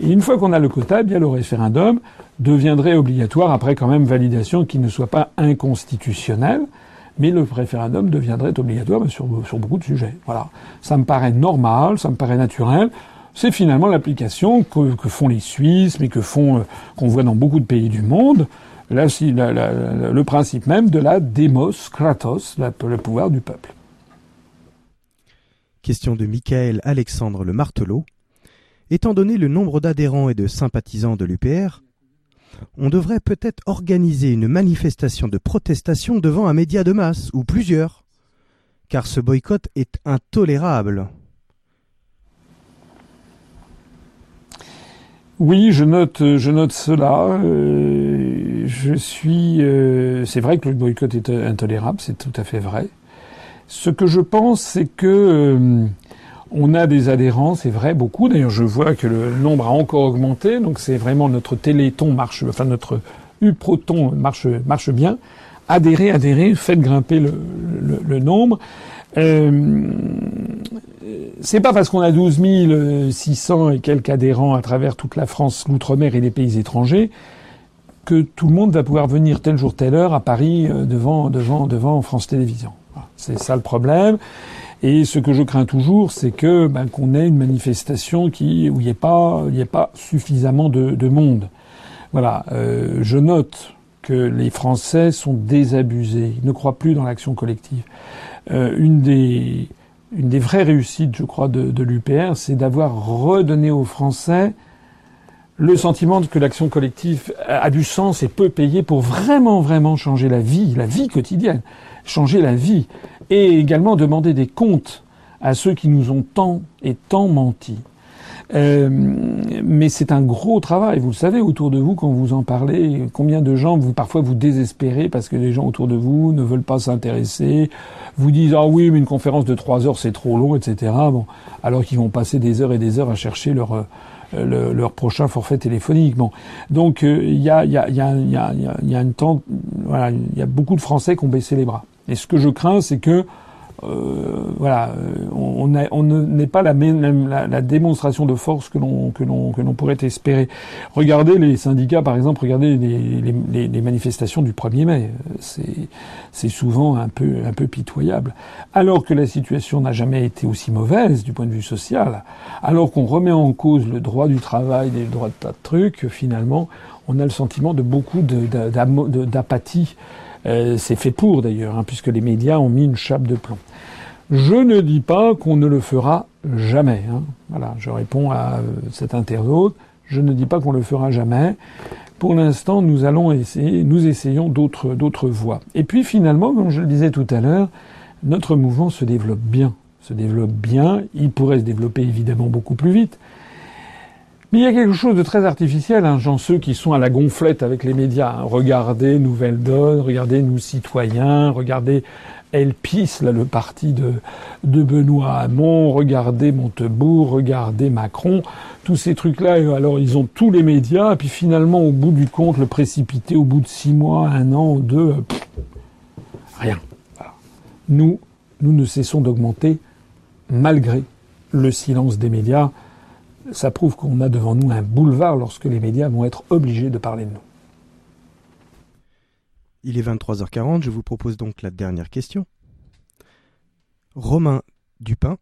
Et une fois qu'on a le quota, eh bien le référendum deviendrait obligatoire après quand même validation qui ne soit pas inconstitutionnelle, mais le référendum deviendrait obligatoire sur, sur beaucoup de sujets. Voilà. Ça me paraît normal, ça me paraît naturel. C'est finalement l'application que, que, font les Suisses, mais que font, euh, qu'on voit dans beaucoup de pays du monde. Là, si, le principe même de la démos kratos, le pouvoir du peuple. Question de Michael Alexandre Le Martelot. Étant donné le nombre d'adhérents et de sympathisants de l'UPR, on devrait peut-être organiser une manifestation de protestation devant un média de masse, ou plusieurs, car ce boycott est intolérable. Oui, je note, je note cela. Euh, je suis. c'est vrai que le boycott est intolérable, c'est tout à fait vrai. Ce que je pense, c'est que on a des adhérents, c'est vrai, beaucoup. D'ailleurs, je vois que le nombre a encore augmenté. Donc, c'est vraiment notre téléthon marche, enfin notre U-Proton marche, marche bien. Adhérez, adhérez, faites grimper le, le, nombre. Euh, c'est pas parce qu'on a 12 600 et quelques adhérents à travers toute la France, l'outre-mer et les pays étrangers que tout le monde va pouvoir venir tel jour, telle heure à Paris euh, devant, devant, devant France Télévisions. C'est ça le problème. Et ce que je crains toujours, c'est que ben, qu'on ait une manifestation qui où il n'y ait pas suffisamment de, de monde. Voilà. Euh, je note que les Français sont désabusés. Ils ne croient plus dans l'action collective. Euh, une des une des vraies réussites, je crois, de, de l'UPR, c'est d'avoir redonné aux Français le sentiment que l'action collective a du sens et peut payer pour vraiment, vraiment changer la vie, la vie quotidienne, changer la vie et également demander des comptes à ceux qui nous ont tant et tant menti. Euh, mais c'est un gros travail, vous le savez autour de vous quand vous en parlez. Combien de gens vous parfois vous désespérez parce que les gens autour de vous ne veulent pas s'intéresser, vous disent ah oui mais une conférence de trois heures c'est trop long, etc. Bon, alors qu'ils vont passer des heures et des heures à chercher leur euh, leur prochain forfait téléphonique. Bon, donc il y a une temps, voilà, il y a beaucoup de Français qui ont baissé les bras. Et ce que je crains, c'est que voilà, on, on n'est pas la, la, démonstration de force que l'on que l'on que l'on pourrait espérer. Regardez les syndicats, par exemple, regardez les, manifestations du 1er mai. C'est c'est souvent un peu un peu pitoyable. Alors que la situation n'a jamais été aussi mauvaise du point de vue social, alors qu'on remet en cause le droit du travail, les droits de tas de trucs, finalement, on a le sentiment de beaucoup d'apathie. Euh, c'est fait pour d'ailleurs, hein, puisque les médias ont mis une chape de plomb. Je ne dis pas qu'on ne le fera jamais. Hein. Voilà, je réponds à euh, cet internaute. Je ne dis pas qu'on le fera jamais. Pour l'instant, nous allons essayer, nous essayons d'autres, d'autres voies. Et puis finalement, comme je le disais tout à l'heure, notre mouvement se développe bien. Se développe bien. Il pourrait se développer évidemment beaucoup plus vite. Mais il y a quelque chose de très artificiel, hein, genre ceux qui sont à la gonflette avec les médias. Hein. Regardez Nouvelle Donne, regardez Nous Citoyens, regardez Elpis, là, le parti de, de Benoît Hamon, regardez Montebourg, regardez Macron, tous ces trucs-là. Alors ils ont tous les médias, et puis finalement, au bout du compte, le précipité, au bout de six mois, un an, deux, euh, rien. Nous, nous ne cessons d'augmenter malgré le silence des médias ça prouve qu'on a devant nous un boulevard lorsque les médias vont être obligés de parler de nous. Il est 23h40, je vous propose donc la dernière question. Romain Dupin.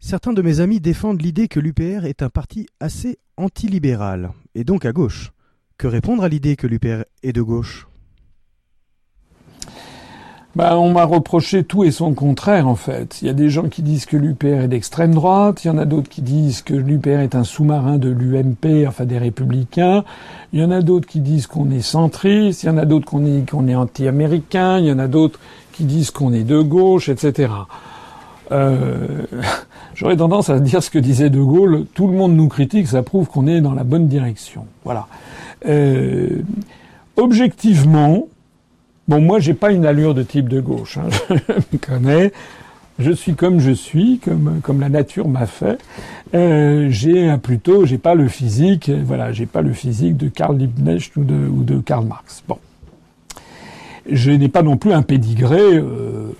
Certains de mes amis défendent l'idée que l'UPR est un parti assez antilibéral, et donc à gauche. Que répondre à l'idée que l'UPR est de gauche? Bah, on m'a reproché tout et son contraire, en fait. Il y a des gens qui disent que l'UPR est d'extrême droite, il y en a d'autres qui disent que l'UPR est un sous-marin de l'UMP, enfin des républicains, il y en a d'autres qui disent qu'on est centriste, il y en a d'autres qu'on est, qu'on est anti-américain, il y en a d'autres qui disent qu'on est de gauche, etc. Euh, [LAUGHS] J'aurais tendance à dire ce que disait De Gaulle, tout le monde nous critique, ça prouve qu'on est dans la bonne direction. Voilà. Euh, objectivement, Bon, moi, j'ai pas une allure de type de gauche. Hein. [LAUGHS] Je me connais. Je suis comme je suis, comme comme la nature m'a fait. Euh, j'ai plutôt, j'ai pas le physique, voilà, j'ai pas le physique de Karl Liebknecht ou de ou de Karl Marx. Bon, je n'ai pas non plus un pédigré, euh, euh,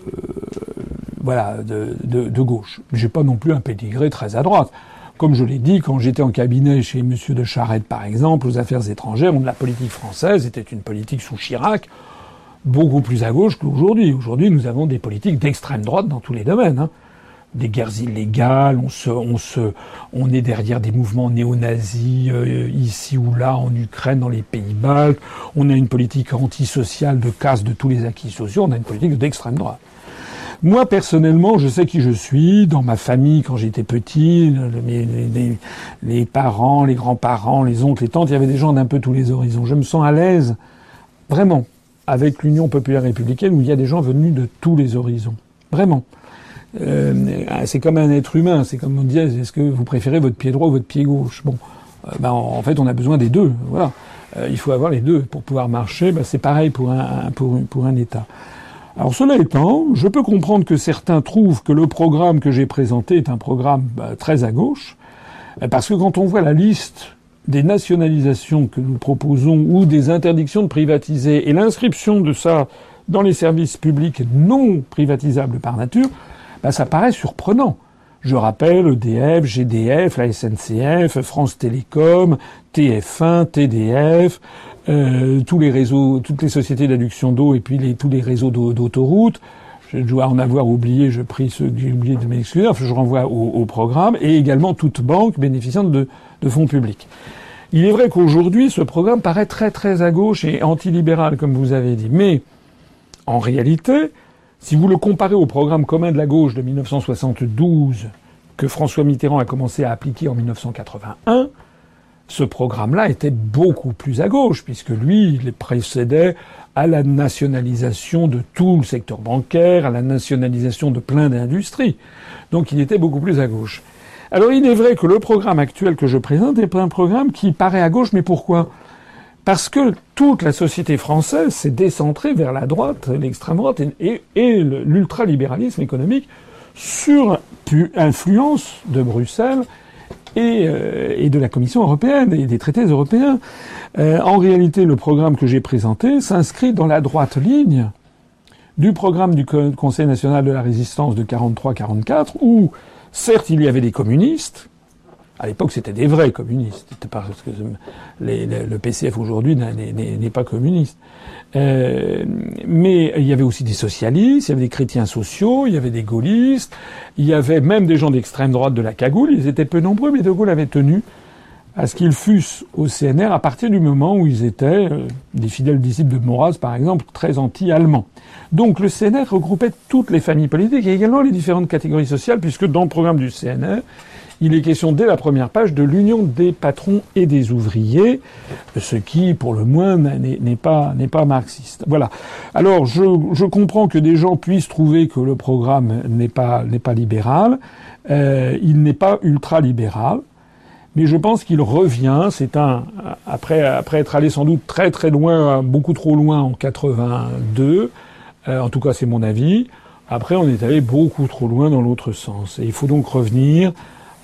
voilà, de, de, de gauche. J'ai pas non plus un pédigré très à droite. Comme je l'ai dit, quand j'étais en cabinet chez Monsieur de Charette, par exemple, aux affaires étrangères, la politique française était une politique sous Chirac beaucoup plus à gauche qu'aujourd'hui. Aujourd'hui, nous avons des politiques d'extrême droite dans tous les domaines. Hein. Des guerres illégales, on se, on se, on est derrière des mouvements néo-nazis euh, ici ou là en Ukraine, dans les pays baltes. On a une politique antisociale de casse de tous les acquis sociaux. On a une politique d'extrême droite. Moi, personnellement, je sais qui je suis. Dans ma famille, quand j'étais petit, les, les, les parents, les grands-parents, les oncles, les tantes, il y avait des gens d'un peu tous les horizons. Je me sens à l'aise, vraiment avec l'Union populaire républicaine où il y a des gens venus de tous les horizons. Vraiment. Euh, c'est comme un être humain. C'est comme on disait, est-ce que vous préférez votre pied droit ou votre pied gauche? Bon, euh, ben, en fait, on a besoin des deux. Voilà. Euh, il faut avoir les deux pour pouvoir marcher. Ben, c'est pareil pour un, pour, pour un État. Alors cela étant, je peux comprendre que certains trouvent que le programme que j'ai présenté est un programme ben, très à gauche, parce que quand on voit la liste des nationalisations que nous proposons ou des interdictions de privatiser et l'inscription de ça dans les services publics non privatisables par nature, ben, ça paraît surprenant. Je rappelle EDF, GDF, la SNCF, France Télécom, TF1, TDF, euh, tous les réseaux, toutes les sociétés d'adduction d'eau et puis tous les réseaux d'autoroutes. Je dois en avoir oublié, je prie ceux que j'ai oublié de m'excuser. Je renvoie au, programme et également toute banque bénéficiant de, de fonds publics. Il est vrai qu'aujourd'hui, ce programme paraît très très à gauche et antilibéral, comme vous avez dit. Mais en réalité, si vous le comparez au programme commun de la gauche de 1972 que François Mitterrand a commencé à appliquer en 1981, ce programme-là était beaucoup plus à gauche, puisque lui, il précédait à la nationalisation de tout le secteur bancaire, à la nationalisation de plein d'industries. Donc il était beaucoup plus à gauche. Alors il est vrai que le programme actuel que je présente est un programme qui paraît à gauche, mais pourquoi? Parce que toute la société française s'est décentrée vers la droite, l'extrême droite et, l'ultralibéralisme économique sur influence de Bruxelles euh, et, de la Commission européenne et des traités européens. Euh, en réalité, le programme que j'ai présenté s'inscrit dans la droite ligne du programme du Conseil national de la résistance de 43-44, où certes il y avait des communistes, à l'époque, c'était des vrais communistes. Parce que le PCF aujourd'hui n'est pas communiste. Euh, mais il y avait aussi des socialistes, il y avait des chrétiens sociaux, il y avait des gaullistes, il y avait même des gens d'extrême droite de la cagoule. Ils étaient peu nombreux, mais De Gaulle avait tenu à ce qu'ils fussent au CNR à partir du moment où ils étaient euh, des fidèles disciples de Maurras, par exemple, très anti-allemands. Donc le CNR regroupait toutes les familles politiques et également les différentes catégories sociales, puisque dans le programme du CNR, il est question dès la première page de l'union des patrons et des ouvriers, ce qui, pour le moins, n'est pas, pas marxiste. Voilà. Alors, je, je, comprends que des gens puissent trouver que le programme n'est pas, pas libéral. Euh, il n'est pas ultra-libéral. Mais je pense qu'il revient. C'est un après après être allé sans doute très très loin, beaucoup trop loin en 82. Euh, en tout cas, c'est mon avis. Après, on est allé beaucoup trop loin dans l'autre sens. Et il faut donc revenir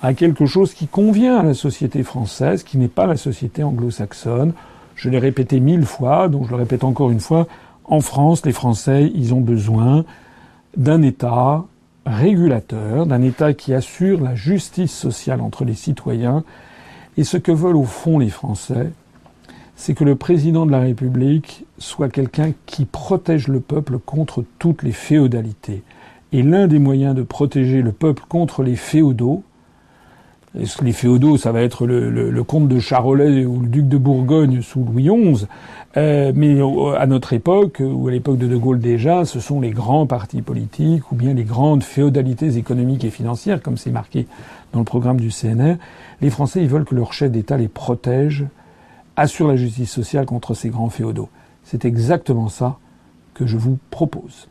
à quelque chose qui convient à la société française, qui n'est pas la société anglo-saxonne. Je l'ai répété mille fois, donc je le répète encore une fois. En France, les Français, ils ont besoin d'un État régulateur, d'un État qui assure la justice sociale entre les citoyens. Et ce que veulent au fond les Français, c'est que le président de la République soit quelqu'un qui protège le peuple contre toutes les féodalités. Et l'un des moyens de protéger le peuple contre les féodaux, les féodaux, ça va être le, comte de Charolais ou le duc de Bourgogne sous Louis XI? Euh, mais à notre époque, ou à l'époque de De Gaulle déjà, ce sont les grands partis politiques ou bien les grandes féodalités économiques et financières, comme c'est marqué dans le programme du CNR. Les Français, ils veulent que leur chef d'État les protège, assure la justice sociale contre ces grands féodaux. C'est exactement ça que je vous propose.